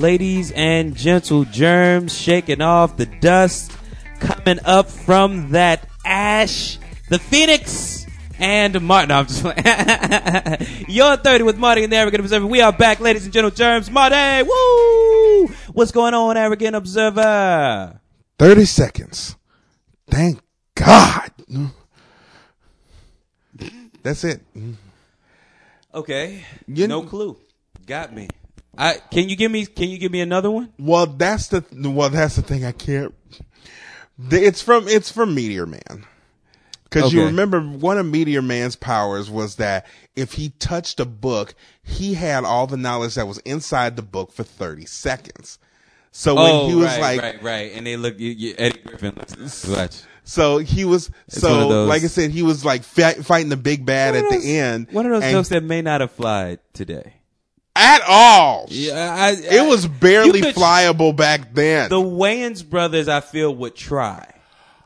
ladies and gentle germs, shaking off the dust coming up from that ash, the phoenix. And Martin, no, I'm just playing. You're 30 with Marty and the Arrogant Observer. We are back, ladies and gentle germs. Marty, woo! What's going on, Arrogant Observer? 30 seconds. Thank God. That's it. Okay, You- no clue. Got me. I can you give me can you give me another one? Well, that's the well, that's the thing. I can't. It's from it's from Meteor Man. Because you remember one of Meteor Man's powers was that if he touched a book, he had all the knowledge that was inside the book for thirty seconds. So when oh, he was right, like, right, right, and they look you, you, Eddie Griffin. looks- so he was, one so like I said, he was like fight, fighting the big bad at those- the end. One of those and- jokes that may not have flied today. At all. Yeah, I, It was barely could- flyable back then. The Wayans brothers, I feel, would try.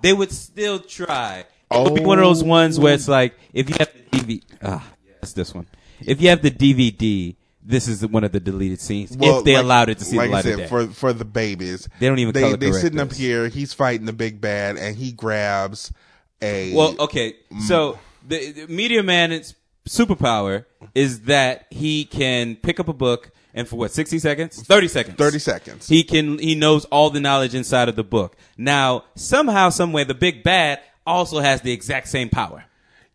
They would still try. It would be one of those Oh. ones where it's like, if you have the DVD, ah, that's this one. If you have the DVD, this is one of the deleted scenes. Well, if they like- allowed it to see like the light I of said, day. for for the babies, They don't even they they sitting up here. He's fighting the big bad, and he grabs a Well, okay. So the, the man, Man's superpower is that he can pick up a book and for what sixty seconds, thirty seconds, thirty seconds. He can he knows all the knowledge inside of the book. Now somehow, some way, the big bad also has the exact same power.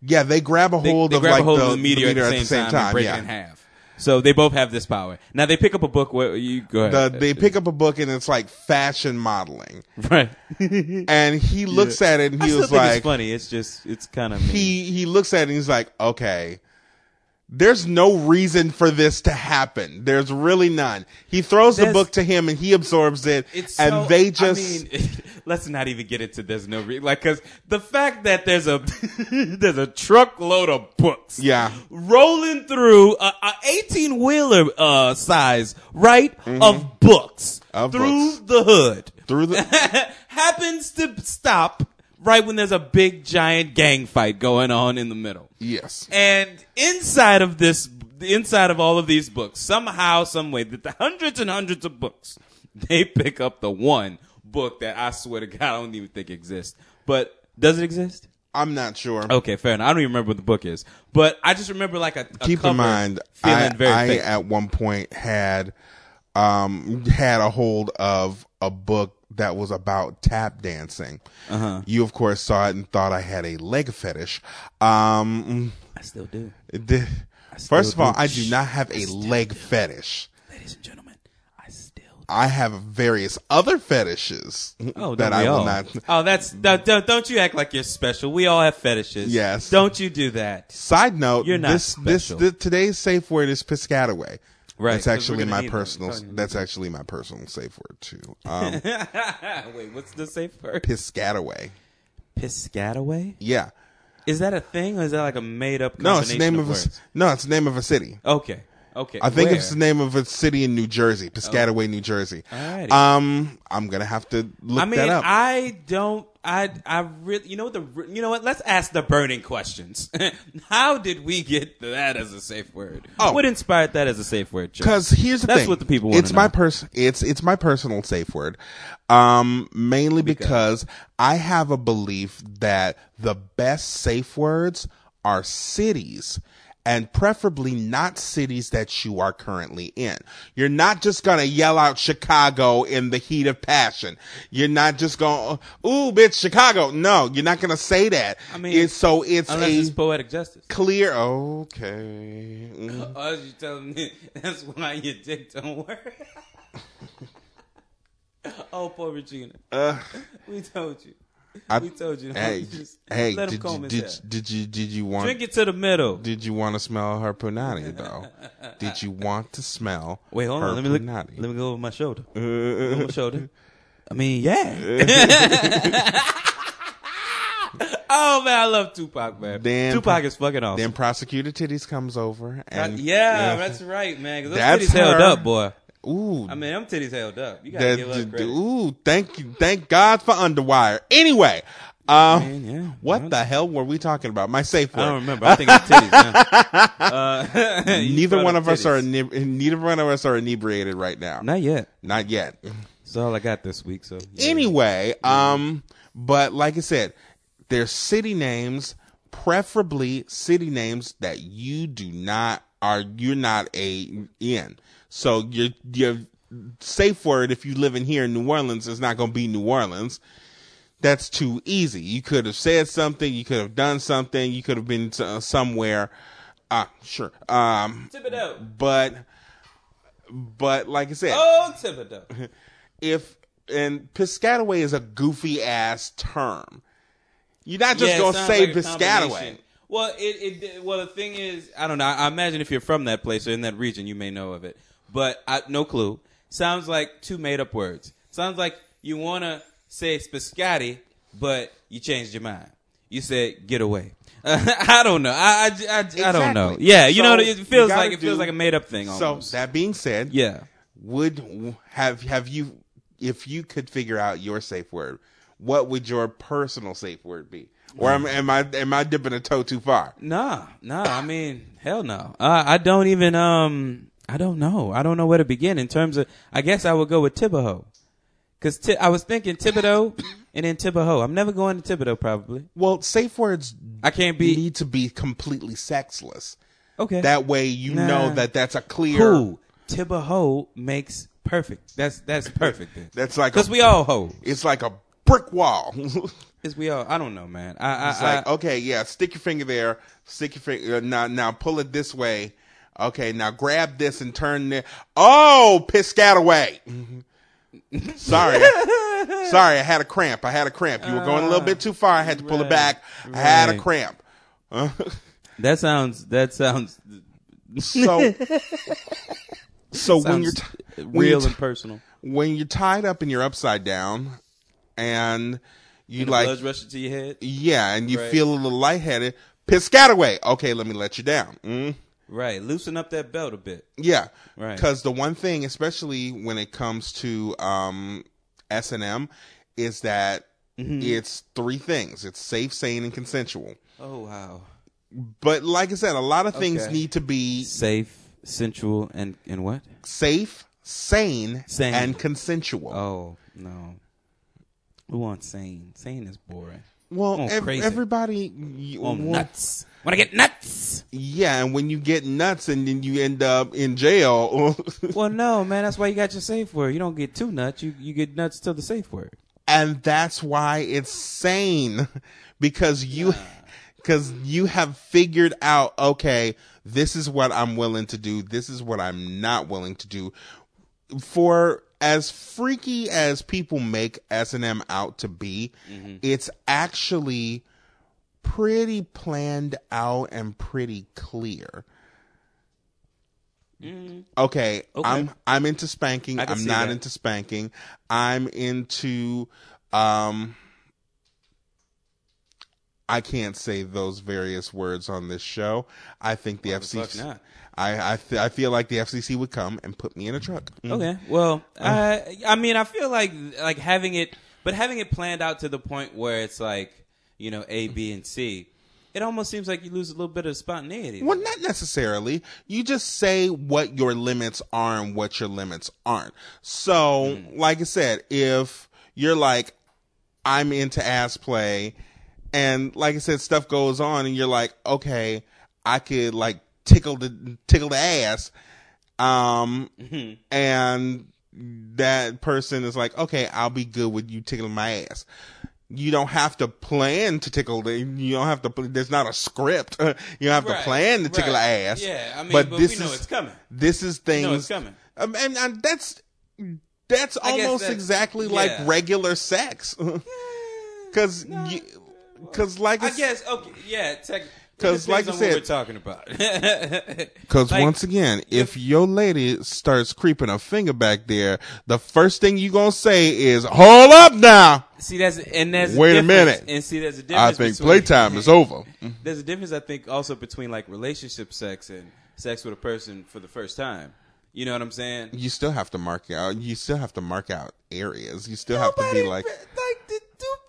yeah, they grab a hold they of grab like a hold the, of the meteor, the at the same, time, and break yeah. it in half. So they both have this power. Now they pick up a book where you go The, ahead. they pick up a book and it's like fashion modeling, right. and he looks at it and I he still was like, it's funny. It's just it's kind of he he looks at it and he's like, okay. There's no reason for this to happen. There's really none. He throws the book to him and he absorbs it, It's and so- they just I mean, let's not even get into there's no re- like because the fact that there's a there's a truckload of books, Yeah. rolling through a, a eighteen wheeler uh, size right of books Mm-hmm. Of through books. the hood through the happens to stop right when there's a big giant gang fight going on in the middle. yes. And inside of this, inside of all of these books, somehow, some way, that the hundreds and hundreds of books, they pick up the one book that I swear to God I don't even think exists. But does it exist? I'm not sure. Okay, fair enough. I don't even remember what the book is, but I just remember like a, a keep cover in mind feeling I, very I at one point had um had a hold of a book that was about tap dancing uh-huh. you of course saw it and thought i had a leg fetish um I still do, the, still first of all do. i do not have a leg do. fetish ladies and gentlemen. I still. Do. i have various other fetishes Oh, that i we will all? not Oh, that's don't, don't you act like you're special. We all have fetishes. Yes. Don't you do that. Side note: You're not this, this special. this today's safe word is piscataway. Right, That's actually my personal. That's actually my personal safe word too. Um, Wait, what's the safe word? piscataway. Piscataway? Yeah. Is that a thing, or is that like a made up? No, it's the name of, of a. No, it's the name of a city. Okay, okay. I think Where? it's the name of a city in New Jersey, Piscataway, New Jersey. Alrighty. Um, I'm gonna have to look I mean, that up. I don't. I I really. You know what the. You know what? Let's ask the burning questions. How did we get that as a safe word? Oh. what inspired that as a safe word? Because here's the That's thing. what the people wanna It's my know. pers. It's it's my personal safe word. Um, mainly because I have a belief that the best safe words are cities. And preferably not cities that you are currently in. You're not just gonna yell out Chicago in the heat of passion. You're not just going, ooh, bitch, Chicago. No, you're not gonna say that. I mean, it's so it's unless a it's poetic justice. clear. Okay. Mm. Oh, you telling me that's why your dick don't work? oh, poor Regina. Uh, We told you. I- we told you. Hey, Just hey, let did you, did, did you did you want Drink it to the middle. did you want to smell her punani though? did you want to smell? Wait, hold on. Let me look. punani? Let me go over my shoulder. Uh, Over my shoulder. I mean, yeah. oh man, I love Tupac, man. Then- Tupac is fucking awesome. then prosecutor titties comes over and yeah, that's right, man. 'cause those That's titties held her. up, boy. Ooh. I mean, them titties held up. You gotta give d- credit. ooh, thank you, thank God for underwire. Anyway, Um, mean, yeah. what the hell were we talking about? My safe word. I don't remember. I'm thinking of titties now. Uh, Neither one up of us are titties. ineb- neither one of us are inebriated right now. Not yet. Not yet. That's all I got this week. So yeah. Anyway, um, but like I said, there's city names, preferably city names that you do not are you're not a in. So your your safe word if you live in here in New Orleans is not going to be New Orleans. That's too easy. You could have said something. You could have done something. You could have been uh, somewhere. Ah, sure. Um, Thibodaux. but but like I said, Oh, Thibodaux. if and Piscataway is a goofy ass term. You're not just Yeah, gonna say like Piscataway. Well, it, it well the thing is, I don't know. I imagine if you're from that place or in that region, you may know of it, but I, no clue. Sounds like two made up words. Sounds like you want to say Piscati, but you changed your mind. You said get away. I don't know. I I, I, I don't know. Yeah, you So, know, it feels like it feels like a made up thing. So that being said, yeah. would have have you if you could figure out your safe word, what would your personal safe word be? Or am, am I am I dipping a toe too far? Nah, nah. I mean, hell no. Uh, I don't even. Um, I don't know. I don't know where to begin in terms of. I guess I would go with Thibodaux, because Ti- I was thinking Thibodaux and then Thibodaux. I'm never going to Thibodaux. Probably. Well, safe words I can't be. need to be completely sexless. Okay. That way, you Nah. know that that's a clear. cool. Thibodaux makes perfect. That's that's perfect. Then. That's like because we all hoes. It's like a brick wall. Because we all. I don't know, man. I. I, It's like, I- okay, yeah, stick your finger there, stick your finger, uh, now, now pull it this way. Okay, now grab this and turn there. Oh, Piscataway. sorry. sorry, I had a cramp. I had a cramp. You were going a little bit too far. I had to pull it back. I had a right. cramp. that sounds. That sounds. So, so when you're, sounds t- when real you're and t- personal. when you're tied up and you're upside down and you And the like, blood's rushing to your head. yeah, and you Right. feel a little lightheaded, Piscataway. Okay, let me let you down. Mm. Right. Loosen up that belt a bit. Yeah, Right. Because the one thing, especially when it comes to um, S and M, is that Mm-hmm. it's three things: it's safe, sane, and consensual. Oh wow. But like I said, a lot of things Okay. need to be Safe, sensual, and and what? safe, sane, Sane. and consensual. Oh no. We want sane. Sane is boring. well, ev- crazy. everybody, you- well, nuts. Want to get nuts? yeah, and when you get nuts and then you end up in jail, well, no, man. That's why you got your safe word. You don't get too nuts. You you get nuts till the safe word. and that's why it's sane because you because you have figured out okay this is what i'm willing to do this is what i'm not willing to do for as freaky as people make s&m out to be mm-hmm. it's actually pretty planned out and pretty clear mm-hmm. okay, Okay. I'm I'm into spanking. I'm not that. into spanking. I'm into um I can't say those various words on this show. I think the the FCC? I I, th- I feel like the FCC would come and put me in a truck. Mm. Okay. Well, uh. I I mean, I feel like like having it, but having it planned out to the point where it's like you know A, B, and C. It almost seems like you lose a little bit of spontaneity. Well, not necessarily. You just say what your limits are and what your limits aren't. So, Hmm. like I said, if you're like, I'm into ass play, and like I said, stuff goes on, and you're like, okay, I could like tickle the tickle the ass, um, Mm-hmm. and that person is like, okay, I'll be good with you tickling my ass. You don't have to plan to tickle the. You don't have to. There's not a script. You don't have to plan to tickle right. the ass. Yeah, I mean, but, but this we know is it's coming. This is things. know it's coming. Um, and, and that's that's I almost that's- exactly like regular sex. Because because like I guess okay, yeah. Tech, 'Cause like I said- we're talking about. Because Like, once again, if your lady starts creeping a finger back there, the first thing you gonna say is, "Hold up now." see, that's and there's Wait a difference- minute. and see, there's a difference. I think between- playtime is over. Mm-hmm. There's a difference, I think, also between like relationship sex and sex with a person for the first time. You know what I'm saying? You still have to mark out. You still have to mark out areas. You still have to be like, like, do,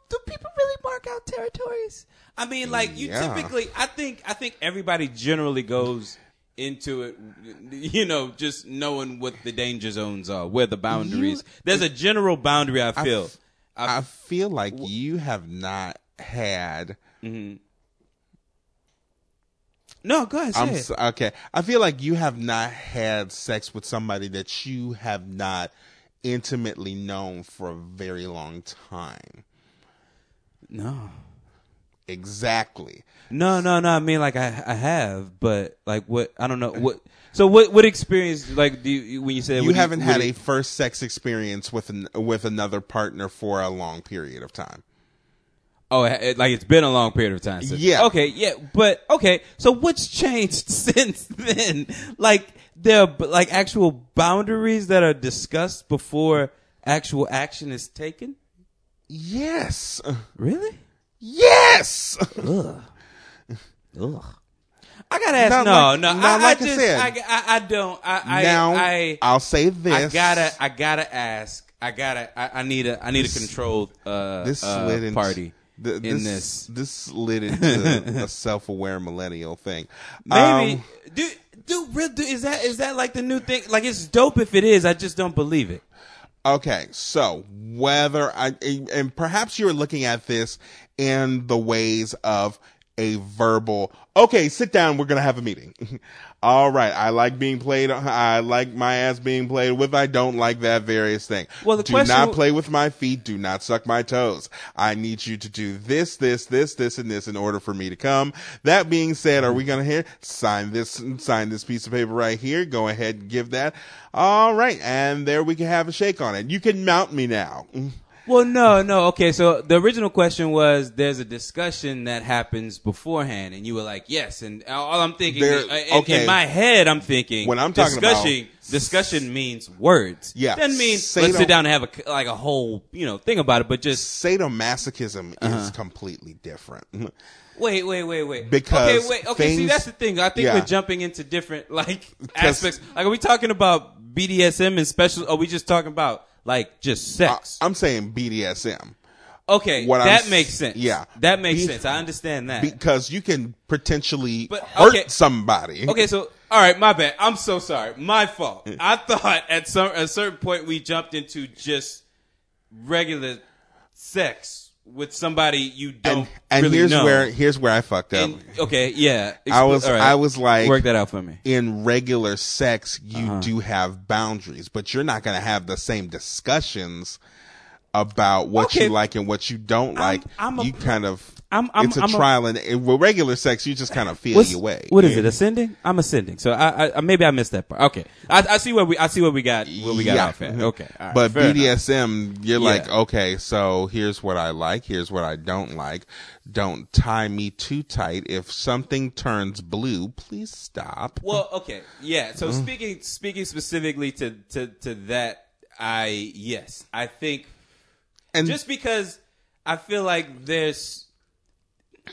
do people really mark out territories? I mean, mm, like you Yeah. typically. I think. I think everybody generally goes into it, you know, just knowing what the danger zones are, where the boundaries. There's a general boundary. I feel. I, I feel like you have not had. Mm-hmm. no, go ahead. Say I'm it. okay. I feel like you have not had sex with somebody that you have not intimately known for a very long time. no. Exactly. No, no, no. I mean, like I, I have, but like what? I don't know what. So what? What experience? Like, do you, when you say You haven't had a first sex experience with an, with another partner for a long period of time. Oh, it, like it's been a long period of time. Since. Yeah. Okay. Yeah. But okay. So what's changed since then? Like there are like actual boundaries that are discussed before actual action is taken. Yes. Really? Yes. Ugh. Ugh. I gotta ask. Not no, like- no. not I, like I I just, said. I, I, I don't. I, I, now I, I'll say this. I gotta, I gotta ask. I gotta. I, I need a. I need a controlled uh, this uh, slid into, party th- in this. this. This slid into a self-aware millennial thing. Maybe. Um, do, do, real- do, is that is that like the new thing? Like it's dope if it is. I just don't believe it. Okay, so whether I and perhaps you're looking at this in the ways of a verbal. Okay, sit down. We're gonna have a meeting. All right, I like being played. I like my ass being played with. I don't like that various thing. Well, the do question- not play with my feet. Do not suck my toes. I need you to do this, this, this, this, and this in order for me to come. That being said, are we gonna hear sign this? Sign this piece of paper right here. Go ahead and give that. All right, and there we can have a shake on it. You can mount me now. Well, no, no. Okay, so the original question was: There's a discussion that happens beforehand, and you were like, "Yes." And all I'm thinking, There- is, uh, okay. in my head, I'm thinking When I'm talking discussion. about- discussion means words. Yeah. doesn't mean Say let's sit down and have a like a whole you know thing about it. But just Sadomasochism Uh-huh. is completely different. wait, wait, wait, wait. Because okay, wait. Okay, see, that's the thing. I think yeah. we're jumping into different like aspects. Like, are we talking about BDSM and special? Are we just talking about like just sex? I'm saying BDSM. okay, what I'm that makes sense. yeah. that makes Be- sense. I understand that. because you can potentially But, hurt somebody. Okay, so all right, my bad. I'm so sorry. My fault. I thought at some a certain point we jumped into just regular sex with somebody you don't and and really here's know. where here's where I fucked up. And- okay, yeah. I was right. I was like work that out for me. in regular sex you Uh-huh. do have boundaries, but you're not going to have the same discussions about what Okay. you like and what you don't like. I'm a you pr- kind of I'm- I'm- it's a I'm a- trial and and with regular sex you just kind of feel your way. What is it? Ascending? I'm ascending. So I, I maybe I missed that part. Okay, I, I see what we I see where we got where we got Yeah. off at. Okay, all right, but fair enough. BDSM, you're like, okay, so here's what I like, here's what I don't like. Don't tie me too tight. If something turns blue, please stop. Well, okay, yeah. Mm. So speaking speaking specifically to to to that, I yes, I think And just because I feel like there's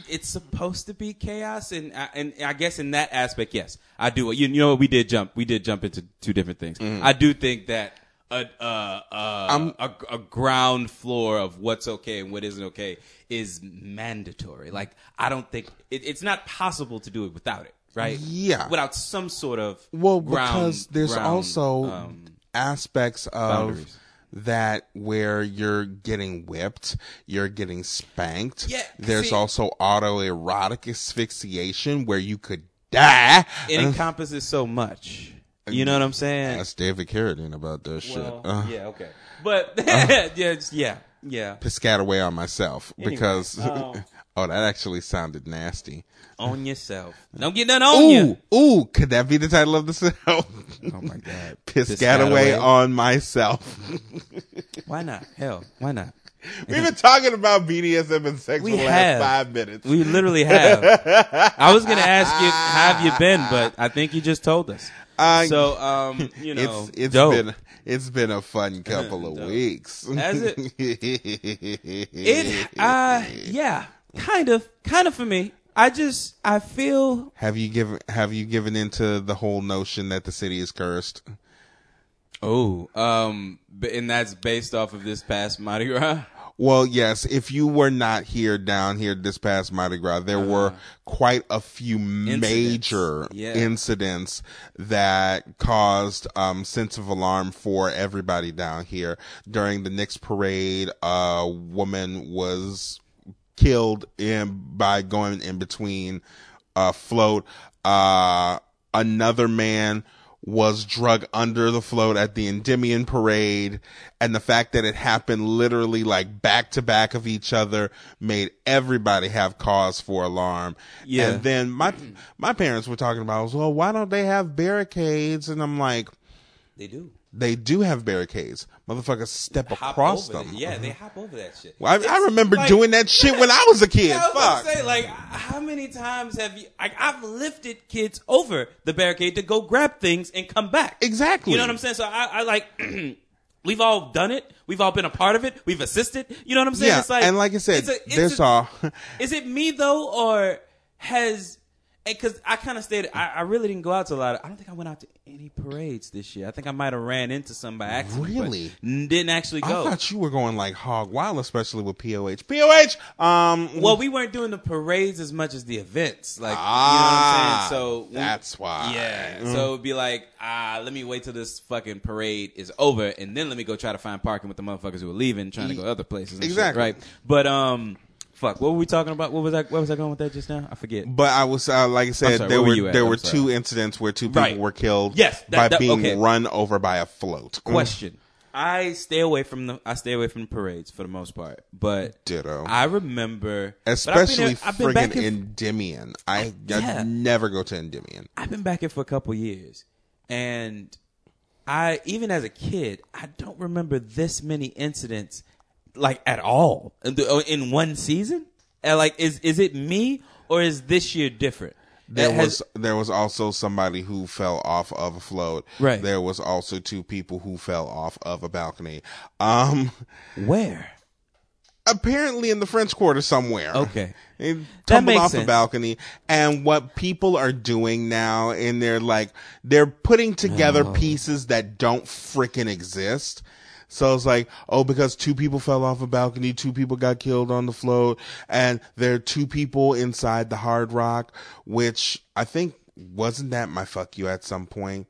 it's supposed to be chaos and I- and I guess in that aspect yes I do. You, you know what? We did jump we did jump into two different things. I do think that a uh, uh, a, a ground floor of what's okay and what isn't okay is mandatory. Like I don't think it, it's not possible to do it without it right? Yeah. without some sort of well, ground- because there's ground, also um, aspects of boundaries. That where you're getting whipped, you're getting spanked. Yeah, There's see- also autoerotic asphyxiation where you could die. it encompasses so much you know what I'm saying Ask David Carradine about that shit. Well, Uh, yeah, okay. But yeah, it's- yeah, yeah. piscataway on myself because um, oh that actually sounded nasty. On yourself. Don't get none on you. Ooh, ooh, could that be the title of the show? Oh my god. Piscataway Piscataway. on myself. Why not? Hell, why not? We've been talking about BDSM and sex We for the have. last five minutes. We literally have. I was gonna ask you have you been, but I think you just told us. Uh, So, um, you know, it's it's been it's been a fun couple of weeks. Has it? it. Uh, yeah, kind of, kind of for me. I just, I feel have you given have you given into the whole notion that the city is cursed? Oh, um, and that's based off of this past Mardi Gras. Well, yes, if you were not here down here this past Mardi Gras, there were quite a few major Yeah. incidents that caused um, sense of alarm for everybody down here. During the Nyx parade, a woman was killed in by going in between a float. Uh, another man was drug under the float at the Endymion parade. And the fact that it happened literally like back to back of each other made everybody have cause for alarm. Yeah. And then my, my parents were talking about, well, why don't they have barricades? And I'm like, They do. They do have barricades. Motherfuckers step Hop across them. Yeah, they hop over that shit. Well, I, I remember like- doing that shit when I was a kid. I was Fuck. say, like, how many times have you? Like, I've lifted kids over the barricade to go grab things and come back. Exactly. You know what I'm saying? So I, I like. We've all done it. We've all been a part of it. We've assisted. You know what I'm saying? Yeah, It's like, and like I said, it's a- it's there's a- all. Is it me though, or has? Because I kind of stayed. I, I really didn't go out to a lot. Of, I don't think I went out to any parades this year. I think I might have ran into some by accident. Really? didn't actually go. I thought you were going like hog wild, especially with POH. POH. Um. Well, we weren't doing the parades as much as the events. Like, Ah, you know what I'm saying? So we- that's why. Yeah. Mm. So it'd be like, ah, let me wait till this fucking parade is over, and then let me go try to find parking with the motherfuckers who are leaving, trying to go other places. And shit, Exactly. right. But um, fuck. What were we talking about? What was I? What was I going with that just now? I forget. But I was uh, like I said, sorry, there were there I'm were sorry. two incidents where two people Right. were killed. Yes, that- by that- being okay. run over by a float. Mm. Question. I stay away from the I stay away from the parades for the most part, but Ditto. I remember, but I've been Especially there- I've been friggin' in- Endymion. I, Yeah. I never go to Endymion. I've been back here for a couple years, and I even as a kid, I don't remember this many incidents like at all in, the, in one season. And, like, is is it me or is this year different? There Has- was there was also somebody who fell off of a float. Right. There was also two people who fell off of a balcony. Um where? apparently in the French Quarter somewhere. Okay. They tumbled makes off the sense. balcony. And what people are doing now, and they're like, they're putting together Oh. pieces that don't freaking exist. So it's like, oh, because two people fell off a balcony, two people got killed on the float, and there are two people inside the Hard Rock, which I think wasn't that my fuck you at some point.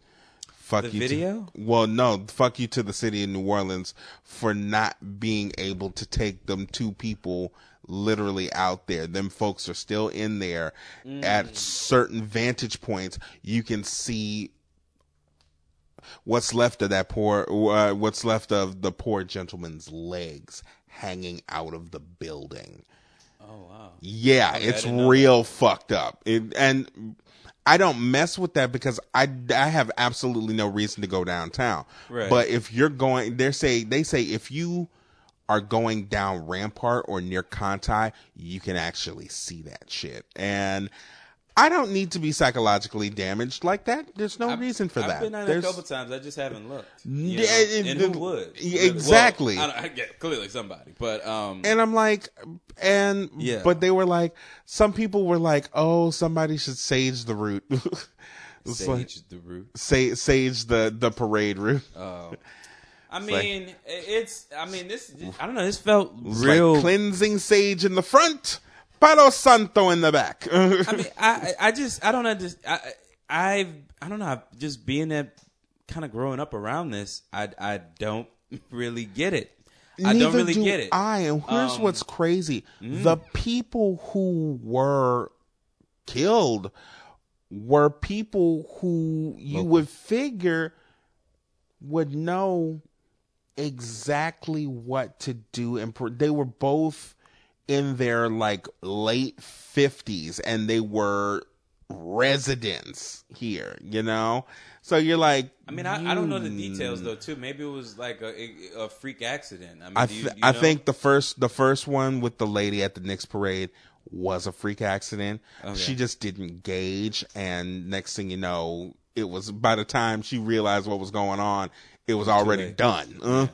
Fuck The you. to- video? well, no, fuck you to the city of New Orleans for not being able to take them two people literally out there. Them folks are still in there at mm. certain vantage points. You can see what's left of that poor, uh, what's left of the poor gentleman's legs hanging out of the building. Oh wow. Yeah, I it's real fucked up. It, and I don't mess with that because I, I have absolutely no reason to go downtown. Right. But if you're going, they say they say if you are going down Rampart or near Conti, you can actually see that shit. And I don't need to be psychologically damaged like that. There's no reason for I've that. been down there a couple times. I just haven't looked. you Yeah, know? it- and it- who would? yeah, Well, exactly. I, I get clearly somebody, but um, and I'm like, and Yeah. but they were like, some people were like, oh, somebody should sage the route. It's like- sage the root. say sage the the parade route. Oh. I like- mean, it's. I mean, this. I don't know. This felt real. like cleansing sage in the front, Palo Santo in the back. I mean, I. I just. I don't understand. I. I've. I don't know. I've just being that kind of growing up around this. I. I don't really get it. I don't really do get it. I and here's Um, what's crazy: mm. the people who were killed were people who you Local. would figure would know exactly what to do, and they were both in their like late fifties, and they were residents here. You know, so you're like, I mean, I, I don't know the "Hmm." details though. Too. Maybe it was like a, a freak accident. I mean, I do you, you I think the first the first one with the lady at the Nyx parade was a freak accident. Okay. She just didn't gauge, and next thing you know, it was by the time she realized what was going on, it was already done. Uh,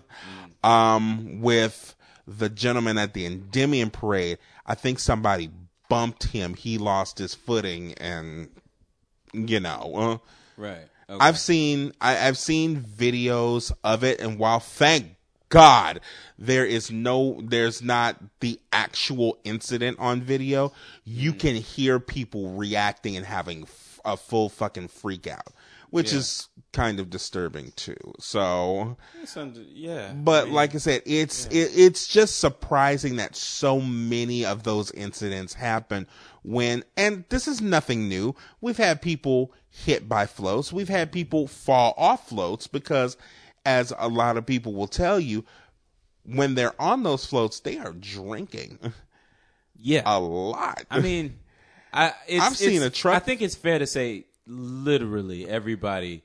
Um, with the gentleman at the Endymion parade, I think somebody bumped him. He lost his footing, and you know. Uh, right. Okay. I've seen I, I've seen videos of it, and while thank God, there is no, there's not the actual incident on video. You can hear people reacting and having f- a full fucking freak out, which Yeah. is kind of disturbing too. So, under- yeah. but I mean, like I said, it's it, it's just surprising that so many of those incidents happen when, and this is nothing new. We've had people hit by floats. We've had people fall off floats because, as a lot of people will tell you, when they're on those floats, they are drinking yeah. a lot. I mean, I it's, I've seen a truck- I think it's fair to say literally everybody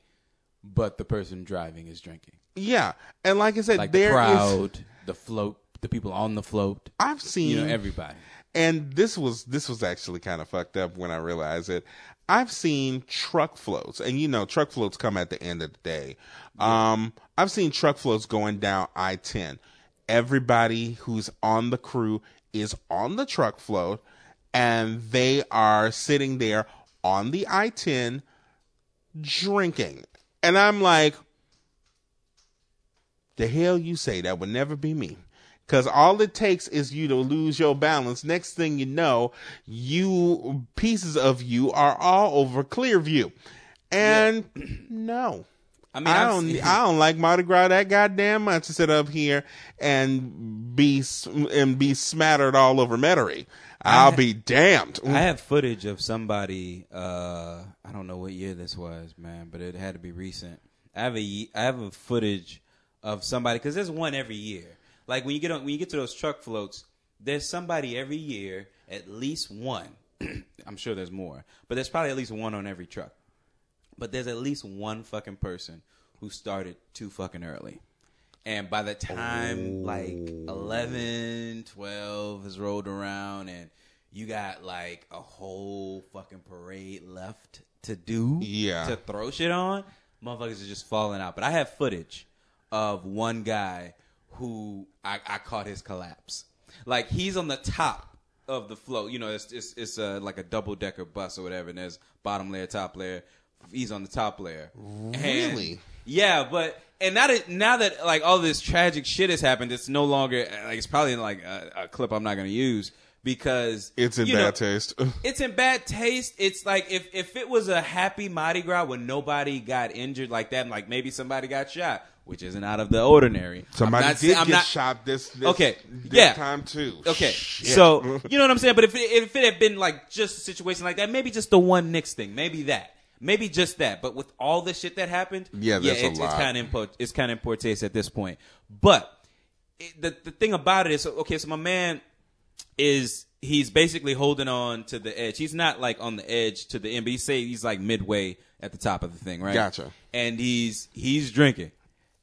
but the person driving is drinking. yeah, and like I said, Like the there is. crowd, the float, the people on the float, I've seen you know, everybody. and this was this was actually kind of fucked up when I realized it. I've seen truck floats, and you know, truck floats come at the end of the day. Um, I've seen truck floats going down I ten. Everybody who's on the crew is on the truck float, and they are sitting there on the I ten drinking, and I'm like, the hell you say that would never be me. Cause all it takes is you to lose your balance. Next thing you know, you pieces of you are all over Clearview. And no. I mean, I I've don't. seen- I don't like Mardi Gras that goddamn much to sit up here and be and be smattered all over Metairie. I'll be damned. I have footage of somebody. Uh, I don't know what year this was, man, but it had to be recent. I have a I have a footage of somebody because there's one every year. Like when you get on when you get to those truck floats, there's somebody every year, at least one. I'm sure there's more, but there's probably at least one on every truck. But there's at least one fucking person who started too fucking early. And by the time like 11, 12 has rolled around and you got like a whole fucking parade left to do, Yeah. to throw shit on, motherfuckers are just falling out. But I have footage of one guy who I, I caught his collapse. Like he's on the top of the float. You know, it's it's, it's a, like a double decker bus or whatever, and there's bottom layer, top layer. He's on the top layer. And- Really? yeah, but and now that now that like all this tragic shit has happened, it's no longer like it's probably like a, a clip I'm not going to use because It's in bad know, taste. it's in bad taste. It's like if if it was a happy Mardi Gras where nobody got injured like that, and like maybe somebody got shot, which isn't out of the ordinary. Somebody I'm not, did I'm get not, shot this, this Okay, this yeah. time too. Okay, Shit. so you know what I'm saying. But if it, if it had been like just a situation like that, maybe just the one Nyx thing, maybe that, maybe just that. But with all the shit that happened, Yeah, that's it's, it's kind of it's kind of taste at this point. But it, the the thing about it is, okay, so my man is he's basically holding on to the edge. He's not like on the edge to the end, but he say he's like midway at the top of the thing, right? Gotcha. And he's he's drinking,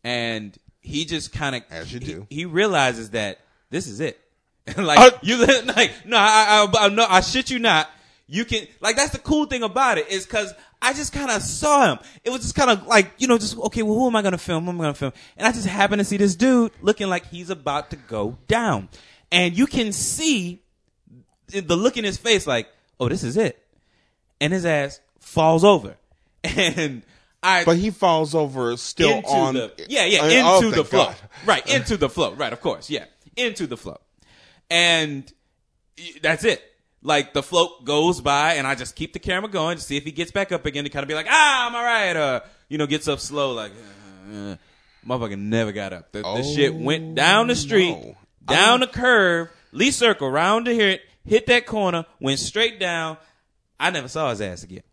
and he just kind of As you do. He, realizes that this is it. like Uh, you like no, I, I I no, I shit you not. You can like that's the cool thing about it is because I just kind of saw him. It was just kind of like you know just okay. Well, who am I gonna film? Who am I gonna film? And I just happened to see this dude looking like he's about to go down, and you can see the look in his face like, oh, this is it, and his ass falls over, and I but he falls over still into on. the yeah yeah uh, Oh, into the flow God. right into the flow right of course yeah into the flow and that's it like the float goes by and I just keep the camera going to see if he gets back up again to kind of be like ah I'm all right uh you know gets up slow like uh, uh, motherfucker never got up the, the shit went down the street no. down the curve Lee circle round to here hit that corner went straight down I never saw his ass again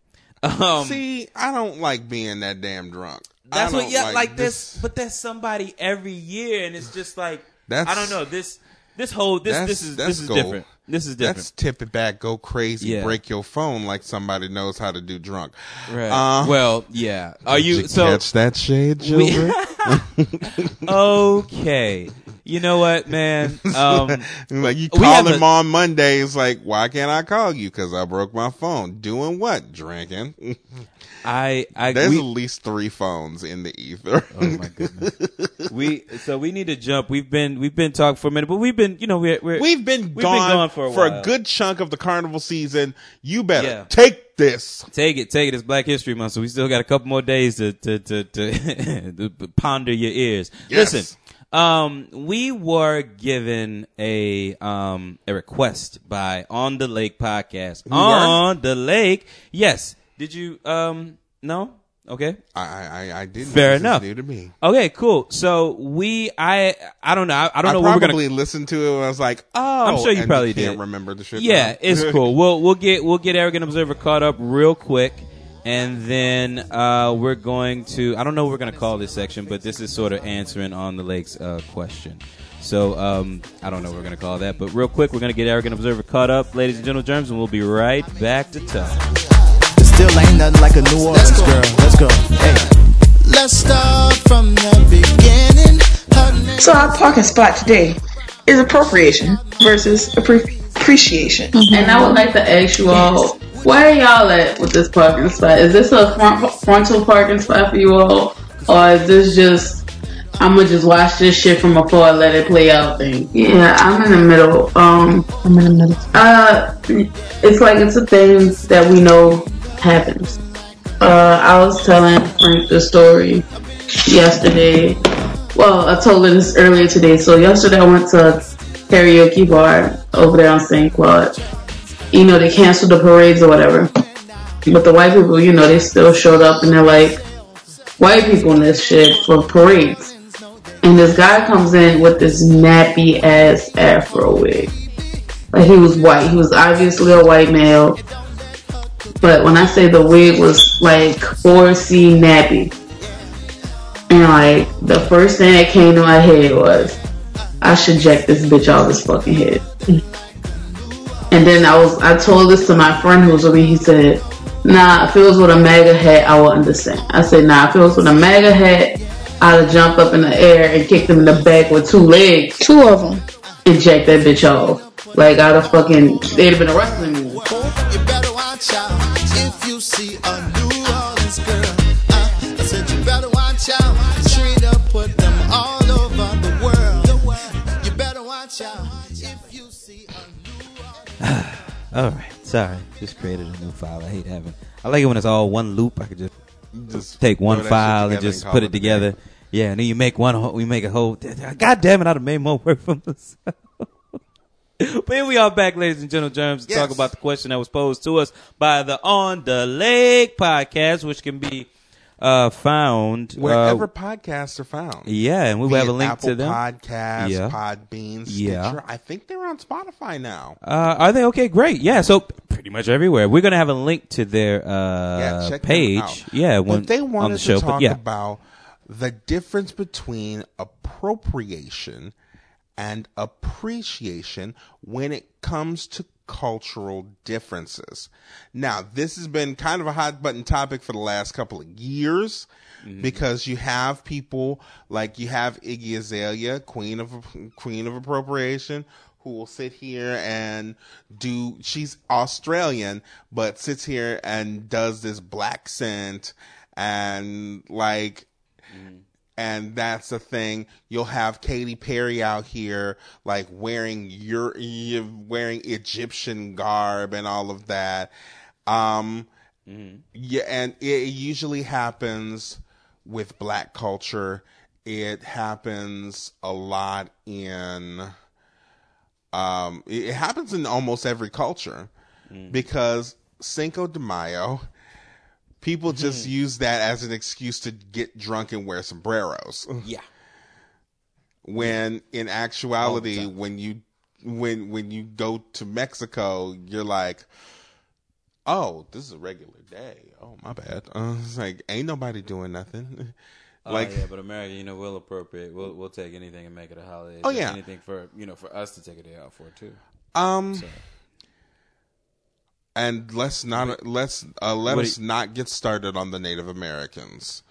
um, See, I don't like being that damn drunk. That's what, yeah, like, this. this, but there's somebody every year, and it's just like That's- I don't know this, this whole this this is this is goal. different. This is different. That's tip it back, go crazy, Yeah. break your phone like somebody knows how to do drunk. right. Uh, well, yeah. Are did you so catch that shade, we- okay? You know what, man? Um, like you We call have him a- on Mondays, like, why can't I call you? Because I broke my phone. Doing what? Drinking. I I There's we, at least three phones in the ether. Oh my goodness. we so we need to jump. We've been we've been talking for a minute, but we've been you know we're, we're We've been We've been gone, gone for a while. good chunk of the carnival season. You better Yeah. take this. Take it, take it. It's Black History Month, so we still got a couple more days to to to, to, to ponder your ears. Yes. Listen, Um, we were given a um a request by On the Lake podcast. were? On the Lake, yes. Did you um no? Okay. I I, I didn't. Fair enough. New to me. Okay, cool. So we, I, I don't know. I, I don't I know what we're gonna. probably listened to it. and I was like, oh, I'm sure you probably can't did. remember the shit. Yeah, now. it's cool. We'll we'll get we'll get Arrogant Observer caught up real quick, and then uh, we're going to. I don't know what we're going to call this section, but this is sort of answering on the lakes uh, question. So um, I don't know what we're going to call that, but real quick, we're going to get Arrogant Observer caught up, ladies and gentlemen, germs, and we'll be right back to talk. Still ain't nothing like a New Orleans girl. Let's go. Hey. Let's start from the beginning. So our talking spot today is appropriation versus appre- appreciation. And I would like to ask you all, where are y'all at with this parking spot? Is this a front, frontal parking spot for you all? Or is this just, I'm gonna just watch this shit from afar and let it play out thing? Yeah, I'm in the middle. Um, I'm in the middle. uh, it's like it's a thing that we know happens. Uh, I was telling Frank the story yesterday. Well, I told her this earlier today. So yesterday I went to karaoke bar over there on St. Claude. You know, they canceled the parades or whatever. But the white people, you know, they still showed up and they're like, white people in this shit for parades. And this guy comes in with this nappy ass afro wig. Like he was white. He was obviously a white male. But when I say the wig was like 4C nappy. And like the first thing that came to my head was I should jack this bitch off his fucking head. And then I was I told this to my friend who was with me, he said, Nah, if it was with a MAGA hat, I would understand. I said, nah, if it was with a MAGA hat, I'd have jumped up in the air and kicked him in the back with two legs Two of them. and jacked that bitch off. Like I'd have fucking they'd have been a wrestling move. You better watch out if you see a All right, sorry, just created a new file. I hate having. I like it when it's all one loop. I could just Just take one throw that shit file and just call put it day. together. Yeah, and then you make one. whole- We make a whole. God damn it! I'd have made more work for myself. but here we are back, ladies and gentlemen, germs, to Yes. talk about the question that was posed to us by the On the Lake podcast, which can be uh, found Wherever Uh, podcasts are found. yeah, and we will have a link Apple to them. Podcasts, Yeah. Podbean, Yeah. I think they're on Spotify now. Uh, are they okay? Great. Yeah. So pretty much everywhere. We're gonna have a link to their uh, yeah, page. Yeah, when, but they on the show. to talk yeah, about the difference between appropriation and appreciation when it comes to cultural differences. Now, this has been kind of a hot button topic for the last couple of years mm-hmm. because you have people like you have Iggy Azalea, queen of queen of appropriation, who will sit here and do she's Australian but sits here and does this black scent and like and that's the thing. You'll have Katy Perry out here, like wearing your wearing Egyptian garb and all of that. Um, yeah, and it usually happens with black culture. It happens a lot in. Um, it it happens in almost every culture because Cinco de Mayo people just use that as an excuse to get drunk and wear sombreros. yeah. When in actuality, when you when when you go to Mexico, you're like, oh, this is a regular day. Oh, my bad. Uh, it's like ain't nobody doing nothing. like oh, yeah, but America, you know, we'll appropriate. We'll we'll take anything and make it a holiday. Oh, yeah. anything for you know for us to take a day out for too. um. So and let's not let's uh, let us not get started on the Native Americans,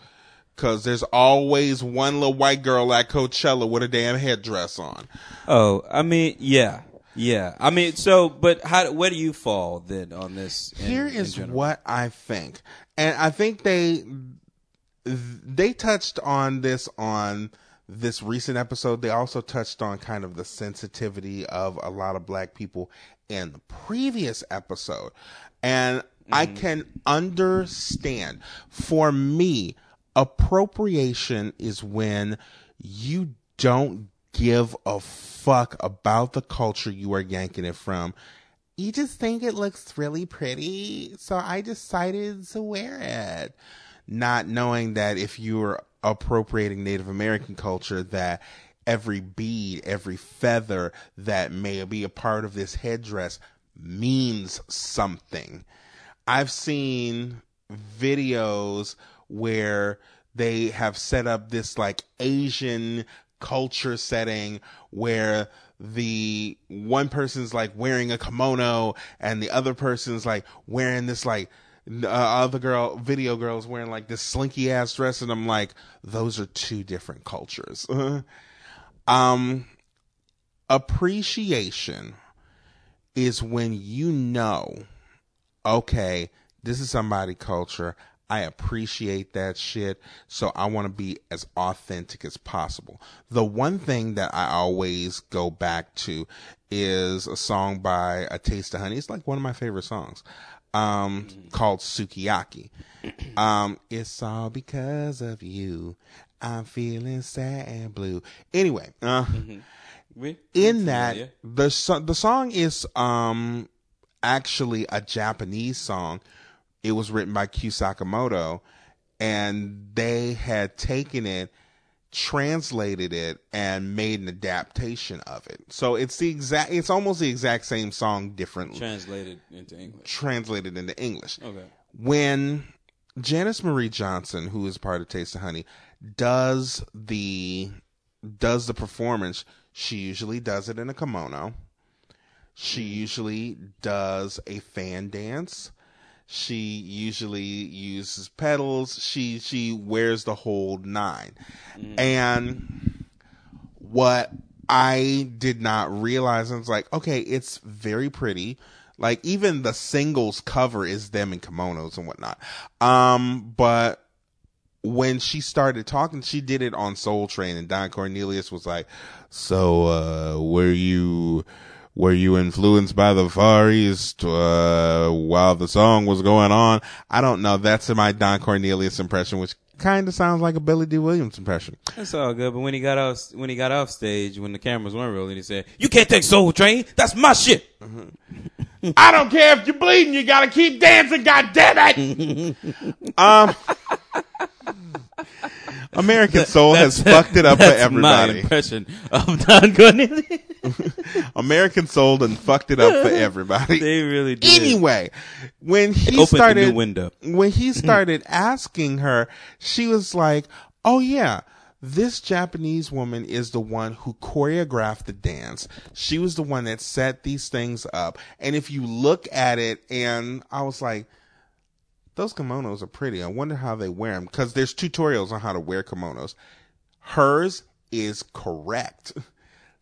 because there's always one little white girl at Coachella with a damn headdress on. oh, I mean, yeah, yeah. I mean, so but how where do you fall then on this? in- Here in what I think, and I think they they touched on this on this recent episode. They also touched on kind of the sensitivity of a lot of black people in the previous episode, and I mm-hmm. can understand. For me, appropriation is when you don't give a fuck about the culture you are yanking it from. You just think it looks really pretty, so I decided to wear it. Not knowing that if you are appropriating Native American culture, that every bead, every feather that may be a part of this headdress means something. I've seen videos where they have set up this like Asian culture setting where the one person's like wearing a kimono and the other person's like wearing this like uh, other girl video girls wearing like this slinky ass dress and I'm like those are two different cultures. um appreciation is when you know okay this is somebody culture I appreciate that shit. So I want to be as authentic as possible. The one thing that I always go back to is a song by A Taste of Honey. It's like one of my favorite songs. Um, called Sukiyaki. Um, it's all because of you. I'm feeling sad and blue. Anyway, uh, We- in that the so- the song is um actually a Japanese song. It was written by Kyu Sakamoto, and they had taken it, translated it, and made an adaptation of it. So it's the exact. It's almost the exact same song, differently translated into English. translated into English. Okay. When Janice Marie Johnson, who is part of Taste of Honey, does the does the performance, she usually does it in a kimono. She usually does a fan dance. She usually uses pedals. She she wears the whole 9 And what I did not realize, I was like, okay, it's very pretty. Like even the singles cover is them in kimonos and whatnot. Um, but when she started talking, she did it on Soul Train, and Don Cornelius was like, "So, uh, were you were you influenced by the Far East uh, while the song was going on?" I don't know. That's my Don Cornelius impression, which kind of sounds like a Billy Dee Williams impression. That's all good. But when he got off, when he got off stage, when the cameras weren't rolling, he said, "You can't take Soul Train. That's my shit." I don't care if you're bleeding, you gotta keep dancing, god damn it! um American Soul has fucked it up for That's my everybody. impression of Don Cornelius. American Soul done fucked it up for everybody. they really did. Anyway, when he opened a started new window. when he mm-hmm. started asking her, she was like, "Oh yeah, this Japanese woman is the one who choreographed the dance. She was the one that set these things up. And if you look at it, and I was like." Those kimonos are pretty. I wonder how they wear them because there's tutorials on how to wear kimonos. Hers is correct.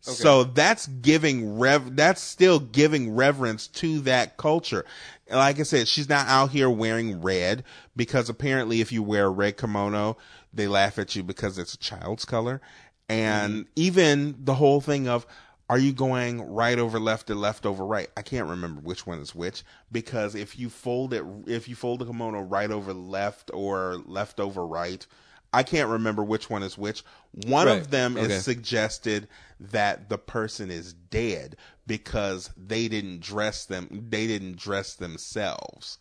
So that's giving rev, that's still giving reverence to that culture. Like I said, she's not out here wearing red because apparently if you wear a red kimono, they laugh at you because it's a child's color. And mm-hmm. even the whole thing of, are you going right over left or left over right? I can't remember which one is which because if you fold it, if you fold the kimono right over left or left over right, I can't remember which one is which. One Right. of them Okay. is suggested that the person is dead because they didn't dress them, they didn't dress themselves.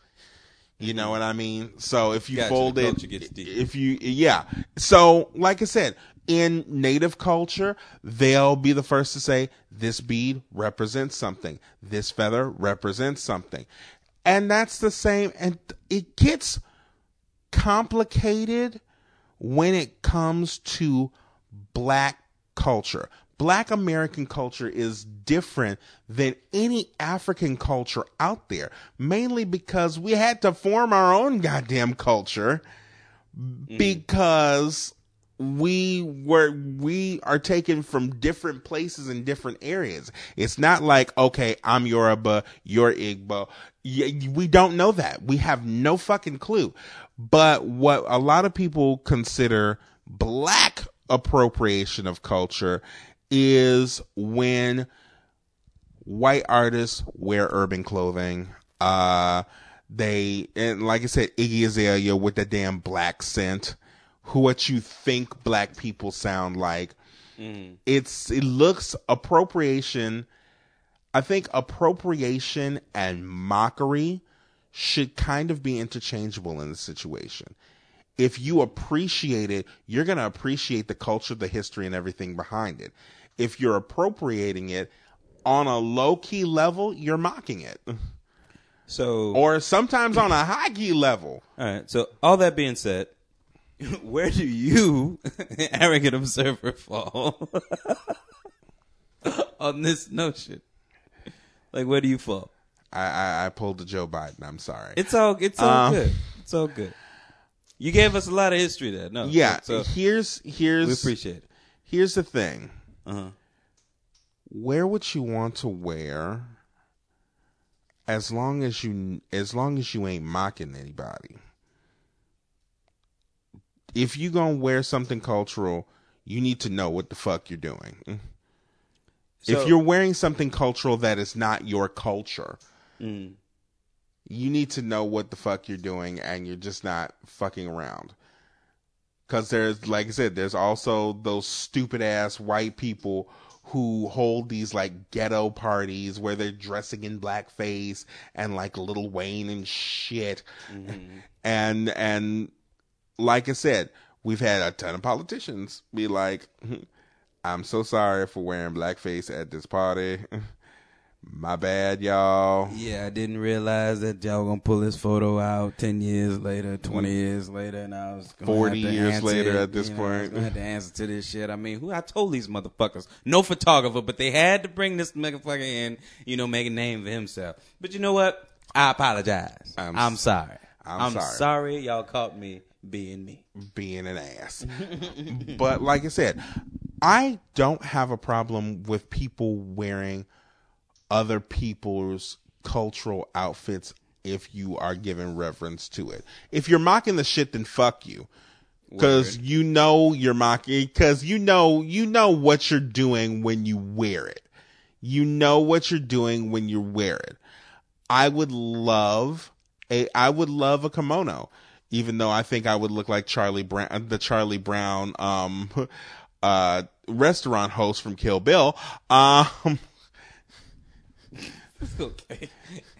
You know what I mean? So if you Gotcha. fold it, if you, yeah. So, like I said, in native culture, they'll be the first to say, this bead represents something. This feather represents something. And that's the same. And it gets complicated when it comes to black culture. Black American culture is different than any African culture out there, mainly because we had to form our own goddamn culture mm. because we were we are taken from different places in different areas. It's not like okay, I'm Yoruba, you're Igbo. We don't know that. We have no fucking clue. But what a lot of people consider black appropriation of culture is when white artists wear urban clothing. Uh, they and like I said, Iggy Azalea with the damn black scent. Who what you think black people sound like. Mm-hmm. It's it looks appropriation. I think appropriation and mockery should kind of be interchangeable in this situation. If you appreciate it, you're going to appreciate the culture, the history, and everything behind it. If you're appropriating it on a low key level, you're mocking it. So, Or sometimes on a high key level. all right. So, all that being said, where do you, arrogant observer, fall on this notion? Like, where do you fall? I, I, I pulled the Joe Biden. I'm sorry. It's all. It's all Um, good. It's all good. You gave us a lot of history there. No. yeah. So here's here's we appreciate it. here's the thing. Uh-huh. Wear what you want to wear, as long as you as long as you ain't mocking anybody. If you gonna wear something cultural, you need to know what the fuck you're doing. So- if you're wearing something cultural that is not your culture, Mm. you need to know what the fuck you're doing, and you're just not fucking around. Because there's, like I said, there's also those stupid ass white people who hold these like ghetto parties where they're dressing in blackface and like Lil Wayne and shit. And and like I said, we've had a ton of politicians be like, "I'm so sorry for wearing blackface at this party. My bad, y'all." Yeah, I didn't realize that y'all gonna pull this photo out ten years later, twenty years later, and I was gonna 40 have to years later it, at this you know, I point. gonna to answer to this shit. I mean, who I told these motherfuckers, no photographer, but they had to bring this motherfucker in, you know, make a name for himself. But you know what? I apologize. I'm I'm, sorry. I'm sorry. Y'all caught me being me. being an ass. but like I said, I don't have a problem with people wearing other people's cultural outfits if you are giving reverence to it. If you're mocking the shit, then fuck you. Cause you know you're mocking, cause you know, you know what you're doing when you wear it. You know what you're doing when you wear it. I would love a I would love a kimono, even though I think I would look like Charlie Brown, the Charlie Brown um uh restaurant host from Kill Bill. Um okay.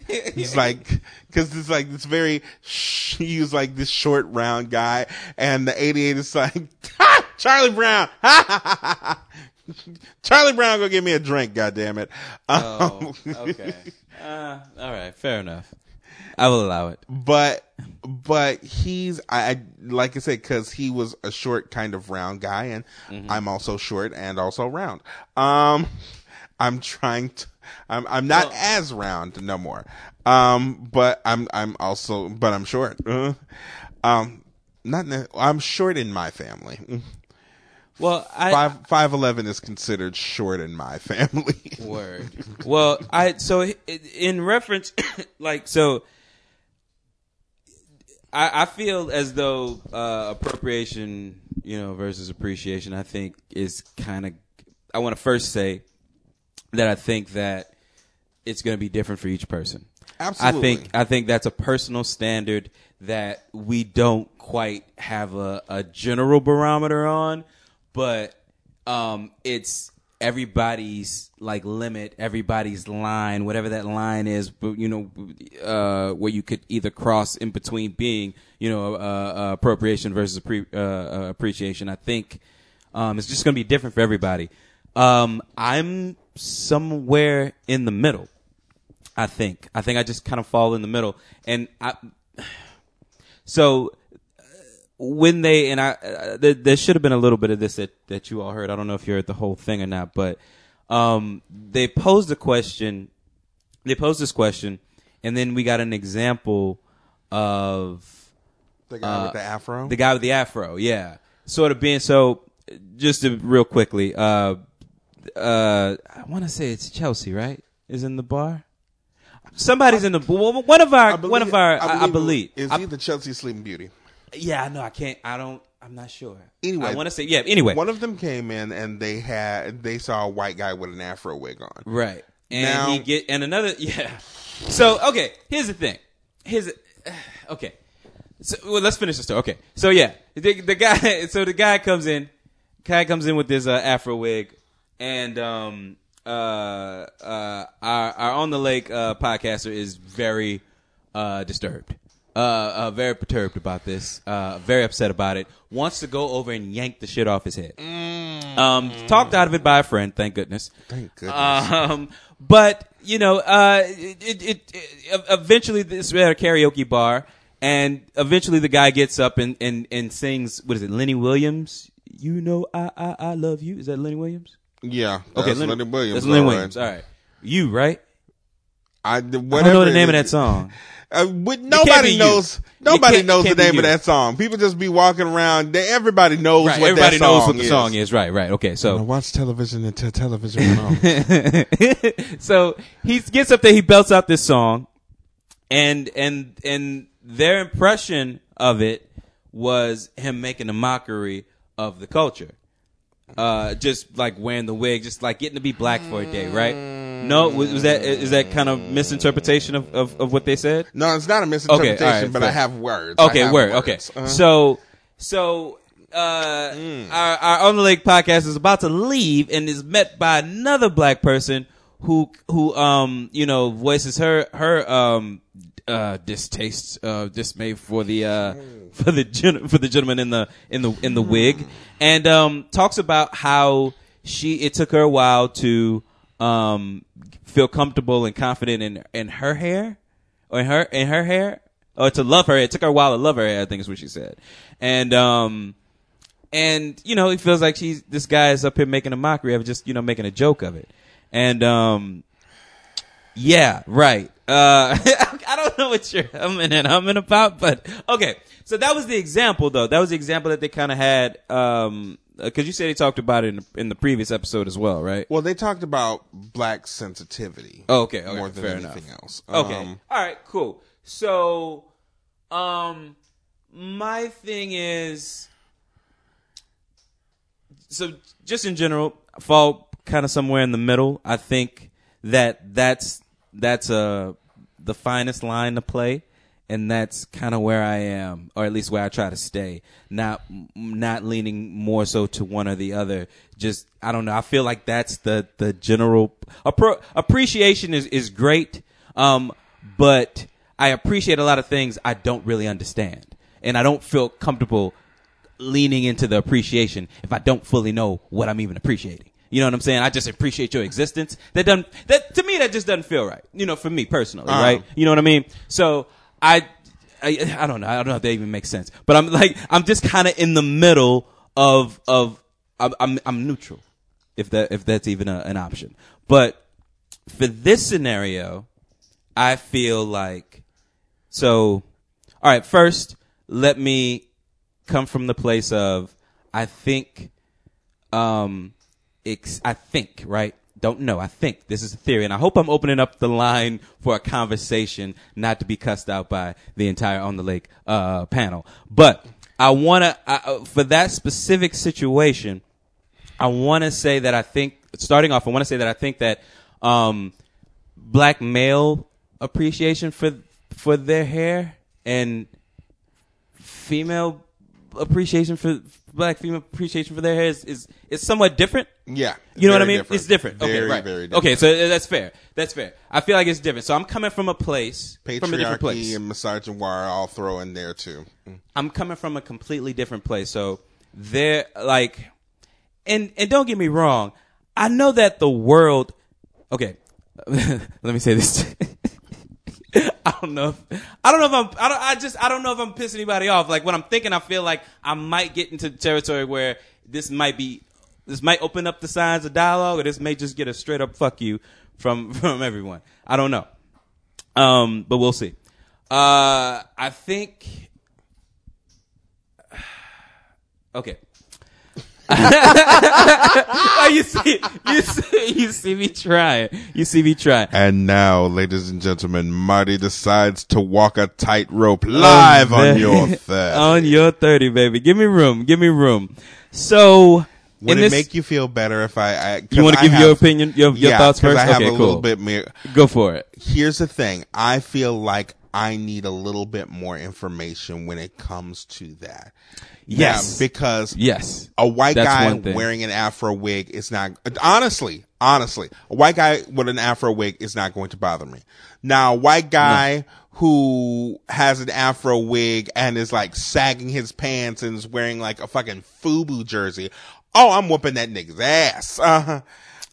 He's like, cause it's like this very, sh- he was like this short round guy, and the 88 is like, ha! Charlie Brown, ha ha ha ha ha. Charlie Brown, go get me a drink, goddamn it. Um, Oh, okay. Uh, all right. Fair enough. I will allow it. but but he's I, I like I said because he was a short kind of round guy and I'm also short and also round. Um, I'm trying to. I'm I'm not Well- as round no more. Um, but I'm I'm also but I'm short. Uh, um, not ne- I'm short in my family. Well, I Five five eleven is considered short in my family. Word. Well, I so in reference, like so, I, I feel as though uh, appropriation, you know, versus appreciation. I think is kind of. I want to first say that I think that it's going to be different for each person. Absolutely. I think I think that's a personal standard that we don't quite have a, a general barometer on, but um, it's everybody's like limit, everybody's line, whatever that line is. But you know, uh, where you could either cross in between being, you know, uh, uh, appropriation versus appre- uh, uh, appreciation. I think um, it's just going to be different for everybody. Um, I'm somewhere in the middle. I think. I think I just kind of fall in the middle, and I. So when they and I, uh, there, there should have been a little bit of this that that you all heard. I don't know if you heard the whole thing or not, but um, they posed a question. They posed this question, and then we got an example of the guy with the afro. the guy with the afro, yeah. Sort of being so. Just to, real quickly, uh, uh, I want to say it's Chelsea, right? Is in the bar. Somebody's in the one of our one of our I, I believe. is I- he the Chelsea Sleeping Beauty? Yeah, I know. I can't. I don't. I'm not sure. Anyway, I want to say yeah. Anyway, One of them came in and they had they saw a white guy with an afro wig on. Right. And Now- he get and another yeah. So okay, here's the thing. Here's okay. So well, let's finish the story. Okay. So yeah, the, the guy. So the guy comes in. Guy comes in with this uh, afro wig, and um, uh, uh, our our on the lake uh, podcaster is very uh, disturbed, uh, uh, very perturbed about this, uh, very upset about it. Wants to go over and yank the shit off his head. Um, talked out of it by a friend, thank goodness. Thank goodness. Um, but you know, uh, it, it, it, eventually this was at a karaoke bar, and eventually the guy gets up and, and, and sings. What is it, Lenny Williams? You know, I, I I love you. Is that Lenny Williams? yeah. Okay, That's Lenny Williams. That's Lenny. Williams. All right, you right? I, I don't know the it name of that song. Uh, with- nobody be you. knows. Nobody can't- knows the can't be name of that song. People just be walking around. They, everybody knows Right, what everybody that song knows what the is. song is. Right, right. Okay, I so watch television until television went on. so he gets up there, he belts out this song, and and and their impression of it was him making a mockery of the culture. Uh, just like wearing the wig, just like getting to be black for a day, right? No, was, was that is that kind of misinterpretation of, of, of what they said? No, it's not a misinterpretation, Okay, all right, but I fair. have words. I Okay, have word. words. Okay, Uh-huh. so so uh, our, our on the lake podcast is about to leave and is met by another black person who who um you know voices her her um uh distaste uh dismay for the uh for the gen- for the gentleman in the in the in the wig and um talks about how she it took her a while to um feel comfortable and confident in in her hair or in her in her hair or to love her. It took her a while to love her hair. I think is what she said. And um, and you know, it feels like she's this guy is up here making a mockery of just you know, making a joke of it. And um, yeah, right. Uh, I don't know what you're humming and humming about, but okay. So that was the example, though. That was the example that they kind of had. Um, because you said he talked about it in, in the previous episode as well, right? Well, they talked about black sensitivity. Oh, okay, okay, more than fair anything enough. else. Okay. Um, All right. Cool. So, um, my thing is, so just in general, fall kind of somewhere in the middle. I think that that's that's uh the finest line to play, and that's kind of where I am, or at least where I try to stay. Not not leaning more so to one or the other. Just I don't know. I feel like that's the the general appro- appreciation is is great, um, but I appreciate a lot of things I don't really understand, and I don't feel comfortable leaning into the appreciation if I don't fully know what I'm even appreciating. You know what I'm saying? I just appreciate your existence. That doesn't that to me that just doesn't feel right. You know, for me personally, Uh-huh. right? You know what I mean? So I, I I don't know. I don't know if that even makes sense. But I'm like I'm just kind of in the middle of of I'm I'm, I'm neutral, if that if that's even a, an option. But for this scenario, I feel like so. All right, first let me come from the place of I think um ex- I think, right? Don't know. I think this is a theory, and I hope I'm opening up the line for a conversation, not to be cussed out by the entire on the lake uh, panel. But I want to, uh, for that specific situation, I want to say that I think, starting off, I want to say that I think that um, black male appreciation for for their hair and female appreciation for black female appreciation for their hair is is, is somewhat different. yeah. You know what I mean? It's different. okay, Very, right. very different. Okay, so uh, that's fair. That's fair. I feel like it's different. So I'm coming from a place, from a different place. Patriarchy and misogynoir all throw in there too. I'm coming from a completely different place. So they're like, and and don't get me wrong, I know that the world. Okay, let me say this. I don't know. If, I don't know if I'm. I don't. I just. I don't know if I'm pissing anybody off. Like when I'm thinking, I feel like I might get into territory where this might be. This might open up the signs of dialogue, or this may just get a straight up fuck you from from everyone. I don't know. Um, but we'll see. Uh, I think Okay. Oh, you see, you see, you see me try. You see me trying. And now, ladies and gentlemen, Marty decides to walk a tightrope oh, live on your third. on your thirty, baby. Give me room. Give me room. So, Would it this, make you feel better if I? I You wanna I give your opinion, your- your yeah, thoughts first? I have Okay, a little cool. bit more. go for it. Here's the thing. I feel like I need a little bit more information when it comes to that. Yes. Yeah, because Yes. a white That's guy wearing an afro wig is not honestly honestly a white guy with an afro wig is not going to bother me now a white guy who has an afro wig and is like sagging his pants and is wearing like a fucking fubu jersey oh i'm whooping that nigga's ass uh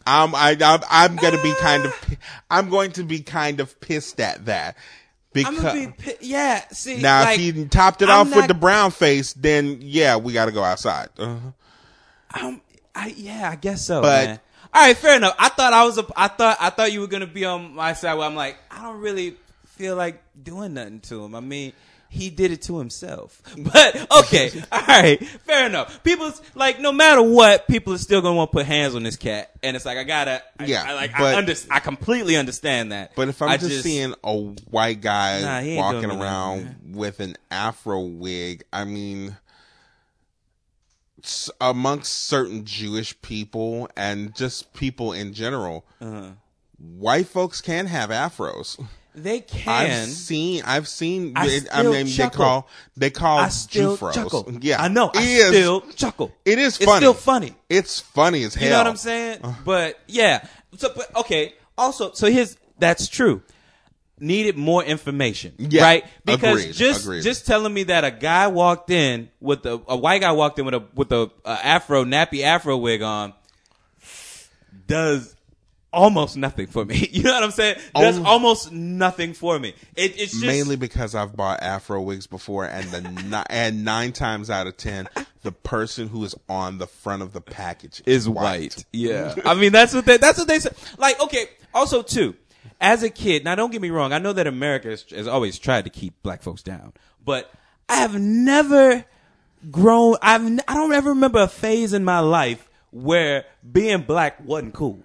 I'm, I, I'm, I'm gonna be kind of, I'm going to be kind of pissed at that. I'm gonna be yeah. See, now like, if he topped it I'm off with the brown face, then yeah, we gotta go outside. Uh-huh. Um, I yeah, I guess so. But- man. all right, fair enough. I thought I was a, I thought I thought you were gonna be on my side. Where I'm like, I don't really feel like doing nothing to him. I mean, he did it to himself. But okay, all right, fair enough. People's like, no matter what, people are still gonna want to put hands on this cat, and it's like I gotta, I- Yeah, I, like but- I under, I completely understand that. But if I'm I just, seeing a white guy Nah, walking around nothing, with an afro wig, I mean, amongst certain Jewish people and just people in general, Uh-huh. white folks can have afros. they can. I've seen, I've seen. I it- I mean, they call they call I still Jewfros. chuckle. Yeah, I know. I is- still chuckle. It is Funny. It's still funny. It's funny as hell. You know what I'm saying? But yeah. So but okay. Also, so here's that's true. Needed more information, Yeah, right? Because agreed, just agreed. just telling me that a guy walked in with a a white guy walked in with a with a, uh afro nappy afro wig on does almost nothing for me. You know what I'm saying? Does Oh. almost nothing for me. It, it's just mainly because I've bought Afro wigs before, and the ni- and nine times out of ten, the person who is on the front of the package is, is white. Yeah. I mean, that's what they, that's what they say. Like, okay. Also, too, as a kid, now don't get me wrong. I know that America has, has always tried to keep black folks down, but I have never grown. I've, I don't ever remember a phase in my life where being black wasn't cool.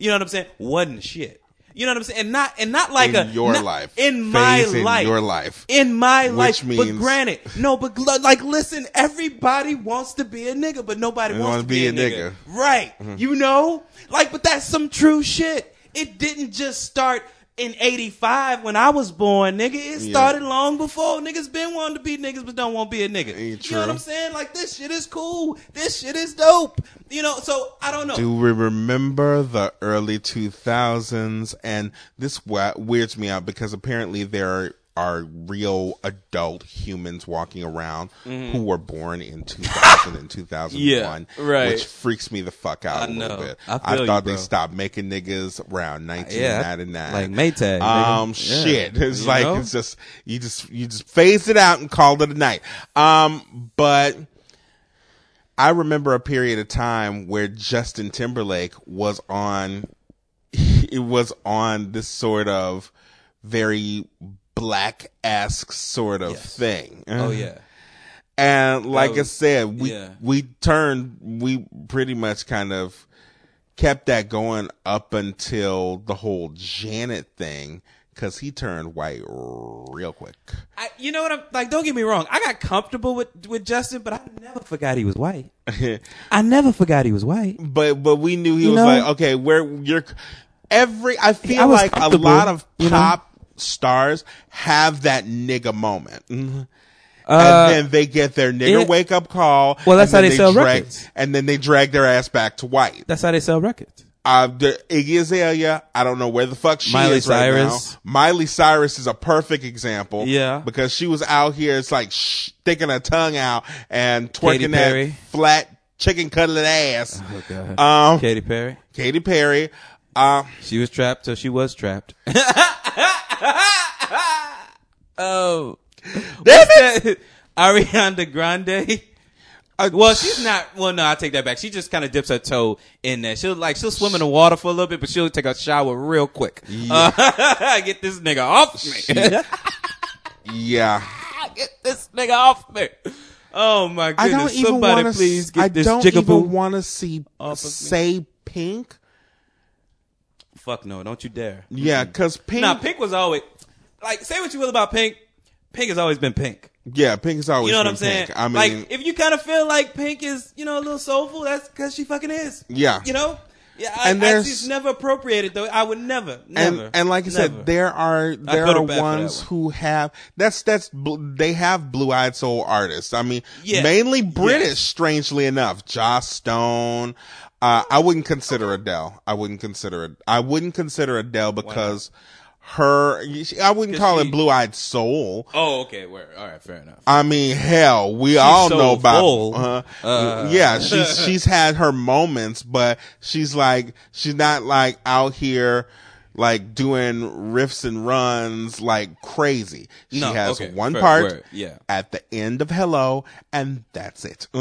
You know what I'm saying? Wasn't shit. You know what I'm saying? And not, and not like In a your not- life. in my in life, your life. in my Which life. but granted, no, but gl- like, listen, everybody wants to be a nigga, but nobody wants wanna to be, a nigga. nigga. Right. Mm-hmm. You know? Like, but that's some true shit. It didn't just start in 85 when I was born, nigga. It Yeah. started long before. Niggas been wanting to be niggas, but don't want to be a nigga. Ain't You know what. I'm saying? Like, this shit is cool. This shit is dope. You know, so I don't know. Do we remember the early 2000s? And this weirds me out because apparently there are, are real adult humans walking around who were born in 2000 and 2001. Mm-hmm. Yeah, right. Which freaks me the fuck out I a little know. bit. I you, thought they bro. stopped making niggas around 1999. like Maytag, nigga. Um, Yeah. shit. It's You like, know? it's just, you just, you just phase it out and call it a night. Um, but, I remember a period of time where Justin Timberlake was on it was on this sort of very black esque sort of Yes. thing. oh, yeah. And like I said, we yeah. we turned we pretty much kind of kept that going up until the whole Janet thing cuz he turned white real quick. I, you know what I'm like? Don't get me wrong. I got comfortable with with Justin, but I never forgot he was white. I never forgot he was white. but but we knew he You was know? like okay where you're every i feel I like a lot of you know? pop stars have that nigga moment Mhm. Uh, and then they get their nigger it- wake up call Well, that's how then they sell drag, records. and then they drag their ass back to white That's how they sell records. uh, the Iggy Azalea, I don't know where the fuck she Miley is right now. Miley Cyrus is a perfect example. Yeah. Because she was out here, it's like sticking her tongue out and twerking that flat chicken cutlet ass. Oh God. Um, Katy Perry. Katy Perry. Uh, She was trapped till she was trapped. oh, Damn What's that? Ariana Grande. uh, Well, she's not. Well, no, I take that back. She just kind of dips her toe in there. She'll like she'll swim in the water for a little bit, but she'll take a shower real quick. Uh, get this nigga off me. yeah. get this nigga off me. Oh my I goodness! don't even Somebody want to. please get I this don't jigaboo. even want to see off of me. say pink. Fuck no! Don't you dare. Yeah, because pink. Now, Pink was always like say what you will about Pink. Pink has always been Pink. Yeah, pink is always. You know what I'm saying? Pink. I mean, like if you kind of feel like Pink is, you know, a little soulful, that's because she fucking is. Yeah. You know, Yeah, I, And I there's- just never appropriated though. I would never, and never. and like I said, there are there are ones one. who have that's that's they have blue eyed soul artists. I mean, Yeah. mainly British. Yes. Strangely enough, Joss Stone. Uh, I wouldn't consider Adele. I wouldn't consider it. I wouldn't consider Adele because her. I wouldn't call it blue eyed soul. oh, okay, word. All right, fair enough. I mean, hell, we all so know about. full. Uh, Uh. yeah, she's she's had her moments, but she's like she's not like out here like doing riffs and runs like crazy. She No, has okay, one fair, part word, yeah. at the end of Hello, and that's it.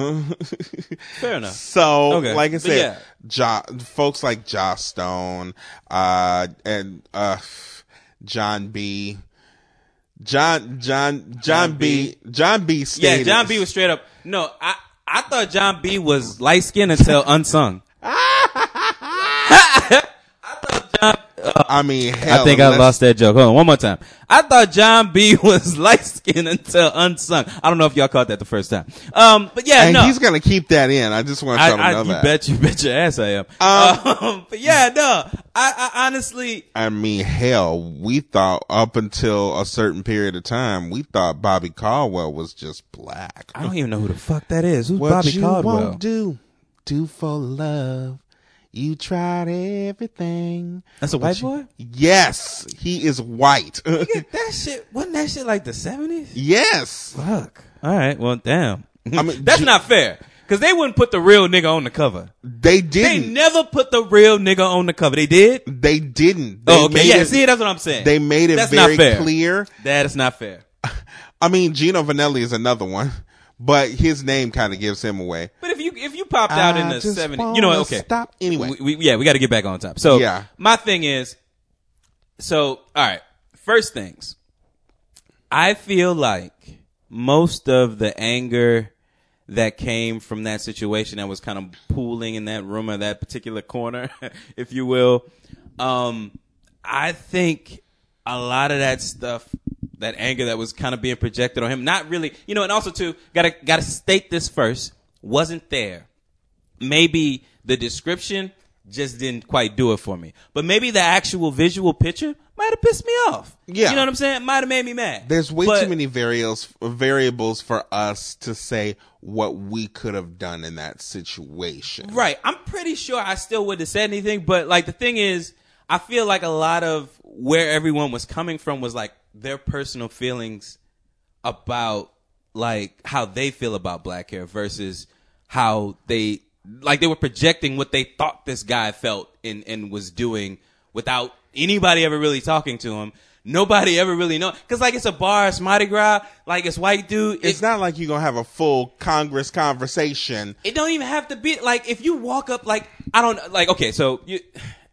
Fair enough. So, Okay, like I said, jo- folks like Joss Stone, uh, and uh, Jon B. John John John, Jon B. Jon B. Yeah, Jon B was straight up. No, I I thought Jon B was light skinned until unsung. I mean, hell, I think I lost that joke. Hold on, one more time. I thought Jon B was light skinned until unsung. I don't know if y'all caught that the first time. Um, but yeah, And no. he's gonna keep that in. I just want I, to I, know you that. bet you bet your ass I am. Um, but yeah, no. I, I honestly, I mean, hell, we thought up until a certain period of time, we thought Bobby Caldwell was just black. I don't even know who the fuck that is. Who's What Bobby you Caldwell? won't do, do for love. You tried everything. That's a white you- boy. Yes, he is white. Nigga, that shit wasn't that shit like the seventies? yes. Fuck. All right. Well, damn. I mean, that's Ju- not fair. Cause they wouldn't put the real nigga on the cover. They They didn't. They never put the real nigga on the cover. They did. They didn't. They oh, okay. made Yeah. it- See, that's what I'm saying. They made it That's very not fair. clear. That is not fair. I mean, Gino Vannelli is another one, but his name kind of gives him away. But if you if you popped out in the just seventies, you know, wanna okay. Stop anyway. We, we, yeah, we got to get back on top. So Yeah. my thing is, so all right. First things, I feel like most of the anger that came from that situation that was kind of pooling in that room or that particular corner, if you will, um, I think a lot of that stuff, that anger that was kind of being projected on him, not really, you know, and also too, gotta gotta state this first, wasn't there maybe the description just didn't quite do it for me. But maybe the actual visual picture might have pissed me off. Yeah. You know what I'm saying? Might have made me mad. There's way But- too many variables variables for us to say what we could have done in that situation. Right. I'm pretty sure I still wouldn't have said anything, but like the thing is, I feel like a lot of where everyone was coming from was like their personal feelings about like how they feel about black hair versus how they like they were projecting what they thought this guy felt and, and was doing without anybody ever really talking to him. Nobody ever really know because like it's a bar, it's Mardi Gras, like it's white dude. It's it- not like you're gonna have a full Congress conversation. it don't even have to be like if you walk up like I don't like okay so you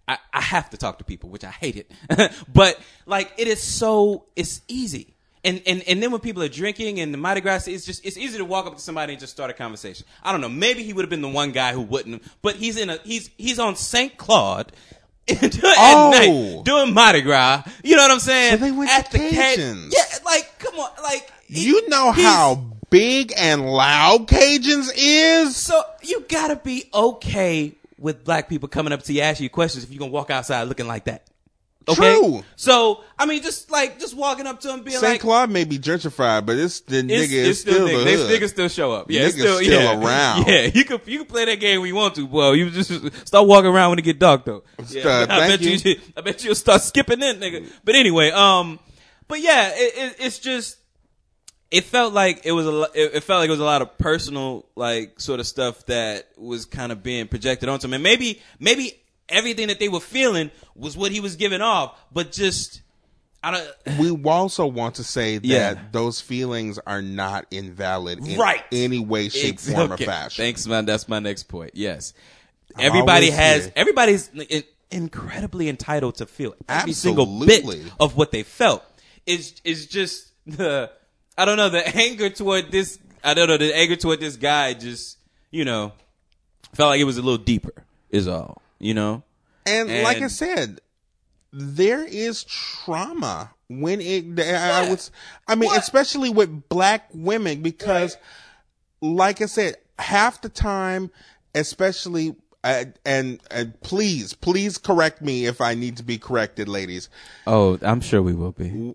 I, I have to talk to people which I hate it but like it is so it's easy and and and then when people are drinking and the Mardi Gras it's just it's easy to walk up to somebody and just start a conversation I don't know maybe he would have been the one guy who wouldn't but he's in a he's he's on St. Claude at Oh. night doing Mardi Gras you know what I'm saying So they went at to the ca- Cajuns. yeah like come on like he- You know how big and loud Cajuns is? so you gotta be okay with black people coming up to you, asking you questions if you're gonna walk outside looking like that. Okay? True. So I mean, just like just walking up to him, being like St. like, Claude may be gentrified, but it's the nigga it's, is it's still, niggas. the They hood. niggas still show up. Yeah, it's Niggas still, still yeah. around. Yeah, you can you can play that game when you want to, boy. You just start walking around when it get dark though. Yeah, Uh, I bet you. you. I bet you'll start skipping in, nigga. But anyway, um, but yeah, it, it, it's just it felt like it was a it felt like it was a lot of personal like sort of stuff that was kind of being projected onto him and maybe maybe everything that they were feeling was what he was giving off but just I don't we also want to say that Yeah. those feelings are not invalid in Right. any way, shape, Ex- form, okay. or fashion. Thanks, man. That's my next point. Yes, everybody has here. everybody's in, incredibly entitled to feel every single bit of what they felt. Is is just the I don't know the anger toward this. I don't know the anger toward this guy. Just you know, felt like it was a little deeper. Is all you know. And, like I said, there is trauma when it. I, I was. I mean, What? especially with black women, because, like I said, half the time, especially I, and and please, please correct me if I need to be corrected, ladies. Oh, I'm sure we will be.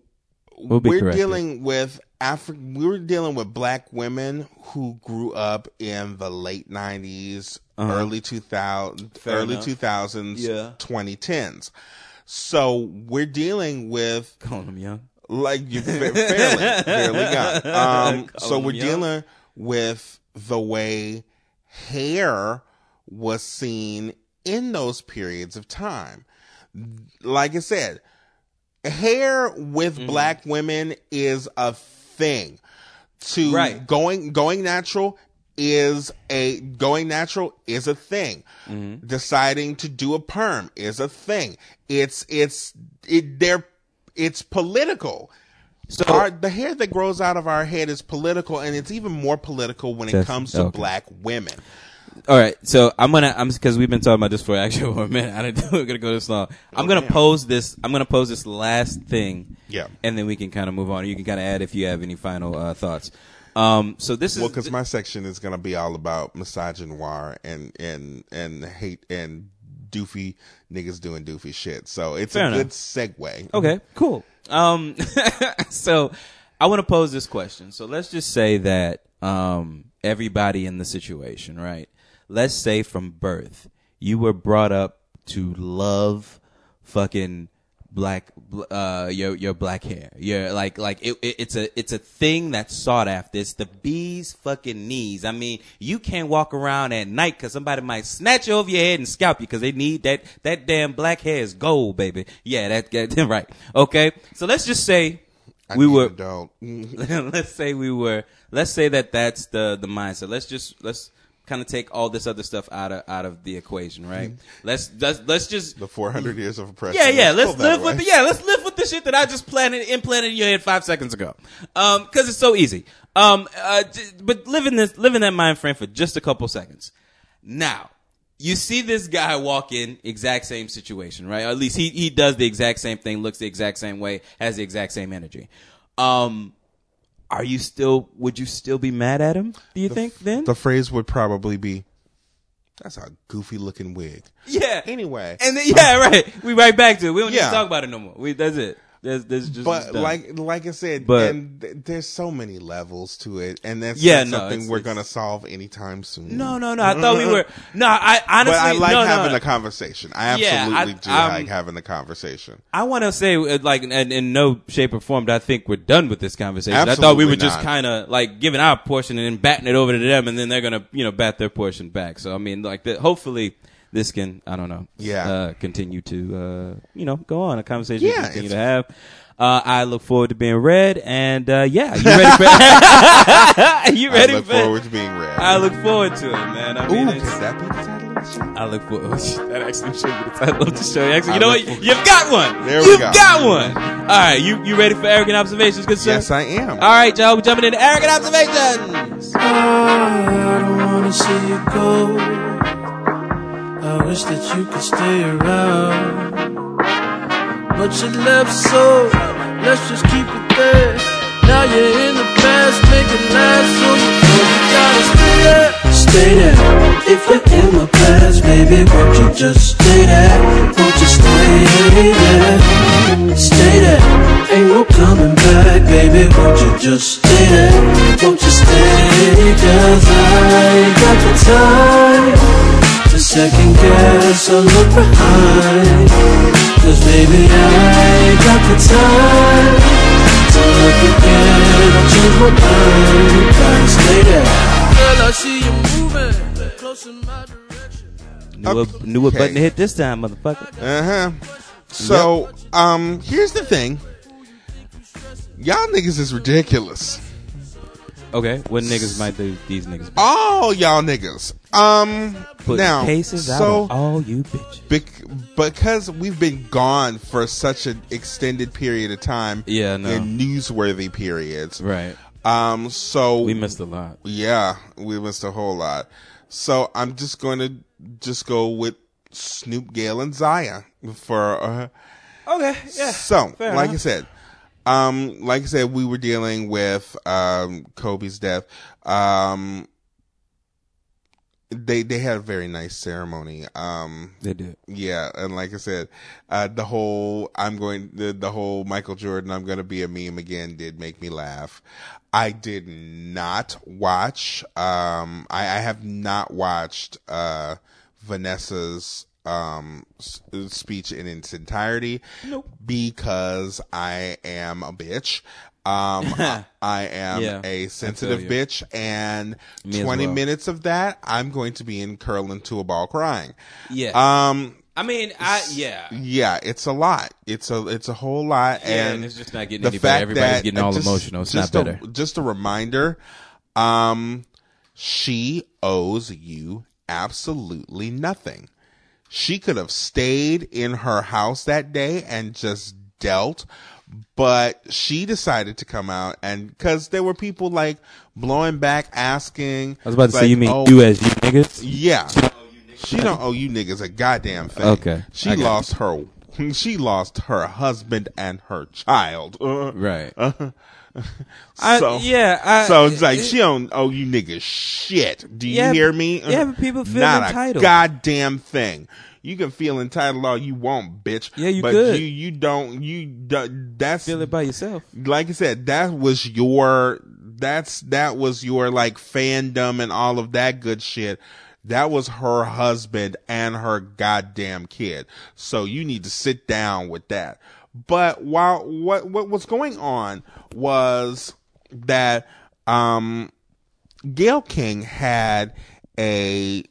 We'll be we're corrected. dealing with Afri- we were dealing with black women who grew up in the late 90s early 2000 early enough. 2000s Yeah. 2010s so we're dealing with Calling them young. like you fa- fairly fairly young um so we're young. dealing with the way hair was seen in those periods of time like i said hair with Mm-hmm. black women is a thing to Right. going going natural is a going natural is a thing Mm-hmm. deciding to do a perm is a thing it's it's it they're it's political So- our, the hair that grows out of our head is political and it's even more political when it comes to okay. black women All right, so I'm gonna I'm because we've been talking about this for actually for a minute. I didn't we're gonna go this long. I'm gonna pose this. I'm gonna pose this last thing. Yeah. and then we can kind of move on. You can kind of add if you have any final uh, thoughts. Um, so this is well because my section is going to be all about misogynoir and and and hate and doofy niggas doing doofy shit so it's Fair a enough. good segue Okay, cool. Um, so I want to pose this question. So let's just say that um, everybody in the situation, right? Let's say from birth you were brought up to love fucking black uh your your black hair. Your like like it, it, it's a it's a thing that's sought after. It's the bee's fucking knees. I mean you can't walk around at night because somebody might snatch you over your head and scalp you because they need that that damn black hair is gold baby. Yeah that, that right. Okay? So let's just say I we were let's say we were let's say that that's the the mindset. Let's just let's kind of take all this other stuff out of out of the equation right let's let's let's just the 400 years of oppression yeah, yeah. Let's go that live with the, yeah. Let's live with the shit that I just planted implanted in your head five seconds ago. Um, because it's so easy. Um, uh, j- but live in this, live in that mind frame for just a couple seconds. Now, you see this guy walk in exact same situation, right? Or at least he he does the exact same thing, looks the exact same way, has the exact same energy. Um, are you still? Would you still be mad at him? Do you think then? the phrase would probably be that's a goofy looking wig yeah. anyway And then, yeah, right. We right back to it. We don't need to talk about it no more. We that's it. There's, there's just but like like I said, But- and th- there's so many levels to it, and that's Yeah, not no, something it's- we're it's- gonna solve anytime soon. No, no, no. I thought we were. No, I honestly. but I like no, having no. a conversation. I Yeah, absolutely I- do um, like having a conversation. I want to say, uh, like, in, in no shape or form, that I think we're done with this conversation. I thought we Absolutely were just kind of like giving our portion and then batting it over to them, and then they're gonna, you know, bat their portion back. So I mean, like, the, hopefully. This can, I don't know, Yeah. uh, continue to, uh, you know, go on a conversation we Yeah, continue to have. Uh, I look forward to being read, and uh, yeah, you ready for? you ready I look for? forward to being read. I look forward to it, man. I mean, Ooh, it's- could that be the title of the show? I look forward. that actually should be the title of the show. Actually, you I know what? for- You've got one. There we You've go. got one. All right, you you ready for arrogant observations, good sir? Yes, I am. All right, y'all. We're jumping into arrogant observations. I don't wanna see you go. I wish that you could stay around. But you left, so let's just keep it there. Now you're in the past, make it last, so you know you gotta stay there. Stay there. If you're in my past, baby, won't you just stay there? Won't you stay there? Stay there. Ain't no coming back, baby, won't you just stay there? Won't you stay? Cause I got the time second guess or look behind. Cause baby, I got the time to look again or change my mind. Gotta stay there. Girl, I see you moving close in my direction. Knew, a, knew what Okay. button to hit this time, motherfucker. Uh huh. So, um, here's the thing. Y'all niggas is ridiculous. Okay, what niggas might do these niggas? be? All y'all niggas. Um, Putting now, cases out so on all you bitches. bec- because we've been gone for such an extended period of time, Yeah, no. in newsworthy periods, Right. Um, so We missed a lot. Yeah, we missed a whole lot. So I'm just going to just go with Snoop, Gayle, and Zaya for. Uh, Okay, yeah. so, fair like I said, um, like I said, we were dealing with um Kobe's death. Um, they they had a very nice ceremony. Um, They did. yeah, and like I said, uh, the whole I'm going the the whole Michael Jordan I'm going to be a meme again did make me laugh. I did not watch. Um, I, I have not watched uh, Vanessa's um speech in its entirety because I am a bitch. Um, I, I am Yeah, a sensitive bitch, and Me 20 well. minutes of that, I'm going to be in curling to a ball crying. Yeah. Um, I mean, I yeah. yeah, it's a lot. It's a it's a whole lot, Yeah, and and it's just not getting the any better. Everybody's that- getting all just- emotional. It's just not a- better. just a reminder, um, she owes you absolutely nothing. She could have stayed in her house that day and just dealt, but she decided to come out and because there were people like blowing back, asking. I was about to like, say, you mean oh, you as you niggas? yeah. She don't owe you niggas a goddamn thing. Okay, She lost her she lost her husband and her child. Uh, Right. so I, yeah. I, so it's like it- she don't owe oh, you niggas shit. Do you Yeah, hear me? yeah, but people feel Not entitled. a goddamn thing. You can feel entitled all you want, bitch. Yeah, you but could. you you don't you do, that's feel it by yourself. like I said, that was your that's that was your like fandom and all of that good shit. That was her husband and her goddamn kid. So you need to sit down with that. But while what what was going on was that um Gayle King had a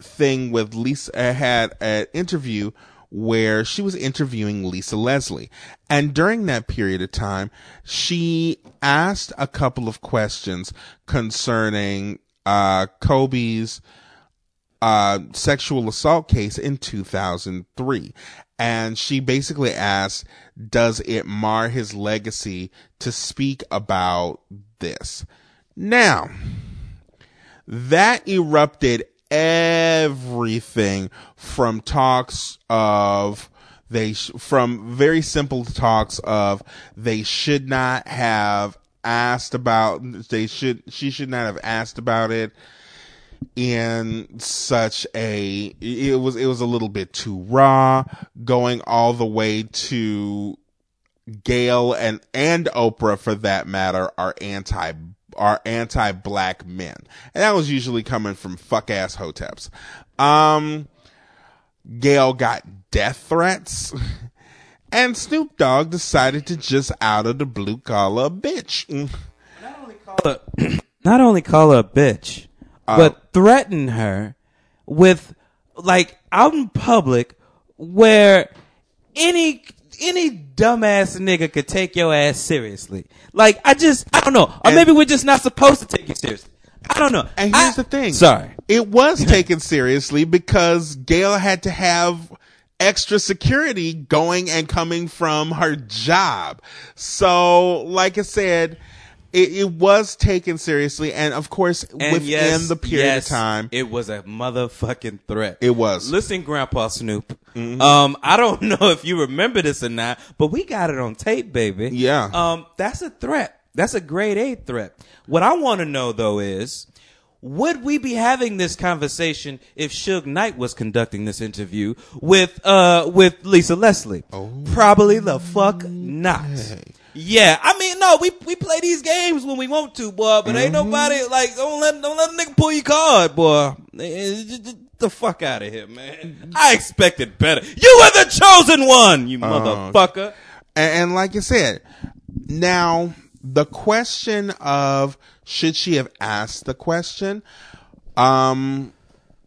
thing with Lisa uh, had an interview where she was interviewing Lisa Leslie. And during that period of time, she asked a couple of questions concerning uh Kobe's uh, sexual assault case in 2003. And she basically asked, does it mar his legacy to speak about this? Now, that erupted everything from talks of they sh- from very simple talks of they should not have asked about they should she should not have asked about it in such a it was it was a little bit too raw going all the way to Gayle and and Oprah for that matter are anti are anti black men. And that was usually coming from fuck ass hoteps. Um Gayle got death threats. And Snoop Dogg decided to just out of the blue call a bitch. Not only call her a bitch, Uh, but threaten her with like out in public where any any dumbass nigga could take your ass seriously. Like I just I don't know. Or And- maybe we're just not supposed to take you seriously. I don't know. And here's I- the thing. Sorry. It was taken seriously because Gayle had to have extra security going and coming from her job. So, like I said, it, it was taken seriously. And of course, And within yes, the period yes, of time, it was a motherfucking threat. It was. Mm-hmm. Listen, Grandpa Snoop. Um, I don't know if you remember this or not, but we got it on tape, baby. Yeah. Um, that's a threat. That's a grade A threat. What I want to know though is, would we be having this conversation if Suge Knight was conducting this interview with uh with Lisa Leslie? Oh. Probably the fuck not. Yeah, I mean, no, we we play these games when we want to, boy. But ain't Mm-hmm. nobody like don't let don't let a nigga pull your card, boy. Eh, j- The fuck out of here, man. I expected better. You were the chosen one, you Uh-huh. motherfucker. and, and like I said, now the question of should she have asked the question? Um,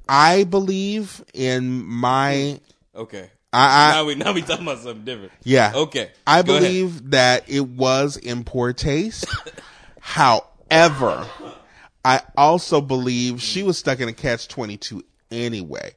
I believe in my Okay. I, I now we now we talking about something different. Yeah. Okay. I Go ahead. believe that it was in poor taste. However, I also believe she was stuck in a catch 22 anyway.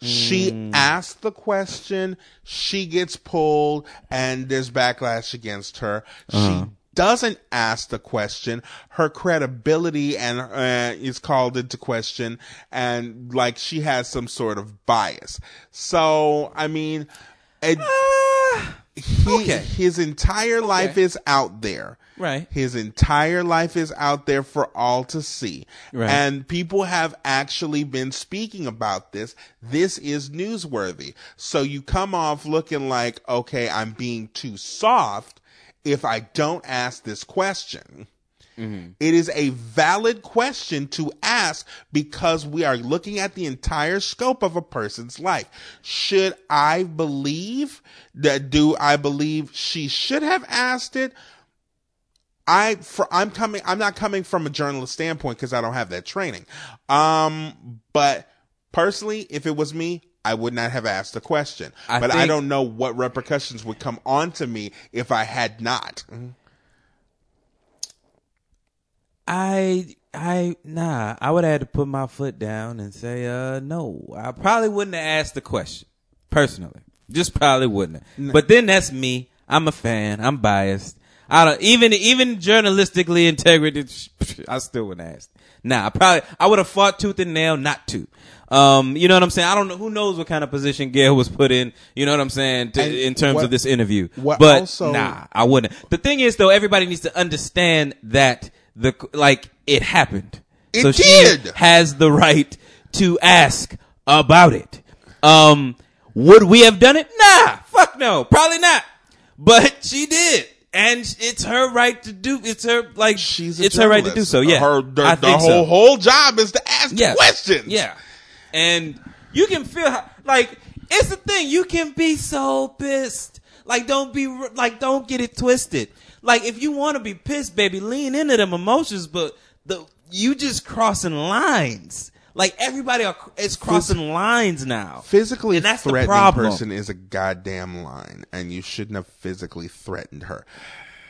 She Hmm. asked the question, she gets pulled, and there's backlash against her. Uh-huh. She doesn't ask the question, her credibility and uh, is called into question, and like she has some sort of bias. So, I mean, it, he, Ah, okay. his entire life is out there. Right. His entire life is out there for all to see. Right. And people have actually been speaking about this. This is newsworthy. So you come off looking like, okay, I'm being too soft if I don't ask this question. It is a valid question to ask because we are looking at the entire scope of a person's life. Should I believe that? Do I believe she should have asked it? I for I'm coming I'm not coming from a journalist standpoint because I don't have that training. Um but personally if it was me I would not have asked the question. I but I don't know what repercussions would come onto me if I had not. I I nah. I would have had to put my foot down and say, uh, no. I probably wouldn't have asked the question personally. Just probably wouldn't. Have. But then that's me. I'm a fan. I'm biased. I don't even even journalistically integrity. I still wouldn't ask. Nah, I probably I would have fought tooth and nail not to. Um, you know what I'm saying? I don't know who knows what kind of position Gayle was put in. You know what I'm saying to, in terms what- of this interview. but also- nah, I wouldn't. The thing is, though, everybody needs to understand that the like it happened. It so she did. has the right to ask about it. Um, would we have done it? Nah, fuck no, probably not. But she did, and it's her right to do. It's her like She's a it's her right to do so. Yeah, Her the, I the think whole so. whole job is to ask Yeah. questions. Yeah. And you can feel how, like, it's the thing. You can be so pissed. Like, don't be, like, don't get it twisted. Like, if you want to be pissed, baby, lean into them emotions, but the, you just crossing lines. Like, everybody are, is crossing lines now. physically And that's the threatening problem. person is a goddamn line and you shouldn't have physically threatened her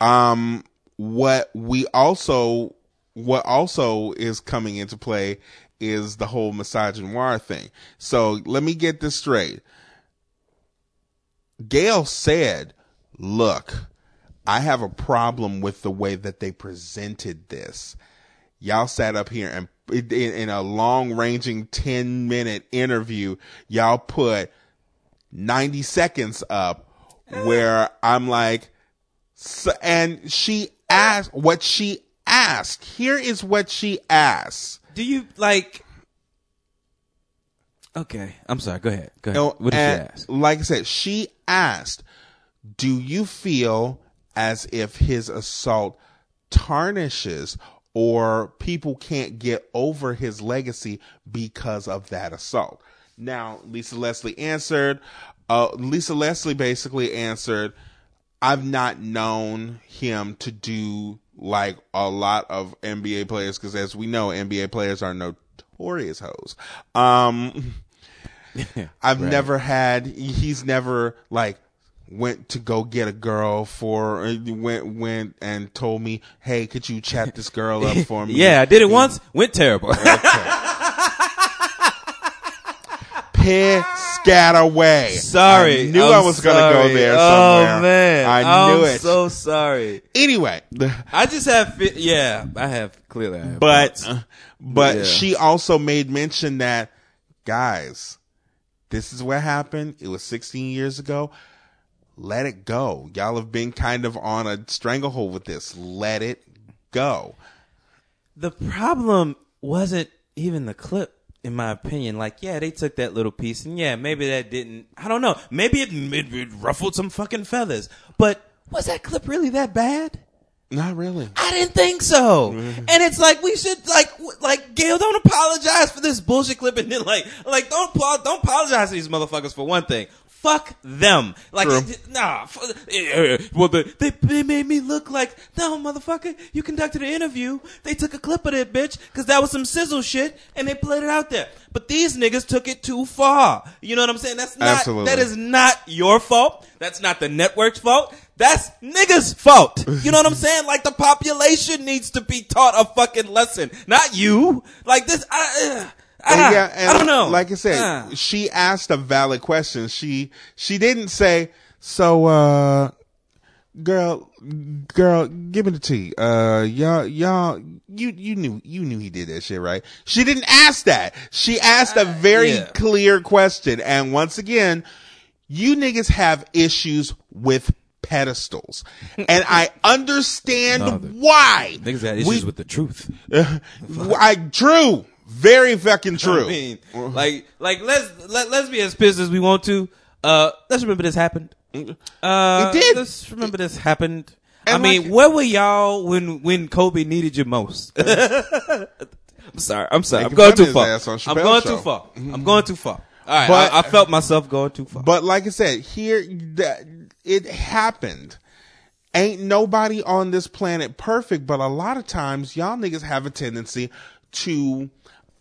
um what we also what also is coming into play is the whole misogynoir thing so let me get this straight gayle said look i have a problem with the way that they presented this y'all sat up here and in, in a long ranging 10 minute interview y'all put 90 seconds up where i'm like so, and she asked what she asked here is what she asked Do you, like, okay, I'm sorry, go ahead. Go ahead. No, what did she ask? Like I said, she asked, "Do you feel as if his assault tarnishes or people can't get over his legacy because of that assault?" Now, Lisa Leslie answered. Uh, Lisa Leslie basically answered, "I've not known him to do like a lot of NBA players because, as we know, NBA players are notorious hoes." Um. I've never had. He's never like went to go get a girl for went went and told me, "Hey, could you chat this girl up for me?" Yeah, I did it once, went terrible. Piss scat away. sorry. I knew I'm I was gonna go there oh, somewhere. Oh man, I knew I'm it. So sorry. anyway, I just have, fi- yeah, I have clearly. I have but thoughts. Uh, but Yeah. she also made mention that guys, this is what happened. It was 16 years ago. Let it go. Y'all have been kind of on a stranglehold with this. Let it go. the problem wasn't even the clip, in my opinion. Like, yeah, they took that little piece, and yeah, maybe that didn't. I don't know. Maybe it, it, it ruffled some fucking feathers. But was that clip really that bad? Not really. I didn't think so. Mm-hmm. And it's like we should like like Gayle don't apologize for this bullshit clip and then like like don't don't apologize to these motherfuckers for one thing. Fuck them. Like True. nah. f- eh, eh, Well, the, they they made me look like no motherfucker. You conducted an interview. They took a clip of that bitch because that was some sizzle shit and they played it out there. But these niggas took it too far. You know what I'm saying? That's not Absolutely. that is not your fault. That's not the network's fault. That's niggas' fault. You know what I'm saying? Like the population needs to be taught a fucking lesson, not you. Like this, I, uh, And ah, yeah, and I don't know. Like I said, Ah. she asked a valid question. She she didn't say, "So, uh, girl, girl, give me the tea. Uh, y'all, y'all, you you knew you knew he did that shit, right?" She didn't ask that. She asked a very yeah. clear question. And once again, you niggas have issues with pedestals. And I understand No, why. Niggas got issues We- with the truth. I true. Very fucking true. I mean, like, like let's let, let's be as pissed as we want to. Uh, let's remember this happened. Uh, It did. Let's remember this happened. I mean, like- where were y'all when when Kobe needed you most? I'm sorry. I'm sorry. I'm going too far. I'm going too far. I'm going too far. All right. But- I, I felt myself going too far. But like I said, here that it happened. Ain't nobody on this planet perfect, but a lot of times y'all niggas have a tendency to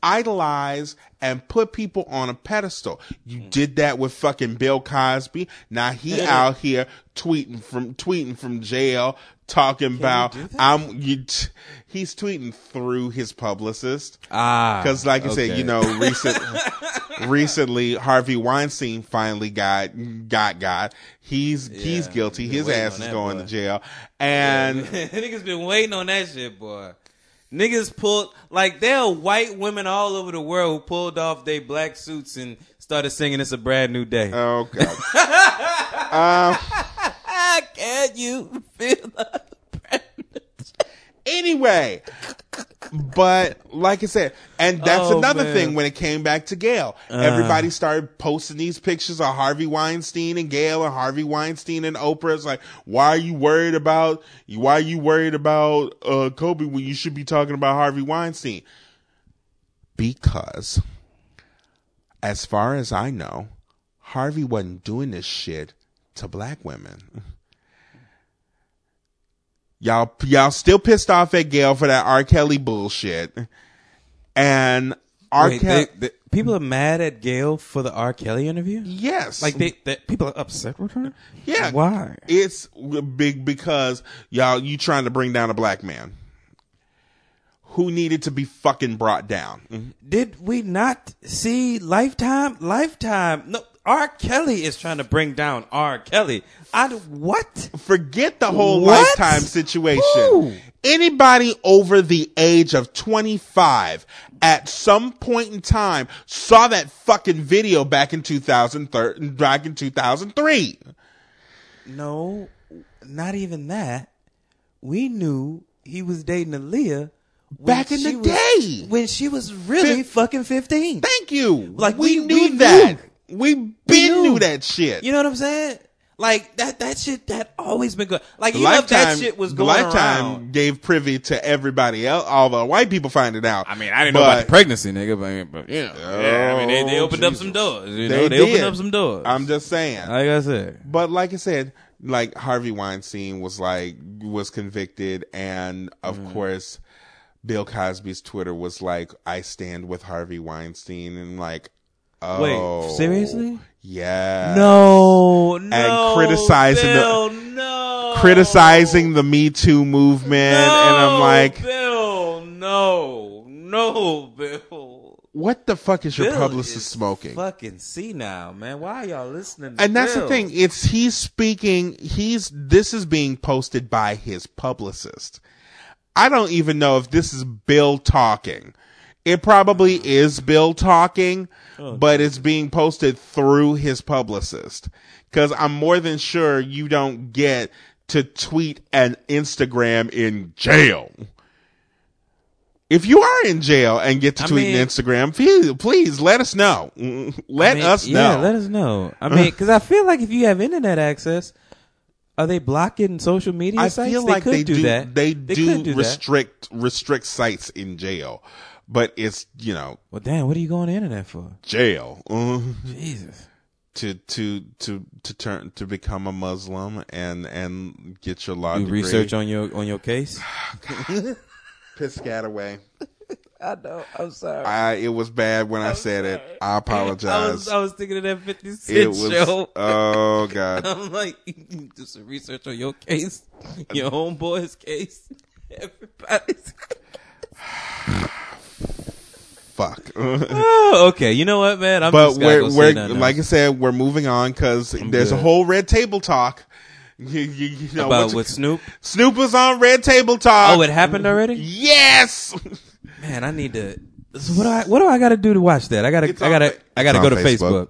idolize and put people on a pedestal. You did that with fucking Bill Cosby. Now he out here tweeting from tweeting from jail talking about I'm you t- he's tweeting through his publicist. ah, Because, like I said, you know, recent, recently Harvey Weinstein finally got got got. He's he's guilty. His ass is going boy. to jail. And niggas been waiting on that shit, boy. Niggas pulled like there are white women all over the world who pulled off their black suits and started singing "It's a Brand New Day." oh god, Ah, can you feel the brand anyway. But like I said, and that's Oh, another man. thing when it came back to Gayle. Everybody started posting these pictures of Harvey Weinstein and Gayle and Harvey Weinstein and Oprah. It's like, why are you worried about why are you worried about uh Kobe when you should be talking about Harvey Weinstein? Because as far as I know, Harvey wasn't doing this shit to black women. Y'all, y'all still pissed off at Gayle for that R. Kelly bullshit. And R. Wait, Kelly, they- they- people are mad at Gayle for the R. Kelly interview. yes. Like they, they people are upset with her. yeah. why? It's big because y'all, you trying to bring down a black man who needed to be fucking brought down. Did we not see Lifetime? Lifetime. No, R. Kelly is trying to bring down R. Kelly. I what? Forget the whole What? lifetime situation. Who? Anybody over the age of 25 at some point in time saw that fucking video back in 2003, back in 2003. No, not even that. We knew he was dating Aaliyah Back in the was- day. when she was really fucking fifteen. Thank you. Like, we, we- knew we that. knew. We been knew. knew that shit. You know what I'm saying? Like that that shit that always been good. Like the even if that shit was the going lifetime around. gave privy to everybody else. All the white people find it out. I mean, I didn't know about the pregnancy, nigga, but, but you know, yeah, I mean, they, they Oh, opened up some doors. You They know, they, opened up some doors. I'm just saying. like I said. But like I said, like Harvey Weinstein was like was convicted, and of Mm-hmm. course, Bill Cosby's Twitter was like, "I stand with Harvey Weinstein," and like, oh, seriously? Yeah, No, no, criticizing the- Bill, no, criticizing the Me Too movement, and I'm like, Bill, no, no, Bill. what the fuck is your publicist is smoking? Fucking see now, man. Why are y'all listening? To and that's Bill? the thing. It's he's speaking. He's this is being posted by his publicist. I don't even know if this is Bill talking. It probably is Bill talking, Oh, but it's being posted through his publicist. Cause I'm more than sure you don't get to tweet and Instagram in jail. If you are in jail and get to I tweet mean- and Instagram, please, please let us know. Let I mean, us know. Yeah, let us know. I mean, because I feel like if you have internet access, are they blocking social media I sites? feel like could they do, that. they, could do, do that. restrict restrict sites in jail, but it's you know Well, damn, what are you going to internet for? jail uh, Jesus. to to to to turn to become a Muslim and and get your law Do degree. research on your on your case. Piscataway. I know. I'm sorry. I it was bad when I said it. I I apologize. was I was thinking of that Fifty Cent it was show. oh god. I'm like, do some research on your case, your homeboy's case. Everybody's. Fuck. Oh, okay. You know what, man? I'm but we're we're like I said, we're moving on because there's a whole red table talk. You, you, you know about with Snoop. Snoop was on Red Table Talk. Oh, it happened already. yes. Man, I need to. So what do I what do I got to do to watch that? I gotta It's I gotta I gotta go to Facebook. Facebook.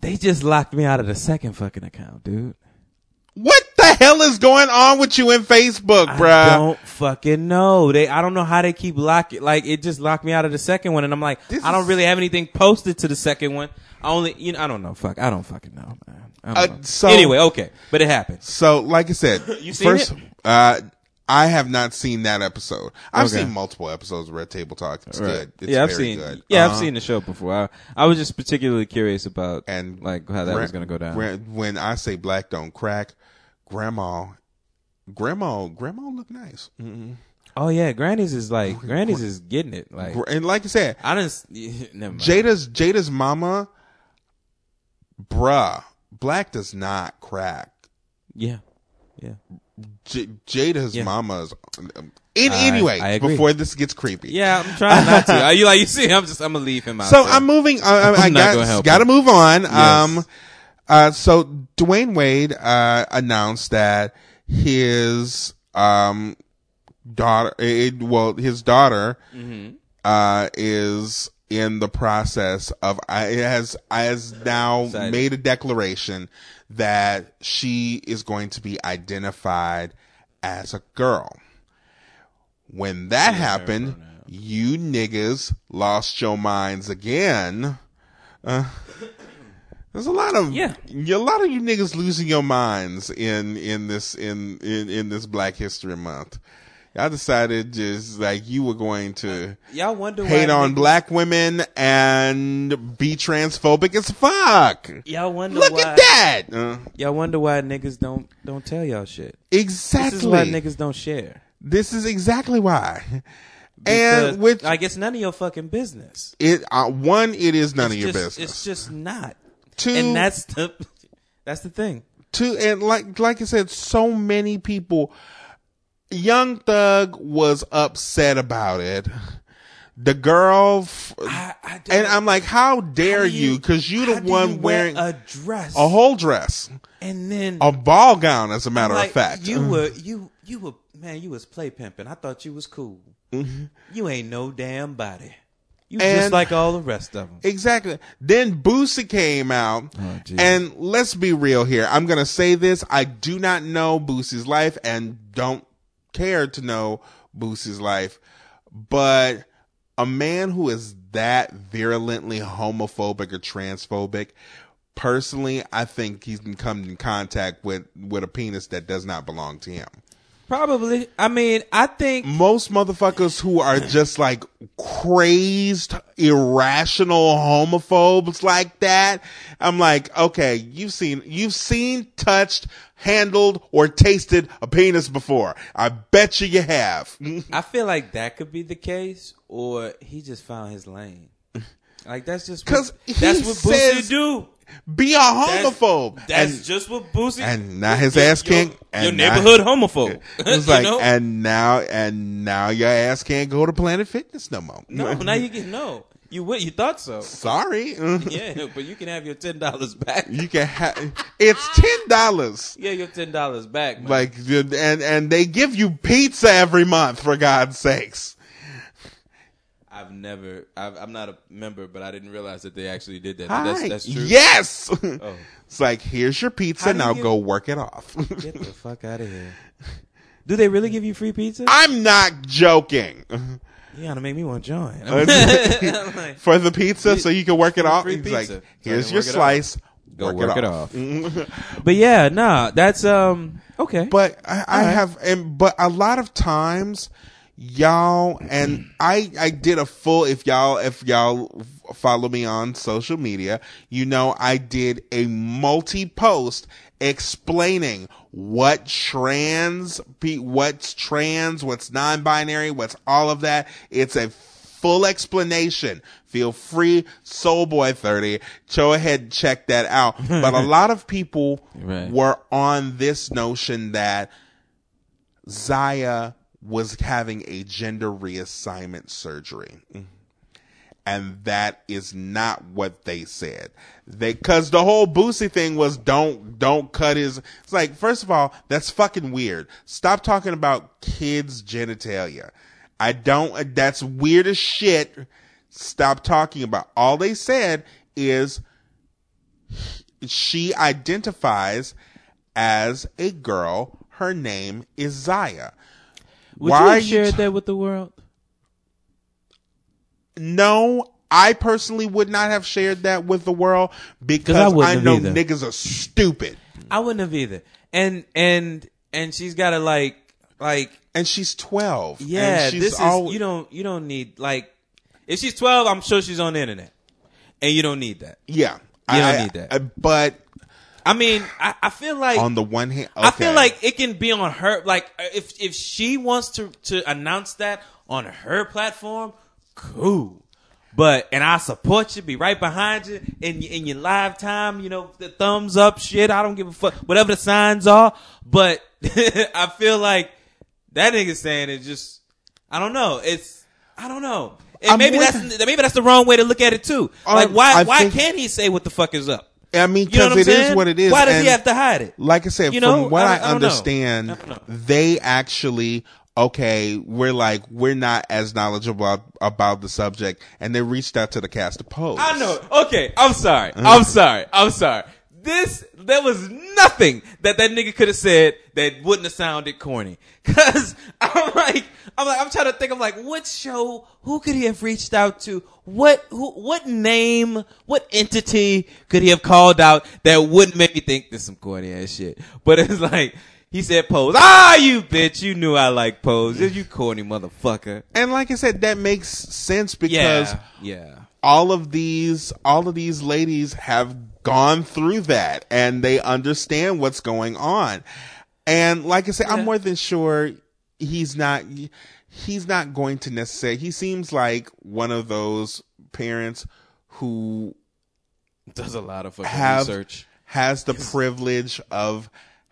They just locked me out of the second fucking account, dude. What the hell is going on with you in Facebook, bro? I don't fucking know. They, I don't know how they keep locking. Like it just locked me out of the second one, and I'm like, This I don't is- really have anything posted to the second one. I only, you know, I don't know. Fuck, I don't fucking know, man. I don't Uh, know. so- anyway, okay, but it happened. So, like I said, You seen first, it? uh, I have not seen that episode. I've Okay. seen multiple episodes of Red Table Talk. It's good. It's yeah, I've very seen. good. Yeah, I've Uh-huh. seen the show before. I, I was just particularly curious about and like how that was going to go down. When I say black don't crack, grandma, grandma, grandma look nice. Mm-hmm. oh yeah, Granny's is like Granny's is getting it. Like And like I said, I didn't. Never mind. Jada's Jada's mama, bruh, black does not crack. Yeah, yeah. J- Jada's Yeah. mama's. Um, in, I- anyway, I before this gets creepy. Yeah, I'm trying not to. Are you like you see? I'm just I'm gonna leave him out. So there. I'm moving. I, I, I I'm not got gonna help got to move on. Yes. Um, uh, so Dwyane Wade uh, announced that his um daughter, it, well, his daughter, Mm-hmm. uh, is in the process of has has now Excited. made a declaration that she is going to be identified as a girl. When that happened, you niggas lost your minds again. Uh, there's a lot of Yeah. a lot of you niggas losing your minds in in this in in, in this Black History Month. I decided just like you were going to Y'all wonder why hate on niggas- black women and be transphobic as fuck. Y'all wonder Look why. at that. Uh, Y'all wonder why niggas don't don't tell y'all shit. exactly. This is why niggas don't share. This is exactly why. Because, and which I guess none of your fucking business. it uh, one, it is none It's of your just- business. It's just not. And that's the that's the thing. two, and like like I said, so many people. Young Thug was upset about it. The girl, f- I, I and I'm like, how dare how you? Because you the how do one you wear wearing a dress a whole dress, and then a ball gown, as a matter like, of fact. you mm-hmm. were you you were man you was play pimping. I thought you was cool. Mm-hmm. You ain't no damn body. You just like all the rest of them. Exactly. Then Boosie came out, Oh, and let's be real here. I'm gonna say this: I do not know Boosie's life, and don't care to know Boosie's life. But a man who is that virulently homophobic or transphobic, personally, I think he's been come in contact with with a penis that does not belong to him. Probably. I mean, I think most motherfuckers who are just like crazed, irrational homophobes like that, I'm like, okay, you've seen, you've seen, touched, handled, or tasted a penis before. I bet you you have. I feel like that could be the case, or he just found his lane. Like that's just 'Cause what, he that's what says- Boosie do. Be a homophobe. That's and, just what Boosie. and now his your- ass your- can't- Your, now- neighborhood homophobe. it's like, know? and now, and now your ass can't go to Planet Fitness no more. no, now you get no. You went. You thought so. Sorry. Yeah, but you can have your ten dollars back. You can have, it's $10. Yeah, your ten dollars back. Man. Like, and and they give you pizza every month for God's sakes. I've never. I've, I'm not a member, but I didn't realize that they actually did that. Hi. That's, that's true. Yes. Oh, It's like here's your pizza. Now you- go work it off. get the fuck out of here. Do they really give you free pizza? I'm not joking. You gotta make me want to join. Like, For the pizza, so you can work it off. Free It's pizza. like here's can your work it off. slice. Go work, work it, it off. but yeah, nah, that's um okay. But I, I right. have, and but a lot of times, y'all and I, I did a full. If y'all, if y'all follow me on social media, you know I did a multi post explaining what trans, what's trans, what's non-binary, what's all of that. It's a full explanation. Feel free, Soulboy30. Go ahead and check that out. But a lot of people Right. were on this notion that Zaya was having a gender reassignment surgery. And that is not what they said. They, cause the whole Boosie thing was don't, don't cut his, it's like, first of all, that's fucking weird. Stop talking about kids' genitalia. I don't, that's weird as shit. Stop talking about, all they said is she identifies as a girl. Her name is Zaya. Would Why you have you shared t- that with the world? No, I personally would not have shared that with the world because I I, know niggas are stupid. I wouldn't have either. And and and she's got to like like And she's 12. and yeah. she's This is al- you don't you don't need like if she's twelve, I'm sure she's on the internet, and you don't need that. Yeah. You don't need that. I- but I mean, I, I feel like on the one hand, I feel like it can be on her. Like if if she wants to to announce that on her platform, cool. But and I support you, be right behind you in in your live time. You know the thumbs up shit. I don't give a fuck whatever the signs are. But I feel like that nigga saying it just I don't know. It's I don't know. And I'm maybe that's maybe that's the wrong way to look at it too. Um, Like why I why think- can't he say what the fuck is up? I mean, You know because what I'm it is what it is. Why does and he have to hide it? Like I said, You know, from what I- I, I understand, I they actually okay. We're like we're not as knowledgeable about, about the subject, and they reached out to the cast of Pose. I know. Okay, I'm sorry. I'm sorry. I'm sorry. This there was nothing that that nigga could have said that wouldn't have sounded corny. Cause I'm like, I'm like, I'm trying to think. I'm like, what show? Who could he have reached out to? What? Who? What name? What entity could he have called out that wouldn't make me think this some corny ass shit? But it's like. He said pose. Ah, you bitch. You knew I like pose. You corny motherfucker. And like I said, that makes sense because Yeah. Yeah. all of these all of these ladies have gone through that and they understand what's going on. And like I say, Yeah. I'm more than sure he's not he's not going to necessarily he seems like one of those parents who Does a lot of fucking have research. has the privilege of